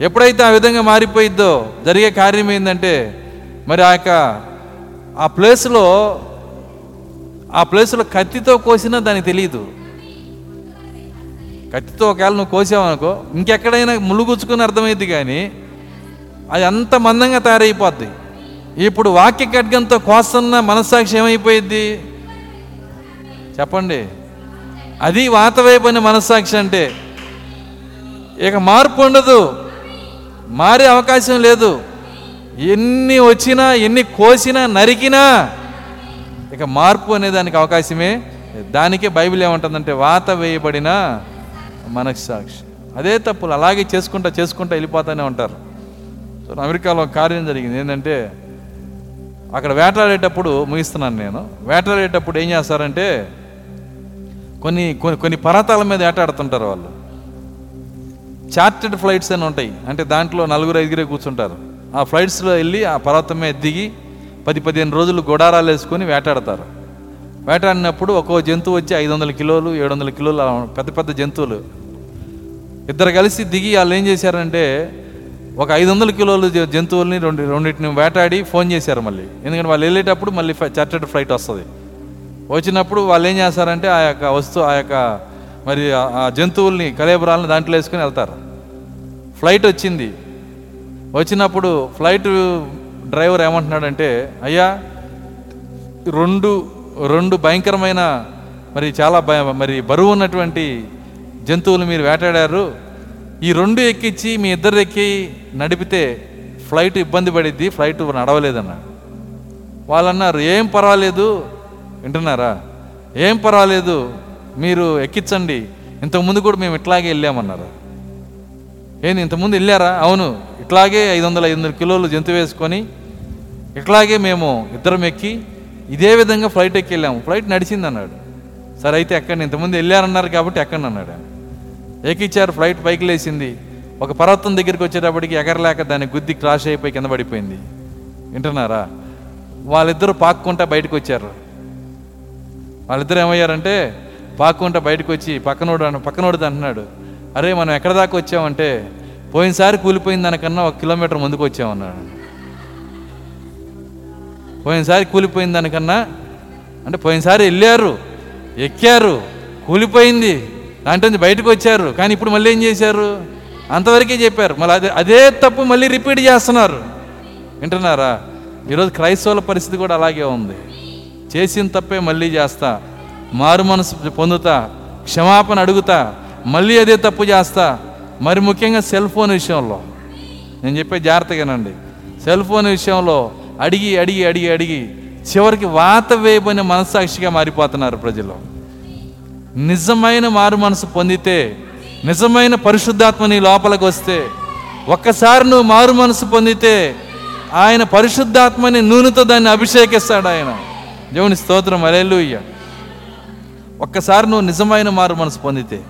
ఎప్పుడైతే ఆ విధంగా మారిపోయిద్దో జరిగే కార్యం ఏంటంటే మరి ఆ యొక్క ఆ ప్లేస్లో ఆ ప్లేస్లో కత్తితో కోసినా దానికి తెలియదు. కత్తితో ఒకవేళ నువ్వు కోసావనుకో ఇంకెక్కడైనా ములుగుచ్చుకుని అర్థమైంది కానీ అది అంత మందంగా తయారైపోద్ది. ఇప్పుడు వాక్య ఖడ్గంతో కోస్తున్న మనస్సాక్షి ఏమైపోయింది చెప్పండి. అది వాతవైపోయిన మనస్సాక్షి అంటే ఇక మార్పు ఉండదు. మారే అవకాశం లేదు. ఎన్ని వచ్చినా ఎన్ని కోసినా నరికినా ఇక మార్పు అనే దానికి అవకాశమే దానికే బైబిల్ ఏమంటుందంటే వాత వేయబడిన మనస్సాక్షి అదే తప్పులు అలాగే చేసుకుంటా చేసుకుంటా వెళ్ళిపోతూనే ఉంటారు. సో అమెరికాలో ఒక కార్యం జరిగింది. ఏంటంటే అక్కడ వేటాడేటప్పుడు ముగిస్తున్నాను నేను. వేటాడేటప్పుడు ఏం చేస్తారంటే కొన్ని కొన్ని కొన్ని పర్వతాల మీద వేటాడుతుంటారు వాళ్ళు. చార్టెడ్ ఫ్లైట్స్ అని ఉంటాయి. అంటే దాంట్లో నలుగురు ఐదుగురే కూర్చుంటారు. ఆ ఫ్లైట్స్లో వెళ్ళి ఆ పర్వతం మీద దిగి పది పదిహేను రోజులు గొడారాలు వేసుకొని వేటాడతారు. వేటాడినప్పుడు ఒక్కో జంతువు వచ్చి ఐదు వందల కిలోలు ఏడు వందల కిలోలు పెద్ద పెద్ద జంతువులు. ఇద్దరు కలిసి దిగి వాళ్ళు ఏం చేశారంటే ఒక ఐదు వందల కిలోలు జంతువుల్ని రెండు రెండింటిని వేటాడి ఫోన్ చేశారు మళ్ళీ. ఎందుకంటే వాళ్ళు వెళ్ళేటప్పుడు మళ్ళీ చార్టెడ్ ఫ్లైట్ వస్తుంది. వచ్చినప్పుడు వాళ్ళు ఏం చేస్తారంటే ఆ యొక్క వస్తువు ఆ యొక్క మరి ఆ- జంతువుల్ని కలేబరాలను దాంట్లో వేసుకుని వెళ్తారు. ఫ్లైట్ వచ్చింది. వచ్చినప్పుడు ఫ్లైట్ డ్రైవర్ ఏమంటున్నాడంటే అయ్యా రెండు రెండు భయంకరమైన మరి చాలా భయ మరి బరువు ఉన్నటువంటి జంతువులు మీరు వేటాడారు. ఈ రెండు ఎక్కించి మీ ఇద్దరు ఎక్కి నడిపితే ఫ్లైట్ ఇబ్బంది పడిద్ది ఫ్లైట్ నడవలేదన్నాడు వాళ్ళు అన్నారు ఏం పర్వాలేదు. వింటున్నారా? ఏం పర్వాలేదు మీరు ఎక్కించండి. ఇంతకుముందు కూడా మేము ఇట్లాగే వెళ్ళామన్నారు. ఏంది ఇంతకుముందు వెళ్ళారా? అవును. ఇట్లాగే ఐదు వందల ఐదు వందల కిలోలు జంతు వేసుకొని ఇట్లాగే మేము ఇద్దరం ఎక్కి ఇదే విధంగా ఫ్లైట్ ఎక్కి వెళ్ళాము. ఫ్లైట్ నడిచింది అన్నాడు. సరే అయితే ఎక్కండి. ఇంతకుముందు వెళ్ళారన్నారు కాబట్టి ఎక్కండి అన్నాడు ఆయన. ఎక్కిచ్చారు ఫ్లైట్ పైకి లేచింది. ఒక పర్వతం దగ్గరికి వచ్చేటప్పటికి ఎగరలేక దాన్ని గుద్ది క్రాష్ అయిపోయి కింద పడిపోయింది. వింటున్నారా? వాళ్ళిద్దరూ పాక్కుంటా బయటకు వచ్చారు. వాళ్ళిద్దరు ఏమయ్యారంటే పాక్కుంటా బయటకు వచ్చి పక్కనోడు అన్న పక్కనోడు అంటున్నాడు. అరే మనం ఎక్కడ దాకా వచ్చామంటే పోయినసారి కూలిపోయిన దానికన్నా ఒక కిలోమీటర్ ముందుకు వచ్చామన్నాడు. పోయినసారి కూలిపోయిన దానికన్నా అంటే పోయినసారి వెళ్ళారు ఎక్కారు కూలిపోయింది దాంట్లో నుంచి బయటకు వచ్చారు కానీ ఇప్పుడు మళ్ళీ ఏం చేశారు? అంతవరకే చెప్పారు. మళ్ళీ అదే అదే తప్పు మళ్ళీ రిపీట్ చేస్తున్నారు. వింటున్నారా? ఈరోజు క్రైస్తవుల పరిస్థితి కూడా అలాగే ఉంది. చేసిన తప్పే మళ్ళీ చేస్తా మారు మనసు పొందుతా క్షమాపణ అడుగుతా మళ్ళీ అదే తప్పు చేస్తా. మరి ముఖ్యంగా సెల్ ఫోన్ విషయంలో. నేను చెప్పే జాగ్రత్తగానండి. సెల్ ఫోన్ విషయంలో అడిగి అడిగి అడిగి అడిగి చివరికి వాత వేయబడిన మనస్సాక్షిగా మారిపోతున్నారు ప్రజలు. నిజమైన మారు మనసు పొందితే నిజమైన పరిశుద్ధాత్మ నీ లోపలికి వస్తే ఒక్కసారి నువ్వు మారు మనసు పొందితే ఆయన పరిశుద్ధాత్మని నూనెతో దాన్ని అభిషేకిస్తాడు ఆయన. దేవుని స్తోత్రం. అలెలుయ్య ఒక్కసారి నువ్వు నిజమైన మారు మనసు పొందితే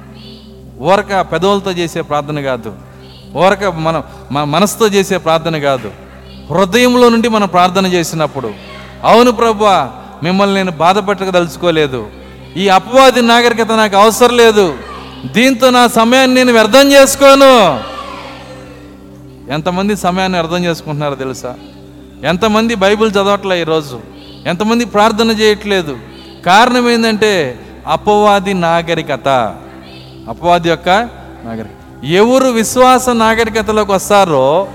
ఊరక పెదవులతో చేసే ప్రార్థన కాదు. ఊరక మన మన మనసుతో చేసే ప్రార్థన కాదు. హృదయంలో నుండి మనం ప్రార్థన చేసినప్పుడు అవును ప్రభా మిమ్మల్ని నేను బాధపెట్టకదలుచుకోలేదు ఈ అపవాది నాగరికత నాకు అవసరం లేదు. దీంతో నా సమయాన్ని నేను వ్యర్థం చేసుకోను. ఎంతమంది సమయాన్ని అర్థం చేసుకుంటున్నారో తెలుసా? ఎంతమంది బైబిల్ చదవట్లే ఈరోజు? ఎంతమంది ప్రార్థన చేయట్లేదు? కారణం ఏంటంటే అపవాది నాగరికత. అపవాది యొక్క నాగరికత ఎవరు విశ్వాస నాగరికతలోకి వస్తారో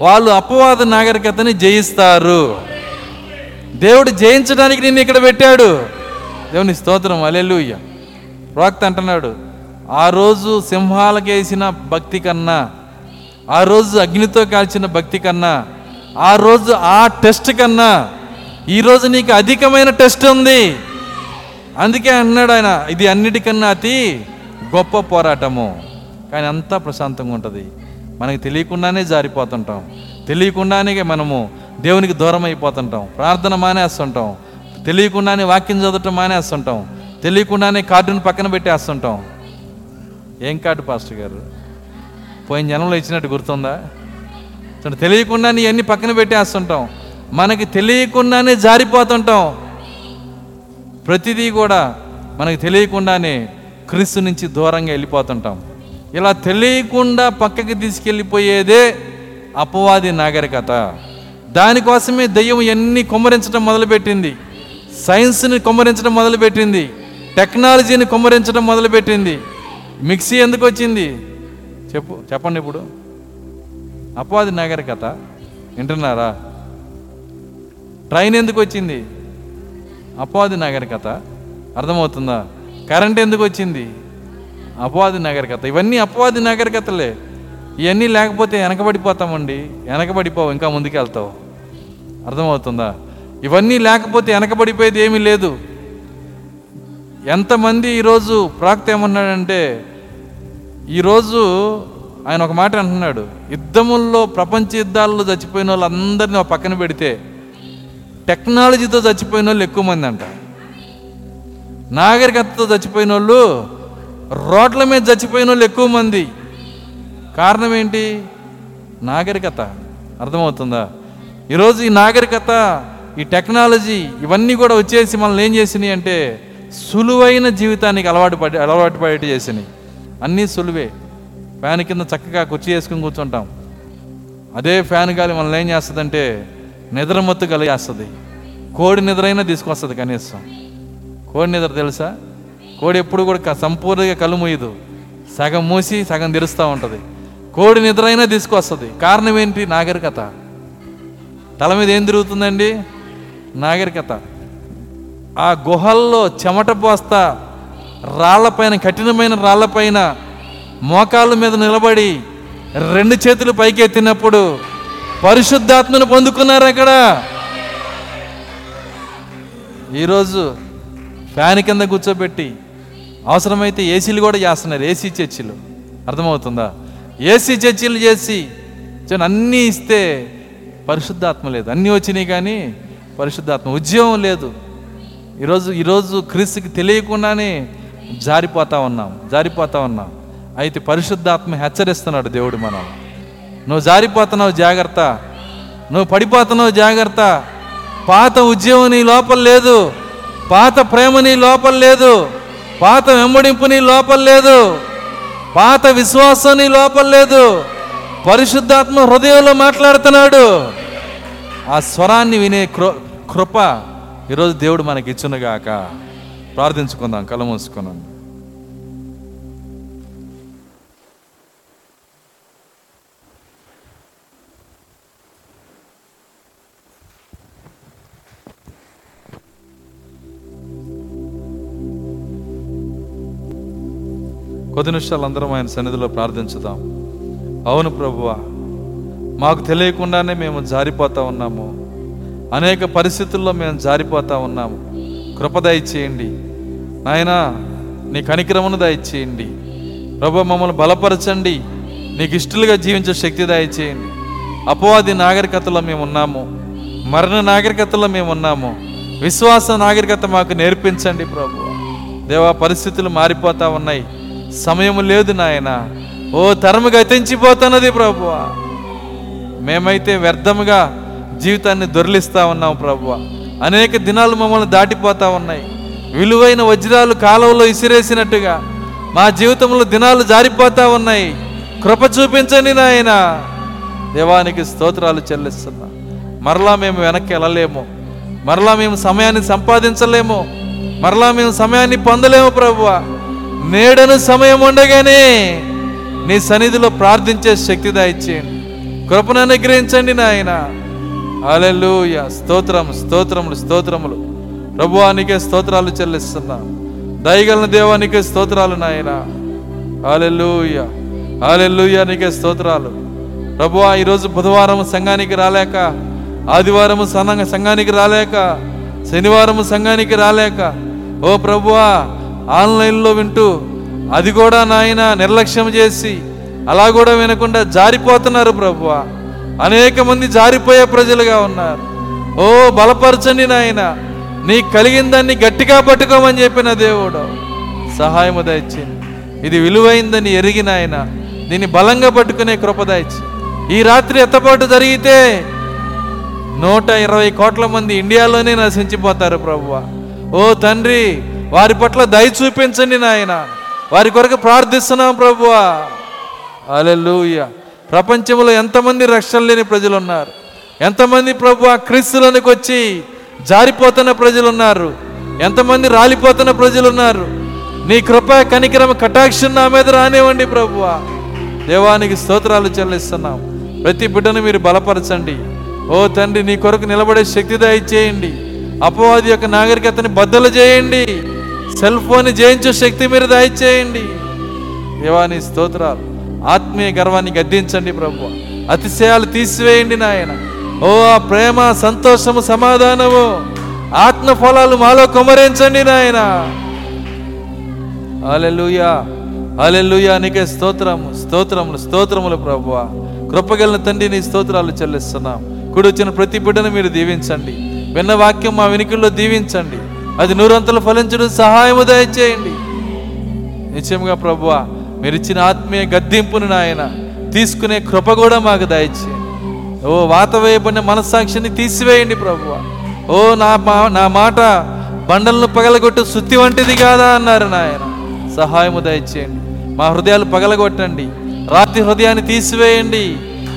వాళ్ళు అపవాద నాగరికతని జయిస్తారు. దేవుడు జయించడానికి నిన్ను ఇక్కడ పెట్టాడు. దేవుని స్తోత్రం. అలెలుయ్య ప్రవక్త అంటున్నాడు ఆ రోజు సింహాలకేసిన భక్తి కన్నా ఆ రోజు అగ్నితో కాల్చిన భక్తి కన్నా ఆ రోజు ఆ టెస్ట్ కన్నా ఈరోజు నీకు అధికమైన టెస్ట్ ఉంది. అందుకే అన్నాడు ఆయన ఇది అన్నిటికన్నా అతి గొప్ప పోరాటము. కానీ అంతా ప్రశాంతంగా ఉంటుంది. మనకి తెలియకుండానే జారిపోతుంటాం. తెలియకుండానే మనము దేవునికి దూరం అయిపోతుంటాం ప్రార్థన మానేస్తుంటాం. తెలియకుండానే వాక్యం చదవటం మానేస్తుంటాం. తెలియకుండానే కార్డును పక్కన పెట్టేస్తుంటాం. ఏం కార్డు పాస్టర్ గారు? పోయిన జనంలో ఇచ్చినట్టు గుర్తుందా? చూడండి తెలియకుండా నీ పక్కన పెట్టేస్తుంటాం. మనకి తెలియకుండానే జారిపోతుంటాం. ప్రతిదీ కూడా మనకి తెలియకుండానే క్రీస్తు నుంచి దూరంగా వెళ్ళిపోతుంటాం. ఇలా తెలియకుండా పక్కకి తీసుకెళ్ళిపోయేదే అపవాది నాగరికత. దానికోసమే దెయ్యం ఎన్ని కుమ్మరించడం మొదలుపెట్టింది. సైన్స్ని కుమ్మరించడం మొదలుపెట్టింది. టెక్నాలజీని కుమ్మరించడం మొదలుపెట్టింది. మిక్సీ ఎందుకు వచ్చింది? చెప్పు చెప్పండి ఇప్పుడు. అపవాది నాగరికత వింటున్నారా? ట్రైన్ ఎందుకు వచ్చింది? అపవాది నాగరికత. అర్థమవుతుందా? కరెంట్ ఎందుకు వచ్చింది? అపవాది నాగరికత. ఇవన్నీ అపవాది నాగరికతలే. ఇవన్నీ లేకపోతే వెనకబడిపోతామండి. వెనకబడిపోవు ఇంకా ముందుకు వెళ్తావు అర్థమవుతుందా? ఇవన్నీ లేకపోతే వెనకబడిపోయేది ఏమీ లేదు. ఎంతమంది ఈరోజు ప్రాక్త ఏమన్నాడంటే ఈరోజు ఆయన ఒక మాట అంటున్నాడు. యుద్ధముల్లో ప్రపంచ యుద్ధాల్లో చచ్చిపోయిన వాళ్ళందరినీ ఒక పక్కన పెడితే టెక్నాలజీతో చచ్చిపోయిన వాళ్ళు ఎక్కువ మంది అంట. నాగరికతతో చచ్చిపోయిన వాళ్ళు రోడ్ల మీద చచ్చిపోయిన వాళ్ళు ఎక్కువ మంది. కారణం ఏంటి? నాగరికత. అర్థమవుతుందా? ఈరోజు ఈ నాగరికత ఈ టెక్నాలజీ ఇవన్నీ కూడా వచ్చేసి మనల్ని ఏం చేసినాయి అంటే సులువైన జీవితానికి అలవాటు పడి అలవాటు పడేటి చేసినాయి. అన్నీ సులువే. ఫ్యాన్ కింద చక్కగా కుర్చీ వేసుకుని కూర్చుంటాం. అదే ఫ్యాన్ గాలి మనల్ని ఏం చేస్తుందంటే నిద్రమత్తు కలిగేస్తుంది. కోడి నిద్రైనా తీసుకొస్తుంది కనీసం. కోడి నిద్ర తెలుసా? కోడి ఎప్పుడు కూడా క- సంపూర్ణంగా కళ్ళు మూయదు. సగం మూసి సగం తెరుస్తూ ఉంటుంది. కోడి నిద్ర అయినా తీసుకొస్తుంది. కారణం ఏంటి? నాగరికత. తల మీద ఏం తిరుగుతుందండి? నాగరికత. ఆ గుహల్లో చెమట పోస్తా రాళ్ళపైన కఠినమైన రాళ్ళపైన మోకాళ్ళ మీద నిలబడి రెండు చేతులు పైకి ఎత్తినప్పుడు పరిశుద్ధాత్మను పొందుకున్నారు అక్కడ ఈరోజు ఫ్యాన్ కింద కూర్చోబెట్టి అవసరమైతే ఏసీలు కూడా చేస్తున్నారు ఏసీ చర్చిలు. అర్థమవుతుందా? ఏసీ చర్చిలు చేసి అన్నీ ఇస్తే పరిశుద్ధాత్మ లేదు. అన్నీ వచ్చినాయి కానీ పరిశుద్ధాత్మ ఉద్యోగం లేదు. ఈరోజు ఈరోజు క్రీస్తుకి తెలియకుండానే జారిపోతా ఉన్నాం జారిపోతా ఉన్నాం. అయితే పరిశుద్ధాత్మ హెచ్చరిస్తున్నాడు దేవుడు మనం నువ్వు జారిపోతున్నావు జాగ్రత్త. నువ్వు పడిపోతున్నావు జాగ్రత్త. పాత ఉద్యోగం నీ లోపల లేదు. పాత ప్రేమ నీ లోపల లేదు పాత వెంబడింపు నీ లోపల లేదు పాత విశ్వాసం నీ లోపల లేదు. పరిశుద్ధాత్మ హృదయంలో మాట్లాడుతున్నాడు. ఆ స్వరాన్ని వినే కృ కృప ఈరోజు దేవుడు మనకి ఇచ్చునుగాక ప్రార్థించుకుందాం కళ్ళ కొద్ది నిమిషాలు అందరం ఆయన సన్నిధిలో ప్రార్థించుదాం. అవును ప్రభువా మాకు తెలియకుండానే మేము జారిపోతా ఉన్నాము. అనేక పరిస్థితుల్లో మేము జారిపోతా ఉన్నాము. కృప దయచేయండి. నాయనా నీ కనికరమును దయచేయండి. ప్రభు మమ్మల్ని బలపరచండి. నీకు ఇష్టలుగా జీవించే శక్తి దయచేయండి. అపవాది నాగరికతలో మేము ఉన్నాము. మరణ నాగరికతలో మేము ఉన్నాము. విశ్వాస నాగరికత మాకు నేర్పించండి ప్రభు దేవా పరిస్థితులు మారిపోతా ఉన్నాయి. సమయం లేదు నాయన. ఓ తరము గతించిపోతున్నది ప్రభువ. మేమైతే వ్యర్థముగా జీవితాన్ని దొరిలిస్తూ ఉన్నాం ప్రభు అనేక దినాలు మమ్మల్ని దాటిపోతా ఉన్నాయి. విలువైన వజ్రాలు కాలంలో ఇసిరేసినట్టుగా మా జీవితంలో దినాలు జారిపోతా ఉన్నాయి. కృప చూపించని నాయన. దేవానికి స్తోత్రాలు చెల్లిస్తున్నా. మరలా మేము వెనక్కి వెళ్ళలేము. మరలా మేము సమయాన్ని సంపాదించలేము. మరలా మేము సమయాన్ని పొందలేము ప్రభువా. నేడను సమయం ఉండగానే నీ సన్నిధిలో ప్రార్థించే శక్తి దయచేయండి కృపను అనుగ్రహించండి నాయన. అలెలుయ స్తోత్రం స్తోత్రములు స్తోత్రములు. ప్రభువానికే స్తోత్రాలు చెల్లిస్తున్నా. దయగలన దేవానికే స్తోత్రాలు నాయన. అలెలుయ హాలెలూయా నీకే స్తోత్రాలు. ప్రభువా ఈరోజు బుధవారం సంఘానికి రాలేక ఆదివారం సనంగ సంఘానికి రాలేక శనివారం సంఘానికి రాలేక ఓ ప్రభువా ఆన్లైన్లో వింటూ అది కూడా నాయన నిర్లక్ష్యం చేసి అలా కూడా వినకుండా జారిపోతున్నారు ప్రభువ. అనేక మంది జారిపోయే ప్రజలుగా ఉన్నారు. ఓ బలపరచండి నాయన. నీ కలిగిన దాన్ని గట్టిగా పట్టుకోమని చెప్పిన దేవుడు. సహాయము దయచింది ఇది విలువైందని ఎరిగిన ఆయన దీన్ని బలంగా పట్టుకునే కృప దయచి ఈ రాత్రి ఎత్తపాటు జరిగితే నూట ఇరవై కోట్ల మంది ఇండియాలోనే నశించిపోతారు ప్రభువ. ఓ తండ్రి వారి పట్ల దయ చూపించండి నాయన. వారి కొరకు ప్రార్థిస్తున్నాం ప్రభువా. అలెలుయ ప్రపంచంలో ఎంతమంది రక్షణ లేని ప్రజలు ఉన్నారు ఎంతమంది ప్రభు క్రీస్తులోనికి వచ్చి జారిపోతున్న ప్రజలు ఉన్నారు ఎంతమంది రాలిపోతున్న ప్రజలు ఉన్నారు నీ కృప కనికరమ కటాక్షం నా మీద రానివ్వండి ప్రభువా. దేవానికి స్తోత్రాలు చెల్లిస్తున్నాం. ప్రతి బిడ్డను మీరు బలపరచండి. ఓ తండ్రి నీ కొరకు నిలబడే శక్తి దయచేయండి. అపవాది యొక్క నాగరికతని బద్దలు చేయండి. సెల్ ఫోన్ జయించే శక్తి మీరు దయచేయండి. దేవాని స్తోత్రాలు ఆత్మీయ గర్వాన్ని గద్దించండి ప్రభు అతిశయాలు తీసివేయండి నాయన. ఓ ఆ ప్రేమ సంతోషము సమాధానము ఆత్మ ఫలాలు మాలో కుమరించండి నాయన. అలెలుయా అలెలుయా నీకే స్తోత్రము స్తోత్రములు స్తోత్రములు ప్రభువ. కృపగలిన తండ్రి నీ స్తోత్రాలు చెల్లిస్తున్నాం. కుడి వచ్చిన ప్రతి బిడ్డను మీరు దీవించండి. విన్న వాక్యం మా వెనుకల్లో దీవించండి. అది నూరంతలు ఫలించడం సహాయము దయచేయండి. నిశ్చయముగా ప్రభువా మీరు ఇచ్చిన ఆత్మీయ గద్దెంపును నాయన తీసుకునే కృప కూడా మాకు దయచేయండి. ఓ వాత వేయబడిన మనస్సాక్షిని తీసివేయండి ప్రభువ. ఓ నా మా- నా మాట బండలను పగలగొట్టు సుత్తి వంటిది కాదా అన్నారు నాయన. సహాయము దయచేయండి. మా హృదయాలు పగలగొట్టండి. రాతి హృదయాన్ని తీసివేయండి.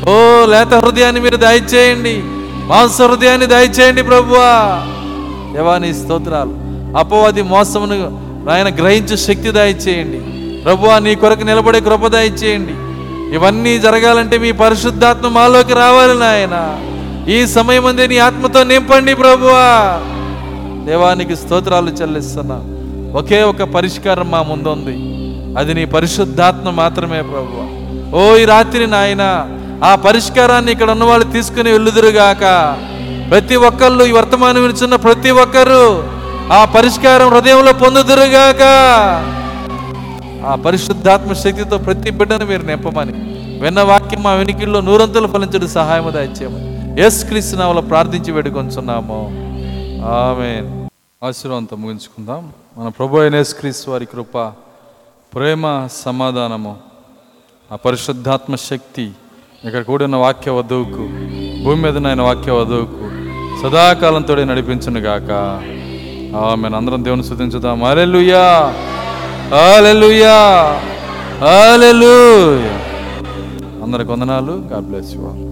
ఓ లేత హృదయాన్ని మీరు దయచేయండి. మాంస హృదయాన్ని దయచేయండి ప్రభువా. దేవాని స్తోత్రాలు. అపవాది మోసమును ఆయన గ్రహించే శక్తి దయచేయండి. ప్రభువా నీ కొరకు నిలబడే కృప దయచేయండి. ఇవన్నీ జరగాలంటే మీ పరిశుద్ధాత్మ మాలోకి రావాలి నాయన. ఈ సమయం అందే నీ ఆత్మతో నింపండి ప్రభువా. దేవానికి స్తోత్రాలు చెల్లిస్తున్నా. ఒకే ఒక పరిష్కారం మా ముందుంది. అది నీ పరిశుద్ధాత్మ మాత్రమే ప్రభువ. ఓ ఈ రాత్రి నాయన ఆ పరిష్కారాన్ని ఇక్కడ ఉన్న వాళ్ళు తీసుకుని వెళ్ళుదురుగాక. ప్రతి ఒక్కళ్ళు ఈ వర్తమానం వినిచున్న ప్రతి ఒక్కరు ఆ పరిష్కారం హృదయంలో పొందుదురుగాక. ఆ పరిశుద్ధాత్మ శక్తితో ప్రతి బిడ్డను మీరు నింపమని విన్న వాక్యం మా వెనికిల్లో నూరంతులు ఫలించడం సహాయము దయచేయమని ఎస్ క్రీస్తునామలో ప్రార్థించి వేడుకొంచున్నాము. ఆమె ఆశీర్వాదంతో ముగించుకుందాం. మన ప్రభు అయిన ఎస్ క్రీస్తు వారి కృప ప్రేమ సమాధానము ఆ పరిశుద్ధాత్మ శక్తి ఇక్కడ కూడిన వాక్య వధువుకు భూమి మీద నాయన వాక్య వధువుకు సదాకాలంతో నడిపించును గాక. ఆమె అందరం దేవుని శుద్ధించుదాం అలెలుయా అలెలుయా అలెలుయా అందరికి వందనాలు. God bless you